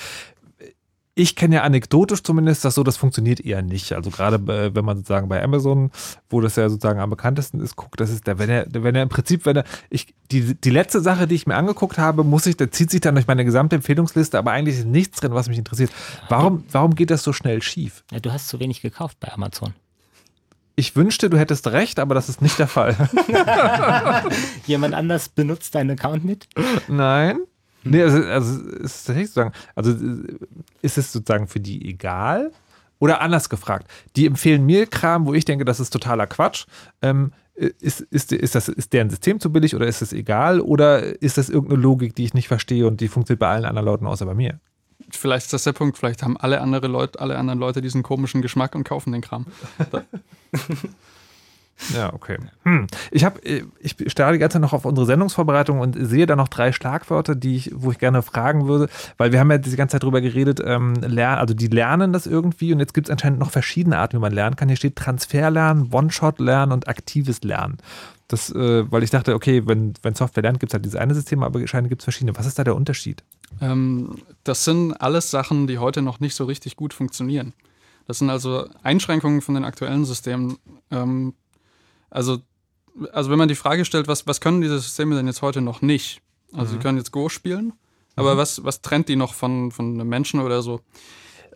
Ich kenne ja anekdotisch zumindest, dass so das funktioniert eher nicht. Also gerade wenn man sozusagen bei Amazon, wo das ja sozusagen am bekanntesten ist, guckt, das ist der, wenn er, wenn er im Prinzip, wenn er, ich, die, die letzte Sache, die ich mir angeguckt habe, muss ich, da zieht sich dann durch meine gesamte Empfehlungsliste, aber eigentlich ist nichts drin, was mich interessiert. Warum, warum geht das so schnell schief? Ja, du hast zu wenig gekauft bei Amazon. Ich wünschte, du hättest recht, aber das ist nicht der Fall. Jemand anders benutzt deinen Account mit? Nein. Nee, also, also ist tatsächlich sozusagen, also ist es sozusagen für die egal? Oder anders gefragt, die empfehlen mir Kram, wo ich denke, das ist totaler Quatsch. Ähm, ist, ist, ist, das, ist deren System zu billig oder ist es egal? Oder ist das irgendeine Logik, die ich nicht verstehe und die funktioniert bei allen anderen Leuten außer bei mir? Vielleicht ist das der Punkt, vielleicht haben alle, andere Leute, alle anderen Leute diesen komischen Geschmack und kaufen den Kram. Ja, okay. Hm. Ich habe, ich starre die ganze Zeit noch auf unsere Sendungsvorbereitung und sehe da noch drei Schlagwörter, die ich, wo ich gerne fragen würde, weil wir haben ja die ganze Zeit drüber geredet, ähm, lern, also die lernen das irgendwie und jetzt gibt es anscheinend noch verschiedene Arten, wie man lernen kann. Hier steht Transferlernen, One-Shot-Lernen und aktives Lernen. Das, äh, weil ich dachte, okay, wenn, wenn Software lernt, gibt es halt dieses eine System, aber anscheinend gibt es verschiedene. Was ist da der Unterschied? Ähm, das sind alles Sachen, die heute noch nicht so richtig gut funktionieren. Das sind also Einschränkungen von den aktuellen Systemen. Ähm, also, also wenn man die Frage stellt, was, was können diese Systeme denn jetzt heute noch nicht? Also sie können jetzt Go spielen, aber was, was trennt die noch von, von einem Menschen oder so?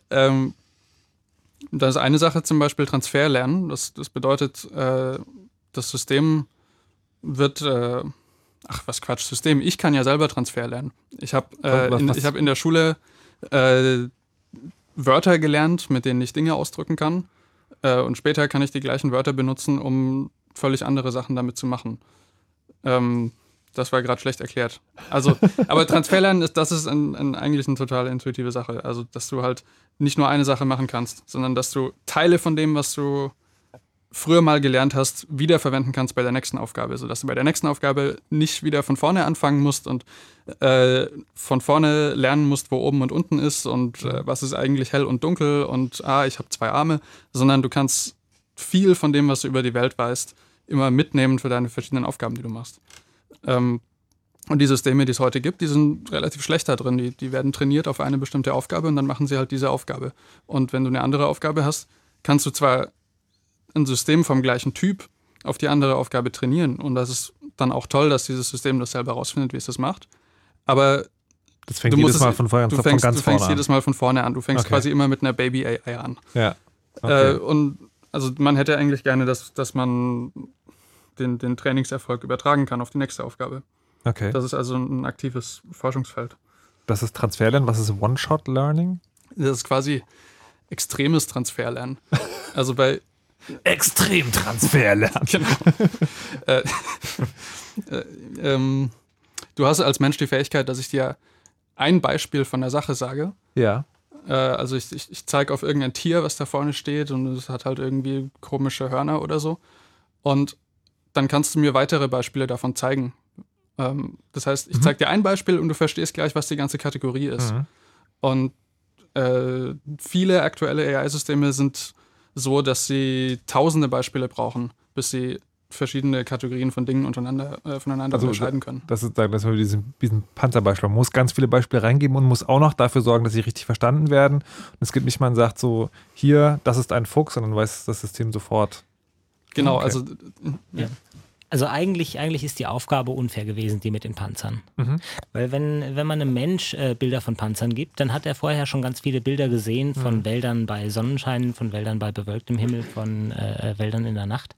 Ähm, da ist eine Sache zum Beispiel Transferlernen. Das, das bedeutet, äh, das System wird, äh, ach was Quatsch, System, ich kann ja selber Transfer lernen. Ich habe äh, Was- in, ich hab in der Schule äh, Wörter gelernt, mit denen ich Dinge ausdrücken kann. Äh, und später kann ich die gleichen Wörter benutzen, um völlig andere Sachen damit zu machen. Ähm, das war gerade schlecht erklärt. Also, aber Transferlernen ist, das ist ein, ein, eigentlich eine total intuitive Sache. Also, dass du halt nicht nur eine Sache machen kannst, sondern dass du Teile von dem, was du früher mal gelernt hast, wiederverwenden kannst bei der nächsten Aufgabe, sodass du bei der nächsten Aufgabe nicht wieder von vorne anfangen musst und äh, von vorne lernen musst, wo oben und unten ist und äh, was ist eigentlich hell und dunkel und ah, ich habe zwei Arme, sondern du kannst viel von dem, was du über die Welt weißt, immer mitnehmen für deine verschiedenen Aufgaben, die du machst. Ähm, und die Systeme, die es heute gibt, die sind relativ schlecht da drin. Die, die werden trainiert auf eine bestimmte Aufgabe und dann machen sie halt diese Aufgabe. Und wenn du eine andere Aufgabe hast, kannst du zwar ein System vom gleichen Typ auf die andere Aufgabe trainieren. Und das ist dann auch toll, dass dieses System das selber rausfindet, wie es das macht. Aber Das fängt du jedes Mal von, vorne, du von fängst, ganz du fängst vorne jedes Mal von vorne an. Du fängst Okay. quasi immer mit einer Baby-AI an. an. Ja. Okay. Äh, und also man hätte eigentlich gerne, dass, dass man den, den Trainingserfolg übertragen kann auf die nächste Aufgabe. okay. Das ist also ein aktives Forschungsfeld. Das ist Transferlernen. Was ist One-Shot-Learning? Das ist quasi extremes Transferlernen. Also bei Extrem Transferlernen. genau. äh, äh, ähm, du hast als Mensch die Fähigkeit, dass ich dir ein Beispiel von der Sache sage. Ja. Äh, also ich, ich, ich zeige auf irgendein Tier, was da vorne steht und es hat halt irgendwie komische Hörner oder so. Und dann kannst du mir weitere Beispiele davon zeigen. Ähm, das heißt, ich zeige dir ein Beispiel und du verstehst gleich, was die ganze Kategorie ist. Mhm. Und äh, viele aktuelle AI-Systeme sind so, dass sie tausende Beispiele brauchen, bis sie verschiedene Kategorien von Dingen untereinander, äh, voneinander Also, unterscheiden können. Das ist, das ist diesen, diesen Panzerbeispiel. Man muss ganz viele Beispiele reingeben und muss auch noch dafür sorgen, dass sie richtig verstanden werden. Und es gibt nicht, man sagt so, hier, das ist ein Fuchs, und dann weiß das System sofort. Genau, Okay. also äh, Also eigentlich, eigentlich ist die Aufgabe unfair gewesen, die mit den Panzern. Mhm. Weil wenn, wenn man einem Mensch äh, Bilder von Panzern gibt, dann hat er vorher schon ganz viele Bilder gesehen von Mhm. Wäldern bei Sonnenschein, von Wäldern bei bewölktem Himmel, von äh, Wäldern in der Nacht.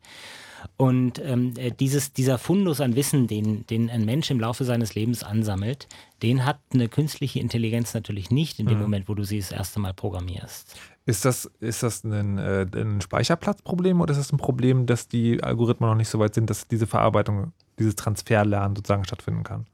Und ähm, äh, dieses, dieser Fundus an Wissen, den, den ein Mensch im Laufe seines Lebens ansammelt, den hat eine künstliche Intelligenz natürlich nicht in dem Mhm. Moment, wo du sie das erste Mal programmierst. Ist das, ist das ein, äh, ein Speicherplatzproblem oder ist das ein Problem, dass die Algorithmen noch nicht so weit sind, dass diese Verarbeitung, dieses Transferlernen sozusagen stattfinden kann?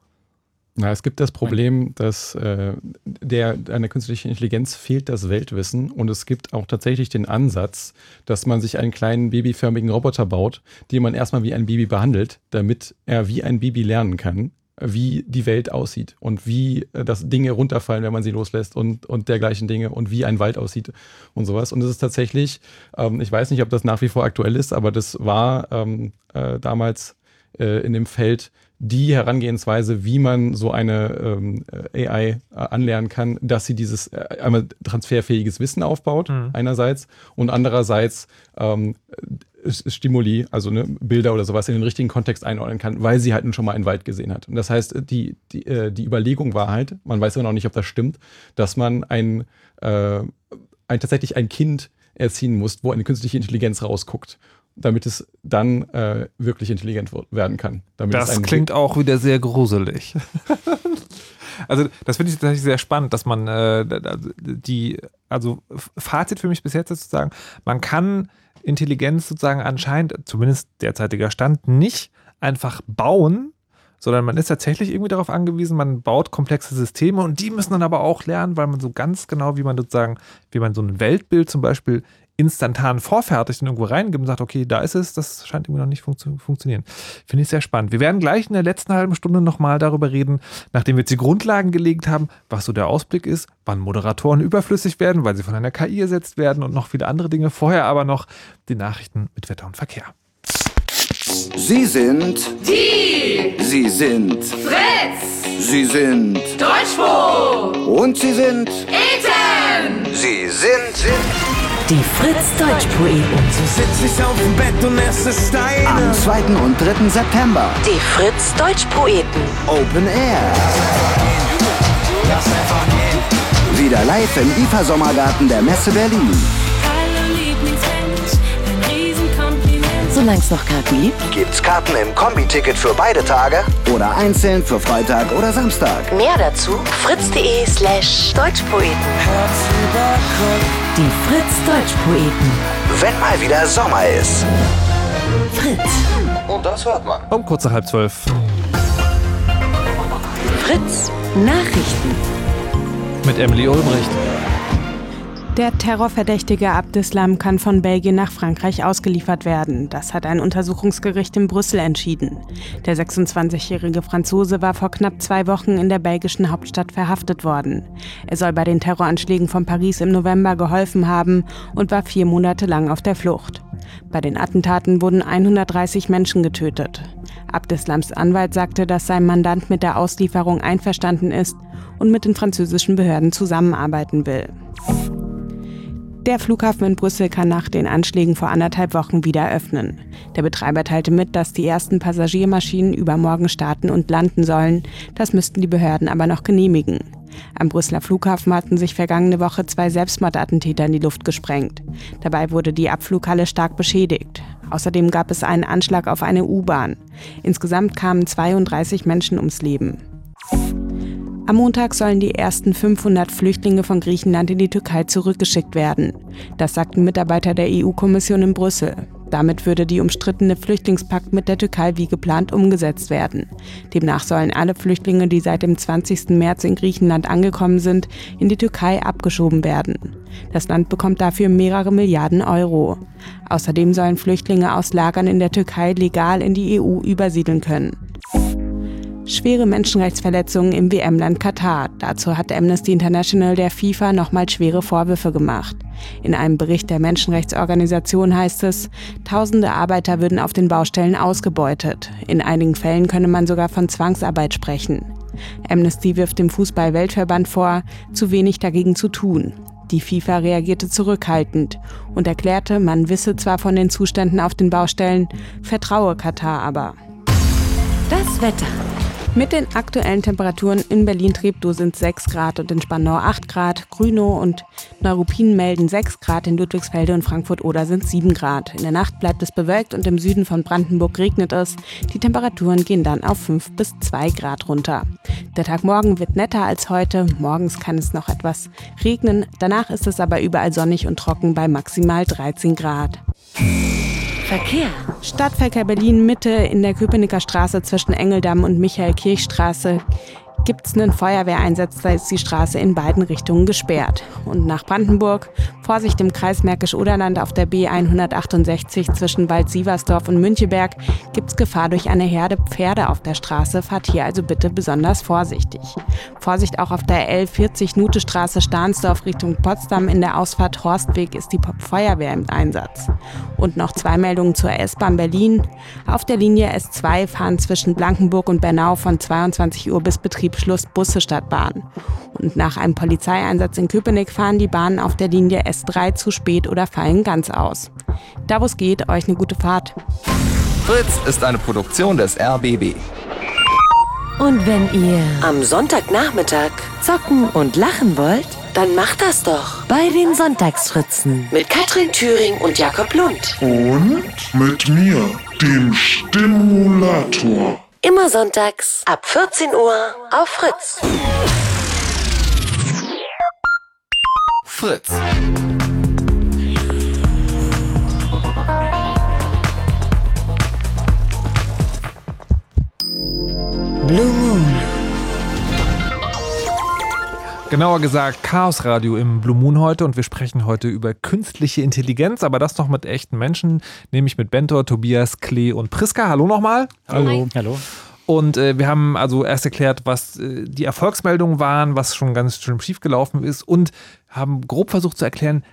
Na, es gibt das Problem, dass äh, der, einer künstlichen Intelligenz fehlt das Weltwissen und es gibt auch tatsächlich den Ansatz, dass man sich einen kleinen babyförmigen Roboter baut, den man erstmal wie ein Baby behandelt, damit er wie ein Baby lernen kann, wie die Welt aussieht und wie äh, das Dinge runterfallen, wenn man sie loslässt und, und dergleichen Dinge und wie ein Wald aussieht und sowas. Und es ist tatsächlich, ähm, ich weiß nicht, ob das nach wie vor aktuell ist, aber das war ähm, äh, damals äh, in dem Feld die Herangehensweise, wie man so eine ähm, äh, AI äh, anlernen kann, dass sie dieses äh, einmal transferfähiges Wissen aufbaut, Mhm. einerseits, und andererseits ähm, Stimuli, also ne, Bilder oder sowas in den richtigen Kontext einordnen kann, weil sie halt nun schon mal einen Wald gesehen hat. Und das heißt, die, die, äh, die Überlegung war halt, man weiß ja noch nicht, ob das stimmt, dass man ein, äh, ein tatsächlich ein Kind erziehen muss, wo eine künstliche Intelligenz rausguckt, damit es dann äh, wirklich intelligent werden kann. Das klingt auch wieder sehr gruselig. also, das finde ich tatsächlich sehr spannend, dass man äh, die, also Fazit für mich bis jetzt ist sozusagen, man kann Intelligenz sozusagen anscheinend, zumindest derzeitiger Stand, nicht einfach bauen, sondern man ist tatsächlich irgendwie darauf angewiesen, man baut komplexe Systeme und die müssen dann aber auch lernen, weil man so ganz genau, wie man sozusagen, wie man so ein Weltbild zum Beispiel instantan vorfertigt und irgendwo reingibt und sagt, okay, da ist es, das scheint irgendwie noch nicht fun zu funktionieren. Finde ich sehr spannend. Wir werden gleich in der letzten halben Stunde nochmal darüber reden, nachdem wir jetzt die Grundlagen gelegt haben, was so der Ausblick ist, wann Moderatoren überflüssig werden, weil sie von einer KI ersetzt werden und noch viele andere Dinge. Vorher aber noch die Nachrichten mit Wetter und Verkehr. Sie sind Die Sie sind Fritz Sie sind Deutschbo und Sie sind Eten Sie sind Die Fritz Deutsch Poeten. So sitz ich auf dem Bett und esse Steine. am 2. und 3. September Die Fritz Deutsch Poeten. Open Air. Wieder live im IFA Sommergarten der Messe Berlin. Solange es noch Karten gibt? Gibt's Karten im Kombi-Ticket für beide Tage? Oder einzeln für Freitag oder Samstag? Mehr dazu fritz.de slash deutschpoeten. Die Fritz Deutschpoeten. Wenn mal wieder Sommer ist. Fritz. Und das hört man. Um kurz nach halb zwölf. Fritz Nachrichten. Mit Emily Ulbricht. Der Terrorverdächtige Abdeslam kann von Belgien nach Frankreich ausgeliefert werden. Das hat ein Untersuchungsgericht in Brüssel entschieden. Der 26-jährige Franzose war vor knapp zwei Wochen in der belgischen Hauptstadt verhaftet worden. Er soll bei den Terroranschlägen von Paris im November geholfen haben und war vier Monate lang auf der Flucht. Bei den Attentaten wurden 130 Menschen getötet. Abdeslams Anwalt sagte, dass sein Mandant mit der Auslieferung einverstanden ist und mit den französischen Behörden zusammenarbeiten will. Der Flughafen in Brüssel kann nach den Anschlägen vor anderthalb Wochen wieder öffnen. Der Betreiber teilte mit, dass die ersten Passagiermaschinen übermorgen starten und landen sollen. Das müssten die Behörden aber noch genehmigen. Am Brüsseler Flughafen hatten sich vergangene Woche zwei Selbstmordattentäter in die Luft gesprengt. Dabei wurde die Abflughalle stark beschädigt. Außerdem gab es einen Anschlag auf eine U-Bahn. Insgesamt kamen 32 Menschen ums Leben. Am Montag sollen die ersten 500 Flüchtlinge von Griechenland in die Türkei zurückgeschickt werden. Das sagten Mitarbeiter der EU-Kommission in Brüssel. Damit würde die umstrittene Flüchtlingspakt mit der Türkei wie geplant umgesetzt werden. Demnach sollen alle Flüchtlinge, die seit dem 20. März in Griechenland angekommen sind, in die Türkei abgeschoben werden. Das Land bekommt dafür mehrere Milliarden Euro. Außerdem sollen Flüchtlinge aus Lagern in der Türkei legal in die EU übersiedeln können. Schwere Menschenrechtsverletzungen im WM-Land Katar. Dazu hat Amnesty International der FIFA nochmal schwere Vorwürfe gemacht. In einem Bericht der Menschenrechtsorganisation heißt es, tausende Arbeiter würden auf den Baustellen ausgebeutet. In einigen Fällen könne man sogar von Zwangsarbeit sprechen. Amnesty wirft dem Fußball-Weltverband vor, zu wenig dagegen zu tun. Die FIFA reagierte zurückhaltend und erklärte, man wisse zwar von den Zuständen auf den Baustellen, vertraue Katar aber. Das Wetter. Mit den aktuellen Temperaturen in Berlin-Treptow sind 6 Grad und in Spandau 8 Grad, Grünow und Neuruppin melden 6 Grad, in Ludwigsfelde und Frankfurt-Oder sind 7 Grad. In der Nacht bleibt es bewölkt und im Süden von Brandenburg regnet es. Die Temperaturen gehen dann auf 5 bis 2 Grad runter. Der Tag morgen wird netter als heute. Morgens kann es noch etwas regnen. Danach ist es aber überall sonnig und trocken bei maximal 13 Grad. Verkehr. Stadtverkehr Berlin Mitte in der Köpenicker Straße zwischen Engeldamm und Michael-Kirch-Straße gibt es einen Feuerwehreinsatz, da ist die Straße in beiden Richtungen gesperrt. Und nach Brandenburg, Vorsicht im Kreis Märkisch-Oderland auf der B168 zwischen Wald-Sieversdorf und Müncheberg, gibt es Gefahr durch eine Herde Pferde auf der Straße. Fahrt hier also bitte besonders vorsichtig. Vorsicht auch auf der L40 Nutestraße Stahnsdorf Richtung Potsdam in der Ausfahrt Horstweg ist die Feuerwehr im Einsatz. Und noch zwei Meldungen zur S-Bahn Berlin. Auf der Linie S2 fahren zwischen Blankenburg und Bernau von 22 Uhr bis Betriebsschluss Busse statt Bahn. Und nach einem Polizeieinsatz in Köpenick fahren die Bahnen auf der Linie S3 zu spät oder fallen ganz aus. Da wo es geht, euch eine gute Fahrt. Fritz ist eine Produktion des RBB. Und wenn ihr am Sonntagnachmittag zocken und lachen wollt, dann macht das doch bei den Sonntagsfritzen mit Katrin Thüring und Jakob Lund. Und mit mir, dem Stimulator. Immer sonntags ab 14 Uhr auf Fritz. Fritz. Blue Moon. Genauer gesagt Chaos Radio im Blue Moon heute und wir sprechen heute über künstliche Intelligenz, aber das noch mit echten Menschen, nämlich mit Bentor, Tobias, Klee und Priska. Hallo nochmal. Hallo. Hallo. Und äh, wir haben also erst erklärt, was äh, die Erfolgsmeldungen waren, was schon ganz schön schief gelaufen ist und haben grob versucht zu erklären,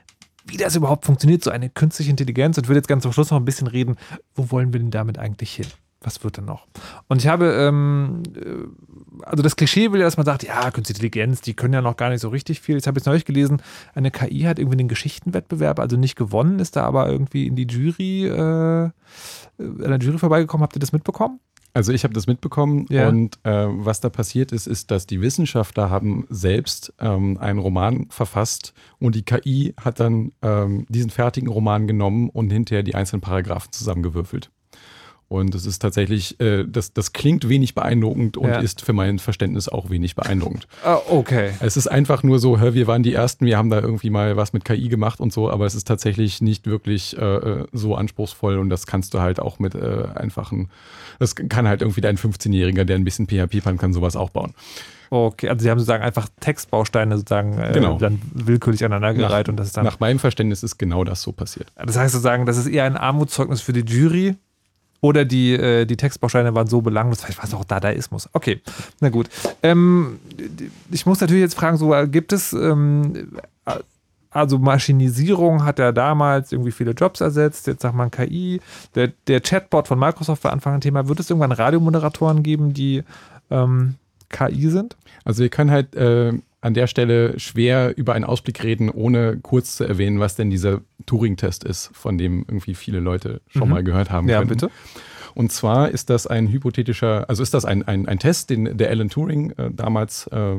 wie das überhaupt funktioniert, so eine künstliche Intelligenz. Und würde jetzt ganz zum Schluss noch ein bisschen reden, wo wollen wir denn damit eigentlich hin? Was wird denn noch? Und ich habe, ähm, äh, also das Klischee will ja, dass man sagt, ja, künstliche Intelligenz, die können ja noch gar nicht so richtig viel. Jetzt habe ich neulich gelesen, eine KI hat irgendwie den Geschichtenwettbewerb, also nicht gewonnen, ist da aber irgendwie in die Jury, äh, an der Jury vorbeigekommen. Habt ihr das mitbekommen? Also ich habe das mitbekommen Ja. und äh, was da passiert ist, ist, dass die Wissenschaftler haben selbst ähm, einen Roman verfasst und die KI hat dann ähm, diesen fertigen Roman genommen und hinterher die einzelnen Paragraphen zusammengewürfelt. Und es ist tatsächlich, äh, das, das klingt wenig beeindruckend und Ja. ist für mein Verständnis auch wenig beeindruckend. Ah, okay. Es ist einfach nur so, hör, wir waren die Ersten, wir haben da irgendwie mal was mit KI gemacht und so, aber es ist tatsächlich nicht wirklich äh, äh, so anspruchsvoll und das kannst du halt auch mit äh, einfachen, das kann halt irgendwie dein 15-Jähriger, der ein bisschen PHP kann, kann sowas auch bauen. Okay, also sie haben sozusagen einfach Textbausteine sozusagen äh, Genau. dann willkürlich aneinandergereiht und das ist dann. Nach meinem Verständnis ist genau das so passiert. Das heißt sozusagen, das ist eher ein Armutszeugnis für die Jury oder die, äh, die Textbausteine waren so belanglos, vielleicht war es auch Dadaismus. Okay, na gut. Ähm, ich muss natürlich jetzt fragen, so äh, gibt es, ähm, äh, also Maschinisierung hat ja damals irgendwie viele Jobs ersetzt, jetzt sagt man KI, der, der Chatbot von Microsoft war Anfang ein Thema. Wird es irgendwann Radiomoderatoren geben, die ähm, KI sind? Also wir können halt äh, an der Stelle schwer über einen Ausblick reden, ohne kurz zu erwähnen, was denn dieser Turing-Test ist, von dem irgendwie viele Leute schon Mhm. mal gehört haben. Ja, könnten. bitte. Und zwar ist das ein hypothetischer, also ist das ein, ein, ein Test, den der Alan Turing äh, damals äh,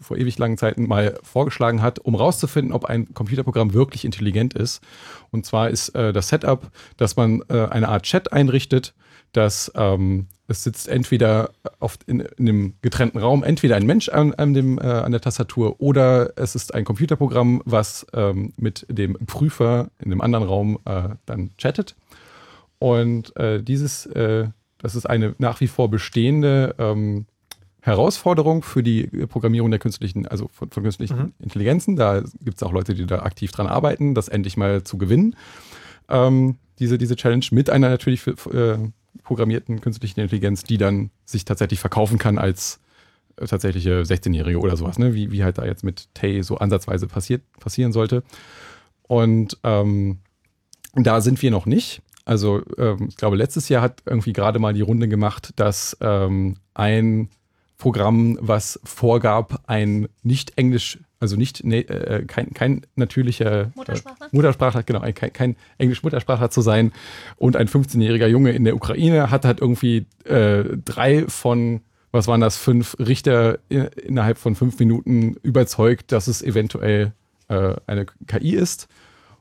vor ewig langen Zeiten mal vorgeschlagen hat, um rauszufinden, ob ein Computerprogramm wirklich intelligent ist. Und zwar ist äh, das Setup, dass man äh, eine Art Chat einrichtet, dass ähm, es sitzt entweder auf, in, in einem getrennten Raum, entweder ein Mensch an, an, dem, äh, an der Tastatur oder es ist ein Computerprogramm, was ähm, mit dem Prüfer in einem anderen Raum äh, dann chattet. Und äh, dieses, äh, das ist eine nach wie vor bestehende ähm, Herausforderung für die Programmierung der künstlichen, also von, von künstlichen Mhm. Intelligenzen. Da gibt es auch Leute, die da aktiv dran arbeiten, das endlich mal zu gewinnen. Ähm, diese, diese Challenge mit einer natürlich für, äh, programmierten künstlichen Intelligenz, die dann sich tatsächlich verkaufen kann als äh, tatsächliche 16-Jährige oder sowas, ne? wie, wie halt da jetzt mit Tay so ansatzweise passiert, passieren sollte. Und ähm, da sind wir noch nicht. Also ähm, ich glaube, letztes Jahr hat irgendwie gerade mal die Runde gemacht, dass ähm, ein Programm, was vorgab, ein nicht Englisch, also nicht ne, äh, kein, kein natürlicher Muttersprachler? Äh, Muttersprachler, genau, ein, kein, kein Englisch-Muttersprachler zu sein und ein 15-jähriger Junge in der Ukraine hat halt irgendwie äh, drei von was waren das, fünf Richter in, innerhalb von fünf Minuten überzeugt, dass es eventuell äh, eine KI ist.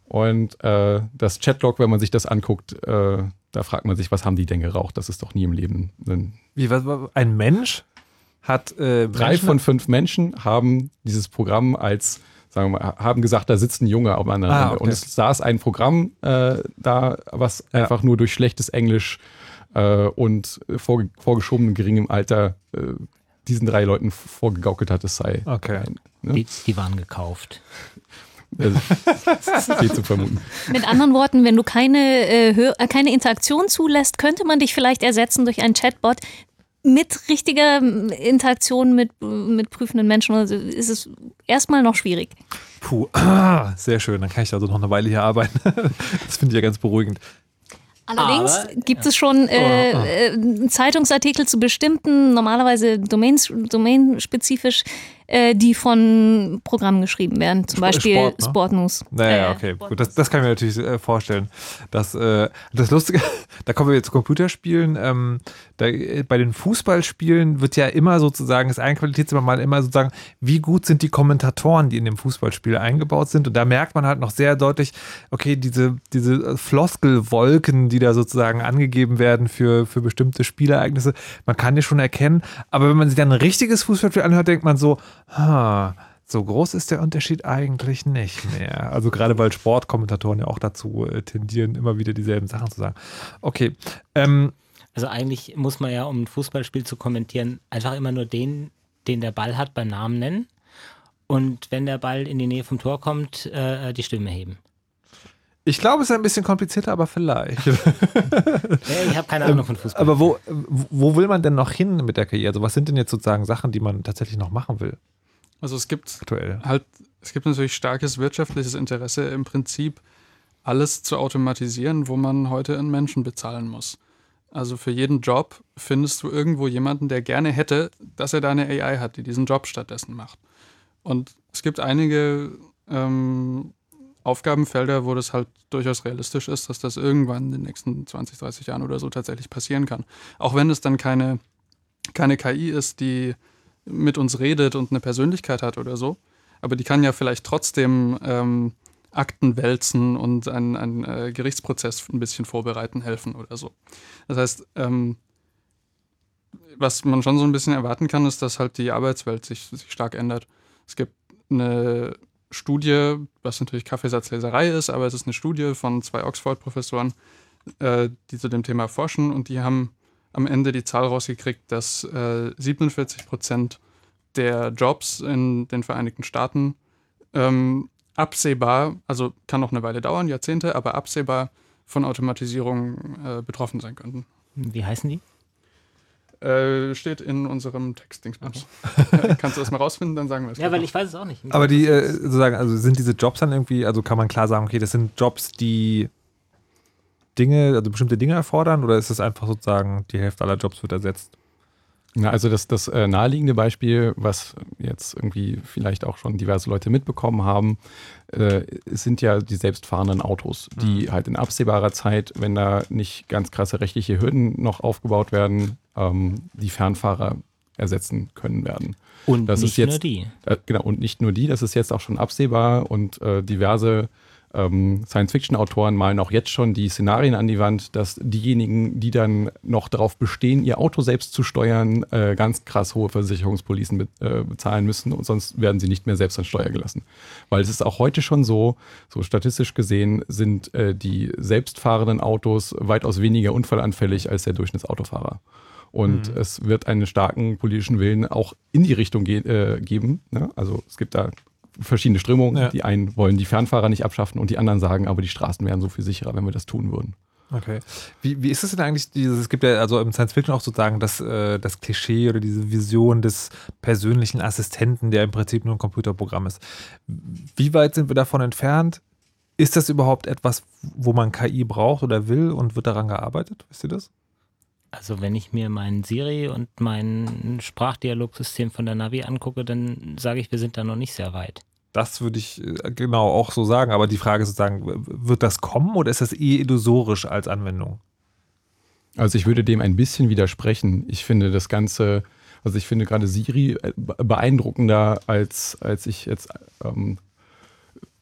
Und äh, das Chatlog, wenn man sich das anguckt, äh, da fragt man sich, was haben die denn geraucht? Das ist doch nie im Leben. Ein Wie, was- ein Mensch hat äh, Drei Menschen- von fünf Menschen haben dieses Programm als, sagen wir mal, haben gesagt, da sitzt ein Junge auf einer Ah, okay. Und es saß ein Programm äh, da, was einfach nur durch schlechtes Englisch äh, und vorge vorgeschobenem geringem Alter äh, diesen drei Leuten vorgegaukelt hat, es sei. Okay. Ein, ne? Die, die waren gekauft. Also, steht zu vermuten. Mit anderen Worten, wenn du keine, äh, äh, keine Interaktion zulässt, könnte man dich vielleicht ersetzen durch einen Chatbot mit richtiger Interaktion mit, mit prüfenden Menschen. Also ist es erstmal noch schwierig. Puh, ah, sehr schön. Dann kann ich also noch eine Weile hier arbeiten. das finde ich ja ganz beruhigend. Allerdings Aber, gibt es schon äh, Oh, oh. äh, Zeitungsartikel zu bestimmten, normalerweise domains, domainspezifisch, äh, die von Programmen geschrieben werden. Zum Sport, Beispiel ne? Sport News. Naja, Äh, okay, gut. Das, das kann ich mir natürlich äh, vorstellen. Das, äh, das Lustige, da kommen wir jetzt zu Computerspielen. Ähm, da, äh, bei den Fußballspielen wird ja immer sozusagen, ist ein Qualitätsmerkmal immer sozusagen, wie gut sind die Kommentatoren, die in dem Fußballspiel eingebaut sind. Und da merkt man halt noch sehr deutlich, okay, diese, diese Floskelwolken, die da sozusagen angegeben werden für, für bestimmte Spielereignisse, man kann die schon erkennen. Aber wenn man sich dann ein richtiges Fußballspiel anhört, denkt man so, ha, so groß ist der Unterschied eigentlich nicht mehr. Also gerade weil Sportkommentatoren ja auch dazu äh, tendieren, immer wieder dieselben Sachen zu sagen. Okay. Ähm, Also eigentlich muss man ja, um ein Fußballspiel zu kommentieren, einfach immer nur den, den der Ball hat, beim Namen nennen. Und wenn der Ball in die Nähe vom Tor kommt, äh, die Stimme heben. ich glaube, es ist ein bisschen komplizierter, aber vielleicht. Ich habe keine Ahnung von Fußball. aber wo, wo will man denn noch hin mit der KI? Also was sind denn jetzt sozusagen Sachen, die man tatsächlich noch machen will Also es gibt aktuell? halt, es gibt natürlich starkes wirtschaftliches Interesse im Prinzip alles zu automatisieren, wo man heute einen Menschen bezahlen muss. Also für jeden Job findest du irgendwo jemanden, der gerne hätte, dass er da eine AI hat, die diesen Job stattdessen macht. Und es gibt einige ähm, Aufgabenfelder, wo das halt durchaus realistisch ist, dass das irgendwann in den nächsten 20, 30 Jahren oder so tatsächlich passieren kann. Auch wenn es dann keine, keine KI ist, die mit uns redet und eine Persönlichkeit hat oder so, aber die kann ja vielleicht trotzdem ähm, Akten wälzen und einen, einen äh, Gerichtsprozess ein bisschen vorbereiten helfen oder so. Das heißt, ähm, was man schon so ein bisschen erwarten kann, ist, dass halt die Arbeitswelt sich, sich stark ändert. Es gibt eine Studie, was natürlich Kaffeesatzleserei ist, aber es ist eine Studie von zwei Oxford-Professoren, äh, die zu dem Thema forschen und die haben am Ende die Zahl rausgekriegt, dass äh, 47 Prozent der Jobs in den Vereinigten Staaten ähm, absehbar, also kann noch eine Weile dauern, Jahrzehnte, aber absehbar von Automatisierung äh, betroffen sein könnten. Wie heißen die? Äh, steht in unserem Textdingsbums. Okay. Kannst du das mal rausfinden, dann sagen wir es. Ja, weil ich weiß es auch nicht. Aber die, äh, sozusagen, also sind diese Jobs dann irgendwie, also kann man klar sagen, okay, das sind Jobs, die Dinge, also bestimmte Dinge erfordern oder ist es einfach sozusagen, die Hälfte aller Jobs wird ersetzt? Na, also das, das äh, naheliegende Beispiel, was jetzt irgendwie vielleicht auch schon diverse Leute mitbekommen haben, äh, sind ja die selbstfahrenden Autos, die Mhm. halt in absehbarer Zeit, wenn da nicht ganz krasse rechtliche Hürden noch aufgebaut werden, ähm, die Fernfahrer ersetzen können werden. Und das nicht ist jetzt, nur die. Äh, genau, und nicht nur die, das ist jetzt auch schon absehbar und äh, diverse ähm, Science-Fiction-Autoren malen auch jetzt schon die Szenarien an die Wand, dass diejenigen, die dann noch darauf bestehen, ihr Auto selbst zu steuern, äh, ganz krass hohe Versicherungspolicen be äh, bezahlen müssen und sonst werden sie nicht mehr selbst an Steuer gelassen. Weil es ist auch heute schon so, so statistisch gesehen sind äh, die selbstfahrenden Autos weitaus weniger unfallanfällig als der Durchschnittsautofahrer. Und Mhm. es wird einen starken politischen Willen auch in die Richtung ge äh, geben. Ne? Also es gibt da verschiedene Strömungen. Ja. Die einen wollen die Fernfahrer nicht abschaffen und die anderen sagen, aber die Straßen wären so viel sicherer, wenn wir das tun würden. Okay. Wie, wie ist es denn eigentlich, dieses, es gibt ja also im Science Fiction auch sozusagen das, äh, das Klischee oder diese Vision des persönlichen Assistenten, der im Prinzip nur ein Computerprogramm ist. Wie weit sind wir davon entfernt? Ist das überhaupt etwas, wo man KI braucht oder will und wird daran gearbeitet? Wisst ihr das? Also wenn ich mir meinen Siri und mein Sprachdialogsystem von der Navi angucke, dann sage ich, wir sind da noch nicht sehr weit. Das würde ich äh, genau auch so sagen, aber die Frage ist sozusagen, wird das kommen oder ist das eh illusorisch als Anwendung? Also ich würde dem ein bisschen widersprechen. Ich finde das Ganze, also ich finde gerade Siri äh, be- beeindruckender, als, als ich jetzt ähm,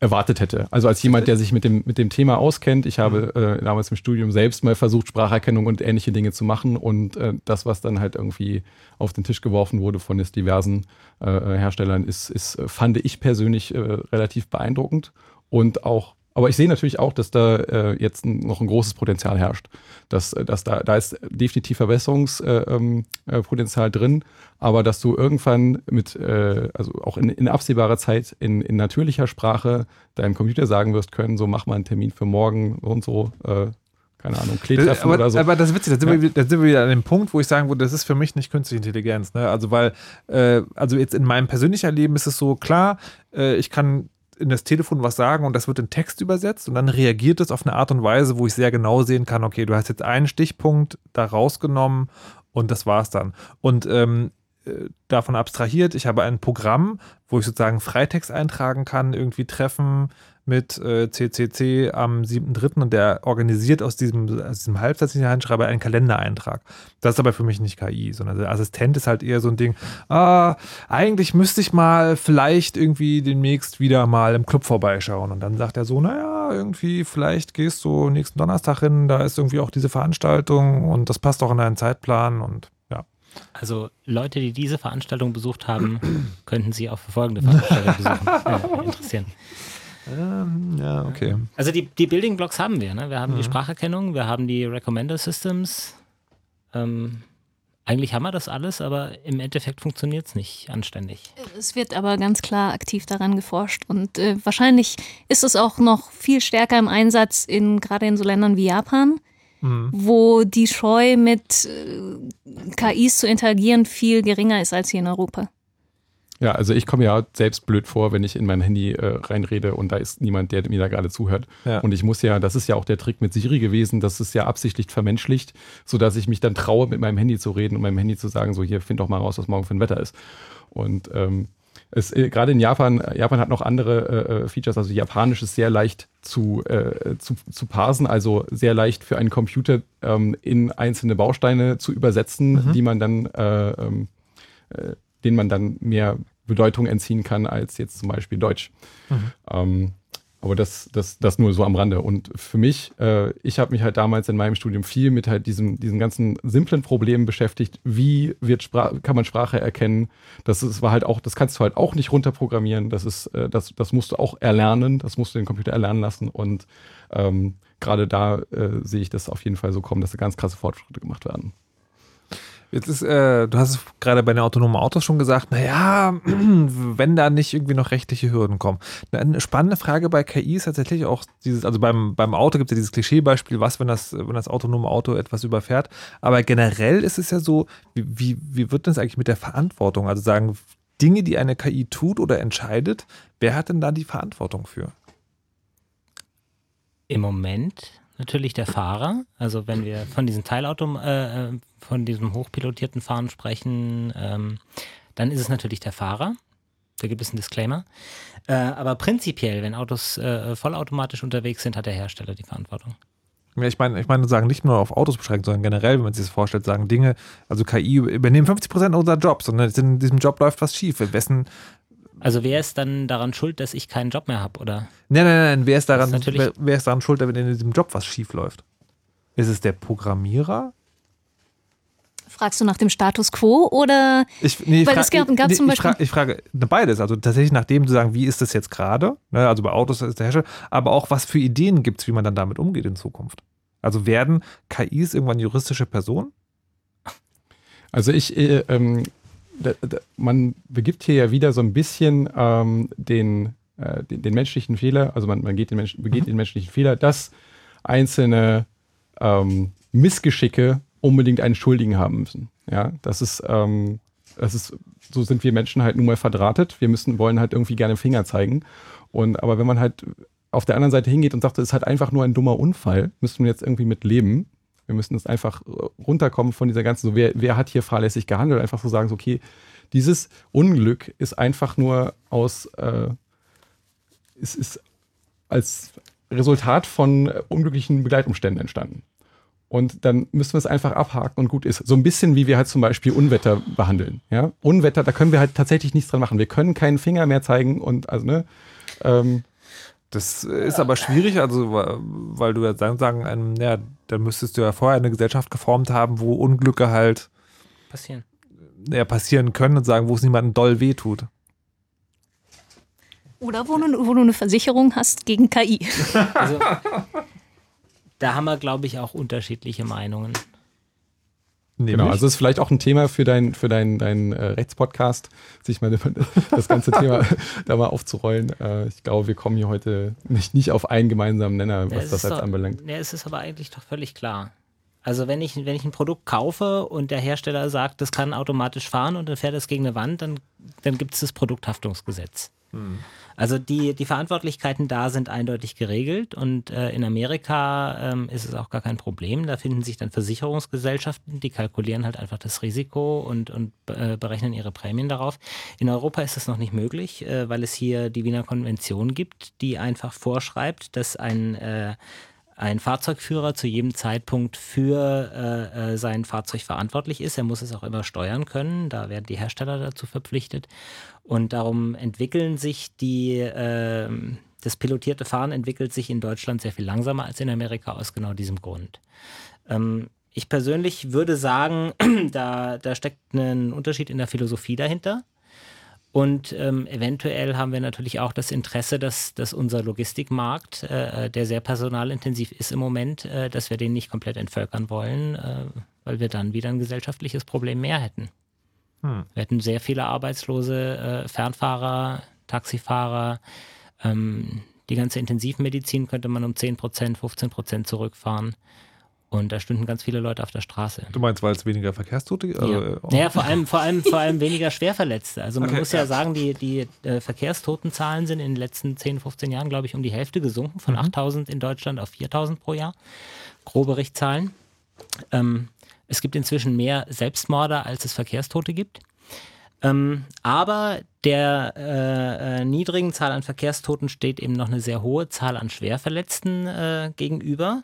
erwartet hätte. Also als jemand, der sich mit dem, mit dem Thema auskennt. Ich habe äh, damals im Studium selbst mal versucht, Spracherkennung und ähnliche Dinge zu machen. Und äh, das, was dann halt irgendwie auf den Tisch geworfen wurde von jetzt diversen äh, Herstellern, ist, ist, fand ich persönlich äh, relativ beeindruckend. Und auch aber ich sehe natürlich auch, dass da äh, jetzt noch ein großes Potenzial herrscht. Dass, äh, dass da, da ist definitiv Verbesserungspotenzial äh, ähm, äh, drin, aber dass du irgendwann mit, äh, also auch in, in absehbarer Zeit in, in natürlicher Sprache deinem Computer sagen wirst können, so mach mal einen Termin für morgen und so, äh, keine Ahnung, Kleetreffen aber, oder so. aber das ist witzig, da sind, Ja. wir, da sind wir wieder an dem Punkt, wo ich sagen würde, das ist für mich nicht künstliche Intelligenz. Ne? Also weil, also jetzt in meinem persönlichen Leben ist es so klar, ich kann in das Telefon was sagen und das wird in Text übersetzt und dann reagiert es auf eine Art und Weise, wo ich sehr genau sehen kann, okay, du hast jetzt einen Stichpunkt da rausgenommen und das war's dann. Und ähm, äh, davon abstrahiert, ich habe ein Programm, wo ich sozusagen Freitext eintragen kann, irgendwie treffen mit äh, CCC am 7.3. und der organisiert aus diesem, aus diesem ich reinschreibe, einen Kalendereintrag. Das ist aber für mich nicht KI, sondern der Assistent ist halt eher so ein Ding, ah, eigentlich müsste ich mal vielleicht irgendwie demnächst wieder mal im Club vorbeischauen. Und dann sagt er so, naja, irgendwie, vielleicht gehst du nächsten Donnerstag hin, da ist irgendwie auch diese Veranstaltung und das passt auch in deinen Zeitplan und ja. Also Leute, die diese Veranstaltung besucht haben, könnten sie auch für folgende Veranstaltung besuchen. Äh, interessieren. Ähm, ja, okay. Also die, die Building Blocks haben wir. Ne? Wir haben die Mhm. Spracherkennung, wir haben die Recommender Systems. Ähm, eigentlich haben wir das alles, aber im Endeffekt funktioniert es nicht anständig. Es wird aber ganz klar aktiv daran geforscht und äh, wahrscheinlich ist es auch noch viel stärker im Einsatz in gerade in so Ländern wie Japan, Mhm. wo die Scheu mit äh, KIs zu interagieren viel geringer ist als hier in Europa. Ja, also ich komme ja selbst blöd vor, wenn ich in mein Handy äh, reinrede und da ist niemand, der mir da gerade zuhört. Ja. Und ich muss ja, das ist ja auch der Trick mit Siri gewesen, das ist ja absichtlich vermenschlicht, sodass ich mich dann traue, mit meinem Handy zu reden und meinem Handy zu sagen, so hier, find doch mal raus, was morgen für ein Wetter ist. Und ähm, es, äh, gerade in Japan, Japan hat noch andere äh, äh, Features, also Japanisch ist sehr leicht zu, äh, zu, zu parsen, also sehr leicht für einen Computer ähm, in einzelne Bausteine zu übersetzen, Mhm. die man dann, äh, ähm, äh, denen man dann mehr Bedeutung entziehen kann als jetzt zum Beispiel Deutsch. Mhm. Ähm, aber das, das, das nur so am Rande. Und für mich, äh, ich habe mich halt damals in meinem Studium viel mit halt diesem, diesen ganzen simplen Problemen beschäftigt. Wie wird Sprach, kann man Sprache erkennen? Das ist, war halt auch, das kannst du halt auch nicht runterprogrammieren. Das ist, äh, das, das musst du auch erlernen. Das musst du den Computer erlernen lassen. Und ähm, gerade da äh, sehe ich das auf jeden Fall so kommen, dass da ganz krasse Fortschritte gemacht werden. Jetzt ist, äh, du hast es gerade bei den autonomen Autos schon gesagt, naja, wenn da nicht irgendwie noch rechtliche Hürden kommen. Eine spannende Frage bei KI ist tatsächlich auch dieses, also beim, beim Auto gibt es ja dieses Klischeebeispiel, was, wenn das, wenn das autonome Auto etwas überfährt. Aber generell ist es ja so, wie, wie, wie wird das eigentlich mit der Verantwortung? Also sagen, Dinge, die eine KI tut oder entscheidet, wer hat denn da die Verantwortung für? Im Moment natürlich der Fahrer. Also wenn wir von diesen Teilauto, äh, äh, von diesem hochpilotierten Fahren sprechen, ähm, dann ist es natürlich der Fahrer. Da gibt es einen Disclaimer. Äh, aber prinzipiell, wenn Autos äh, vollautomatisch unterwegs sind, hat der Hersteller die Verantwortung. Ja, ich meine, ich meine, sagen nicht nur auf Autos beschränkt, sondern generell, wenn man sich das vorstellt, sagen Dinge, also KI übernehmen 50 Prozent unserer Jobs und in diesem Job läuft was schief. Wessen, Also wer ist dann daran schuld, dass ich keinen Job mehr habe, oder? Nein, nein, nein, wer ist daran, ist natürlich- wer, wer ist daran schuld, wenn in diesem Job was schief läuft? Ist es der Programmierer? Fragst du nach dem Status quo oder? Ich, nee, ich Weil fra- es gab, gab nee, zum ich, Beispiel. ich frage ne, beides. Also tatsächlich nach dem zu sagen, wie ist das jetzt gerade? Ne, also bei Autos ist der Hersteller, aber auch was für Ideen gibt es, wie man dann damit umgeht in Zukunft. Also werden KIs irgendwann juristische Personen? Also ich, äh, ähm, man begibt hier ja wieder so ein bisschen ähm, den, äh, den, den menschlichen Fehler, also man, man geht den Menschen, begeht den menschlichen Fehler, dass einzelne ähm, Missgeschicke unbedingt einen Schuldigen haben müssen. Ja, das ist, ähm, das ist, so sind wir Menschen halt nun mal verdrahtet. Wir müssen, wollen halt irgendwie gerne Finger zeigen. Und aber wenn man halt auf der anderen Seite hingeht und sagt, das ist halt einfach nur ein dummer Unfall, müssen wir jetzt irgendwie mit leben. Wir müssen jetzt einfach äh, runterkommen von dieser ganzen, so wer, wer hat hier fahrlässig gehandelt, einfach so sagen, so, okay, dieses Unglück ist einfach nur aus, äh, es ist als Resultat von äh, unglücklichen Begleitumständen entstanden. Und dann müssen wir es einfach abhaken und gut ist. So ein bisschen wie wir halt zum Beispiel Unwetter behandeln. Ja? Unwetter, da können wir halt tatsächlich nichts dran machen. Wir können keinen Finger mehr zeigen und also, ne, ähm, Das ist aber schwierig, also weil du ja sagen, sagen einem, ja, dann müsstest du ja vorher eine Gesellschaft geformt haben, wo Unglücke halt Passieren. ja, passieren können und sagen, wo es niemandem doll wehtut. Oder wo du, wo du eine Versicherung hast gegen KI. Also, da haben wir, glaube ich, auch unterschiedliche Meinungen. Genau, also ist vielleicht auch ein Thema für deinen für dein, dein, äh, Rechtspodcast, sich mal das ganze Thema da mal aufzurollen. Äh, ich glaube, wir kommen hier heute nicht, nicht auf einen gemeinsamen Nenner, was es das ist jetzt doch, anbelangt. Ja, es ist aber eigentlich doch völlig klar. Also wenn ich, wenn ich ein Produkt kaufe und der Hersteller sagt, das kann automatisch fahren und dann fährt es gegen eine Wand, dann, dann gibt es das Produkthaftungsgesetz. Also die, die Verantwortlichkeiten da sind eindeutig geregelt und äh, in Amerika ähm, ist es auch gar kein Problem. Da finden sich dann Versicherungsgesellschaften, die kalkulieren halt einfach das Risiko und, und äh, berechnen ihre Prämien darauf. In Europa ist das noch nicht möglich, äh, weil es hier die Wiener Konvention gibt, die einfach vorschreibt, dass ein äh, ein Fahrzeugführer zu jedem Zeitpunkt für äh, äh, sein Fahrzeug verantwortlich ist. Er muss es auch immer steuern können. Da werden die Hersteller dazu verpflichtet. Und darum entwickeln sich die, äh, das pilotierte Fahren entwickelt sich in Deutschland sehr viel langsamer als in Amerika aus genau diesem Grund. Ähm, ich persönlich würde sagen, da, da steckt ein Unterschied in der Philosophie dahinter. Und ähm, eventuell haben wir natürlich auch das Interesse, dass, dass unser Logistikmarkt, äh, der sehr personalintensiv ist im Moment, äh, dass wir den nicht komplett entvölkern wollen, äh, weil wir dann wieder ein gesellschaftliches Problem mehr hätten. Hm. Wir hätten sehr viele arbeitslose äh, Fernfahrer, Taxifahrer. Ähm, die ganze Intensivmedizin könnte man um 10 Prozent, 15 Prozent zurückfahren. Und da stünden ganz viele Leute auf der Straße. Du meinst, weil es weniger Verkehrstote gibt? Ja. Also, äh, Naja, vor allem, vor allem, vor allem weniger Schwerverletzte. Also man Okay, muss ja, ja. sagen, die, die äh, Verkehrstotenzahlen sind in den letzten 10, 15 Jahren, glaube ich, um die Hälfte gesunken, von 8000 in Deutschland auf 4000 pro Jahr. Grobe Richtzahlen. Ähm, es gibt inzwischen mehr Selbstmorde, als es Verkehrstote gibt. Ähm, aber der äh, äh, niedrigen Zahl an Verkehrstoten steht eben noch eine sehr hohe Zahl an Schwerverletzten äh, gegenüber.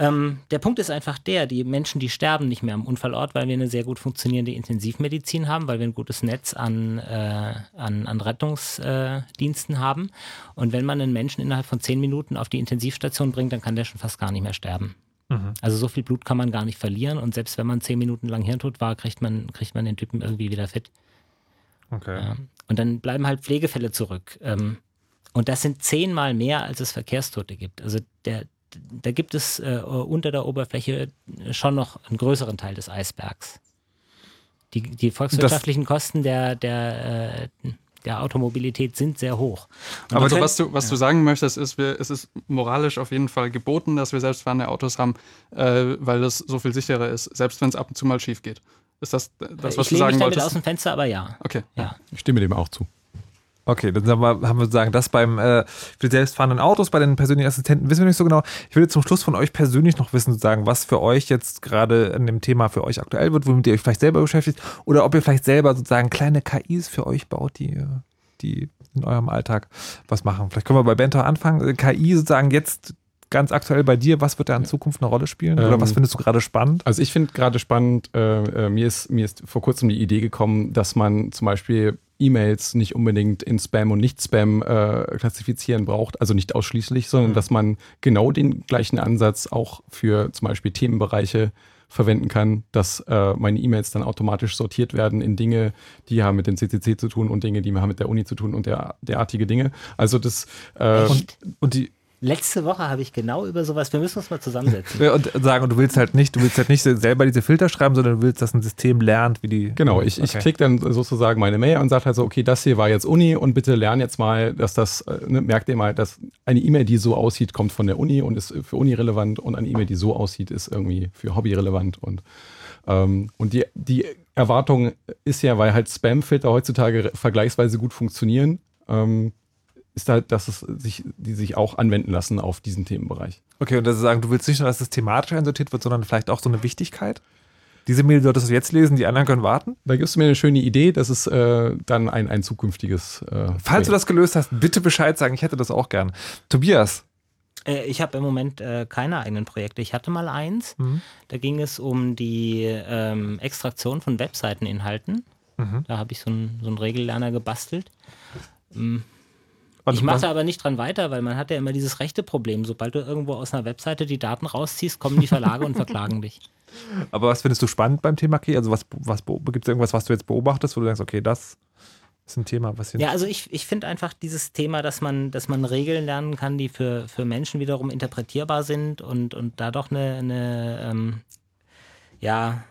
Ähm, der Punkt ist einfach der, die Menschen, die sterben nicht mehr am Unfallort, weil wir eine sehr gut funktionierende Intensivmedizin haben, weil wir ein gutes Netz an, äh, an, an Rettungsdiensten äh, haben. Und wenn man einen Menschen innerhalb von zehn Minuten auf die Intensivstation bringt, dann kann der schon fast gar nicht mehr sterben. Mhm. Also so viel Blut kann man gar nicht verlieren und selbst wenn man zehn Minuten lang Hirntod war, kriegt man, kriegt man den Typen irgendwie wieder fit. Okay. Ja. Und dann bleiben halt Pflegefälle zurück. Ähm, und das sind zehnmal mehr, als es Verkehrstote gibt. Also der, da gibt es äh, unter der Oberfläche schon noch einen größeren Teil des Eisbergs. Die, die volkswirtschaftlichen das Kosten der, der, äh, der Automobilität sind sehr hoch. Aber also, was, du, was ja. du sagen möchtest, ist, wir, es ist moralisch auf jeden Fall geboten, dass wir selbstfahrende Autos haben, äh, weil das so viel sicherer ist, selbst wenn es ab und zu mal schief geht. Ist das das, was ich du sagen mich wolltest? aus dem Fenster, aber ja. Okay. Ja. Ich stimme dem auch zu. Okay, dann haben wir, sagen, das beim äh, für die selbstfahrenden Autos, bei den persönlichen Assistenten wissen wir nicht so genau. Ich würde zum Schluss von euch persönlich noch wissen, sagen, was für euch jetzt gerade in dem Thema für euch aktuell wird, womit ihr euch vielleicht selber beschäftigt oder ob ihr vielleicht selber sozusagen kleine KIs für euch baut, die, die in eurem Alltag was machen. Vielleicht können wir bei Bento anfangen. KI sozusagen jetzt ganz aktuell bei dir, was wird da in Zukunft eine Rolle spielen? Oder ähm, was findest du gerade spannend? Also ich finde gerade spannend, äh, äh, mir, ist, mir ist vor kurzem die Idee gekommen, dass man zum Beispiel E-Mails nicht unbedingt in Spam und Nicht-Spam äh, klassifizieren braucht, also nicht ausschließlich, sondern mhm. dass man genau den gleichen Ansatz auch für zum Beispiel Themenbereiche verwenden kann, dass äh, meine E-Mails dann automatisch sortiert werden in Dinge, die haben mit dem CCC zu tun und Dinge, die haben mit der Uni zu tun und der, derartige Dinge. Also das äh, und, und die Letzte Woche habe ich genau über sowas, wir müssen uns mal zusammensetzen. und sagen, und du willst halt nicht, du willst halt nicht selber diese Filter schreiben, sondern du willst, dass ein System lernt, wie die. Genau, ich, okay. ich klicke dann sozusagen meine Mail und sage halt so, okay, das hier war jetzt Uni und bitte lern jetzt mal, dass das, äh, ne, merkt ihr mal, dass eine E-Mail, die so aussieht, kommt von der Uni und ist für Uni relevant und eine E-Mail, die so aussieht, ist irgendwie für Hobby relevant und ähm, und die, die Erwartung ist ja, weil halt Spam-Filter heutzutage vergleichsweise gut funktionieren, ähm, ist halt, dass es sich, die sich auch anwenden lassen auf diesen Themenbereich. Okay, und das ist sagen, du willst nicht nur, dass es thematisch einsortiert wird, sondern vielleicht auch so eine Wichtigkeit? Diese Mail solltest du jetzt lesen, die anderen können warten? Da gibst du mir eine schöne Idee, das ist äh, dann ein, ein zukünftiges. Äh, Falls Projekt. du das gelöst hast, bitte Bescheid sagen, ich hätte das auch gern. Tobias. Äh, ich habe im Moment äh, keine eigenen Projekte. Ich hatte mal eins. Mhm. Da ging es um die ähm, Extraktion von Webseiteninhalten. Mhm. Da habe ich so einen so Regellerner gebastelt. Ähm, ich mache aber nicht dran weiter, weil man hat ja immer dieses rechte Problem. Sobald du irgendwo aus einer Webseite die Daten rausziehst, kommen die Verlage und verklagen dich. Aber was findest du spannend beim Thema Key? Also was, was gibt es irgendwas, was du jetzt beobachtest, wo du denkst, okay, das ist ein Thema, was Ja, also ich, ich finde einfach dieses Thema, dass man, dass man Regeln lernen kann, die für, für Menschen wiederum interpretierbar sind und, und da doch eine, eine ähm, ja,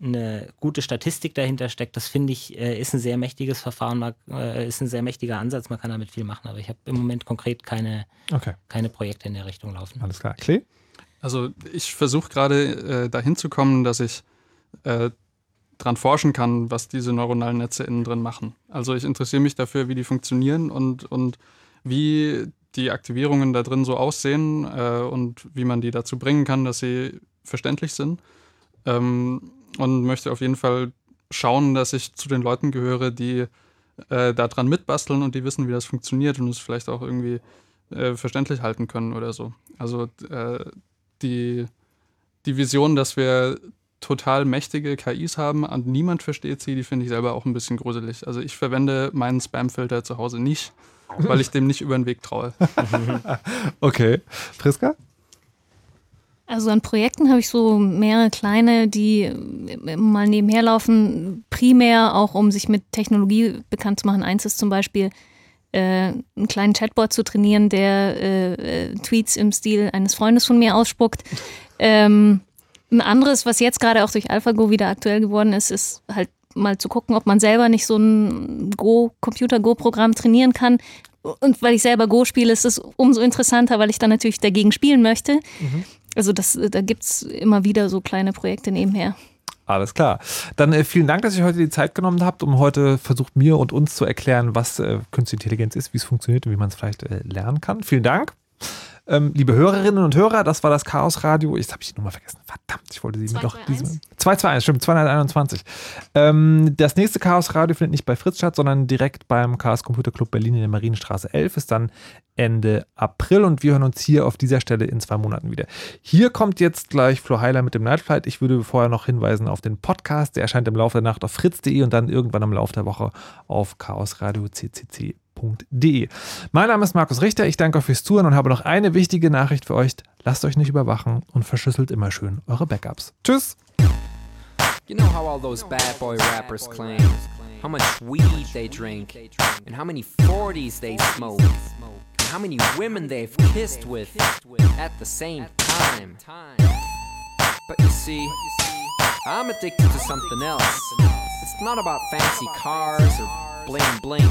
eine gute Statistik dahinter steckt, das finde ich, äh, ist ein sehr mächtiges Verfahren, äh, ist ein sehr mächtiger Ansatz, man kann damit viel machen, aber ich habe im Moment konkret keine, okay. keine Projekte in der Richtung laufen. Alles klar. Klee? Also ich versuche gerade äh, dahin zu kommen, dass ich äh, dran forschen kann, was diese neuronalen Netze innen drin machen. Also ich interessiere mich dafür, wie die funktionieren und, und wie die Aktivierungen da drin so aussehen äh, und wie man die dazu bringen kann, dass sie verständlich sind. Ähm, und möchte auf jeden Fall schauen, dass ich zu den Leuten gehöre, die äh, daran mitbasteln und die wissen, wie das funktioniert und es vielleicht auch irgendwie äh, verständlich halten können oder so. Also äh, die, die Vision, dass wir total mächtige KIs haben und niemand versteht sie, die finde ich selber auch ein bisschen gruselig. Also ich verwende meinen Spamfilter zu Hause nicht, weil ich dem nicht über den Weg traue. okay. Friska? Also an Projekten habe ich so mehrere kleine, die mal nebenher laufen, primär auch um sich mit Technologie bekannt zu machen. Eins ist zum Beispiel äh, einen kleinen Chatbot zu trainieren, der äh, äh, Tweets im Stil eines Freundes von mir ausspuckt. Ähm, ein anderes, was jetzt gerade auch durch AlphaGo wieder aktuell geworden ist, ist halt mal zu gucken, ob man selber nicht so ein Go, Computer-Go-Programm trainieren kann. Und weil ich selber Go spiele, ist es umso interessanter, weil ich dann natürlich dagegen spielen möchte. Mhm. Also das, da gibt es immer wieder so kleine Projekte nebenher. Alles klar. Dann äh, vielen Dank, dass ihr heute die Zeit genommen habt, um heute versucht, mir und uns zu erklären, was äh, Künstliche Intelligenz ist, wie es funktioniert und wie man es vielleicht äh, lernen kann. Vielen Dank. Ähm, liebe Hörerinnen und Hörer, das war das Chaos Radio. Jetzt habe ich die Nummer vergessen. Verdammt, ich wollte sie mir doch. 221, stimmt, 221. Ähm, das nächste Chaos Radio findet nicht bei Fritz statt, sondern direkt beim Chaos Computer Club Berlin in der Marienstraße 11. Ist dann Ende April und wir hören uns hier auf dieser Stelle in zwei Monaten wieder. Hier kommt jetzt gleich Flo Heiler mit dem Nightflight. Ich würde vorher noch hinweisen auf den Podcast. Der erscheint im Laufe der Nacht auf fritz.de und dann irgendwann im Laufe der Woche auf chaosradio.ccc.de. Mein Name ist Markus Richter. Ich danke euch fürs Zuhören und habe noch eine wichtige Nachricht für euch. Lasst euch nicht überwachen und verschlüsselt immer schön eure Backups. Tschüss. You know how all those bad boy rappers claim how much weed they drink and how many 40s they smoke and how many women they've kissed with at the same time. But you see, I'm addicted to something else. It's not about fancy cars or bling bling,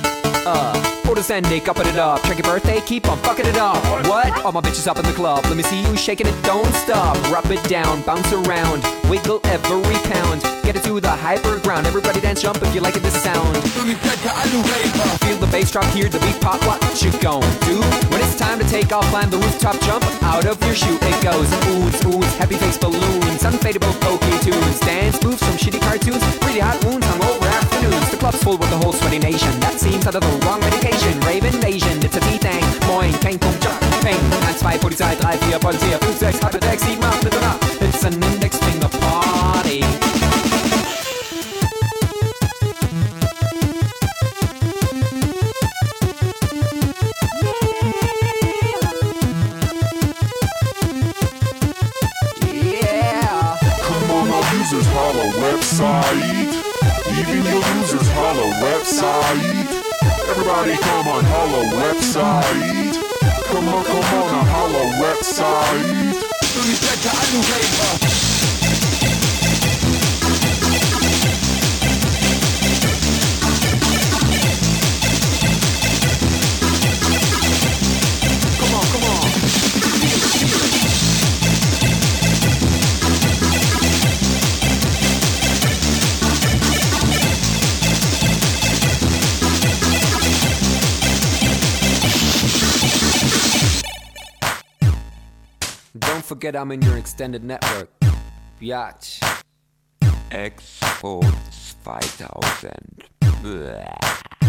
Uh, orders ending, upping it up. Check your birthday, keep on fucking it up. What? All my bitches up in the club. Let me see you shaking it, don't stop. Rub it down, bounce around, wiggle every pound. Get it to the hyper ground. Everybody dance, jump if you like it, this sound. Feel the bass drop, hear the beat pop. What you gon' do? When it's time to take off, climb the rooftop, jump out of your shoe. It goes oohs, oohs, happy face balloons, unfadable pokey tunes, dance moves from shitty cartoons, pretty hot wounds, hungover afternoons. The club's full with the whole sweaty nation. That seems out of the wrong medication. Rave invasion, it's a T-Thing. Moin, Peng, Pum, Jump, Peng. 1, 2, Polizei, 3, 4, Polizei, 5, 6, 8, 6, 7, 8, 9, 10. It's an index finger party. Yeah. Come on, our users holla website. Even your users holla website. Everybody come on, holla website. Come on, come on, a holla website. Come forget I'm in your extended network. Biatch. Expo 2000. Bäh.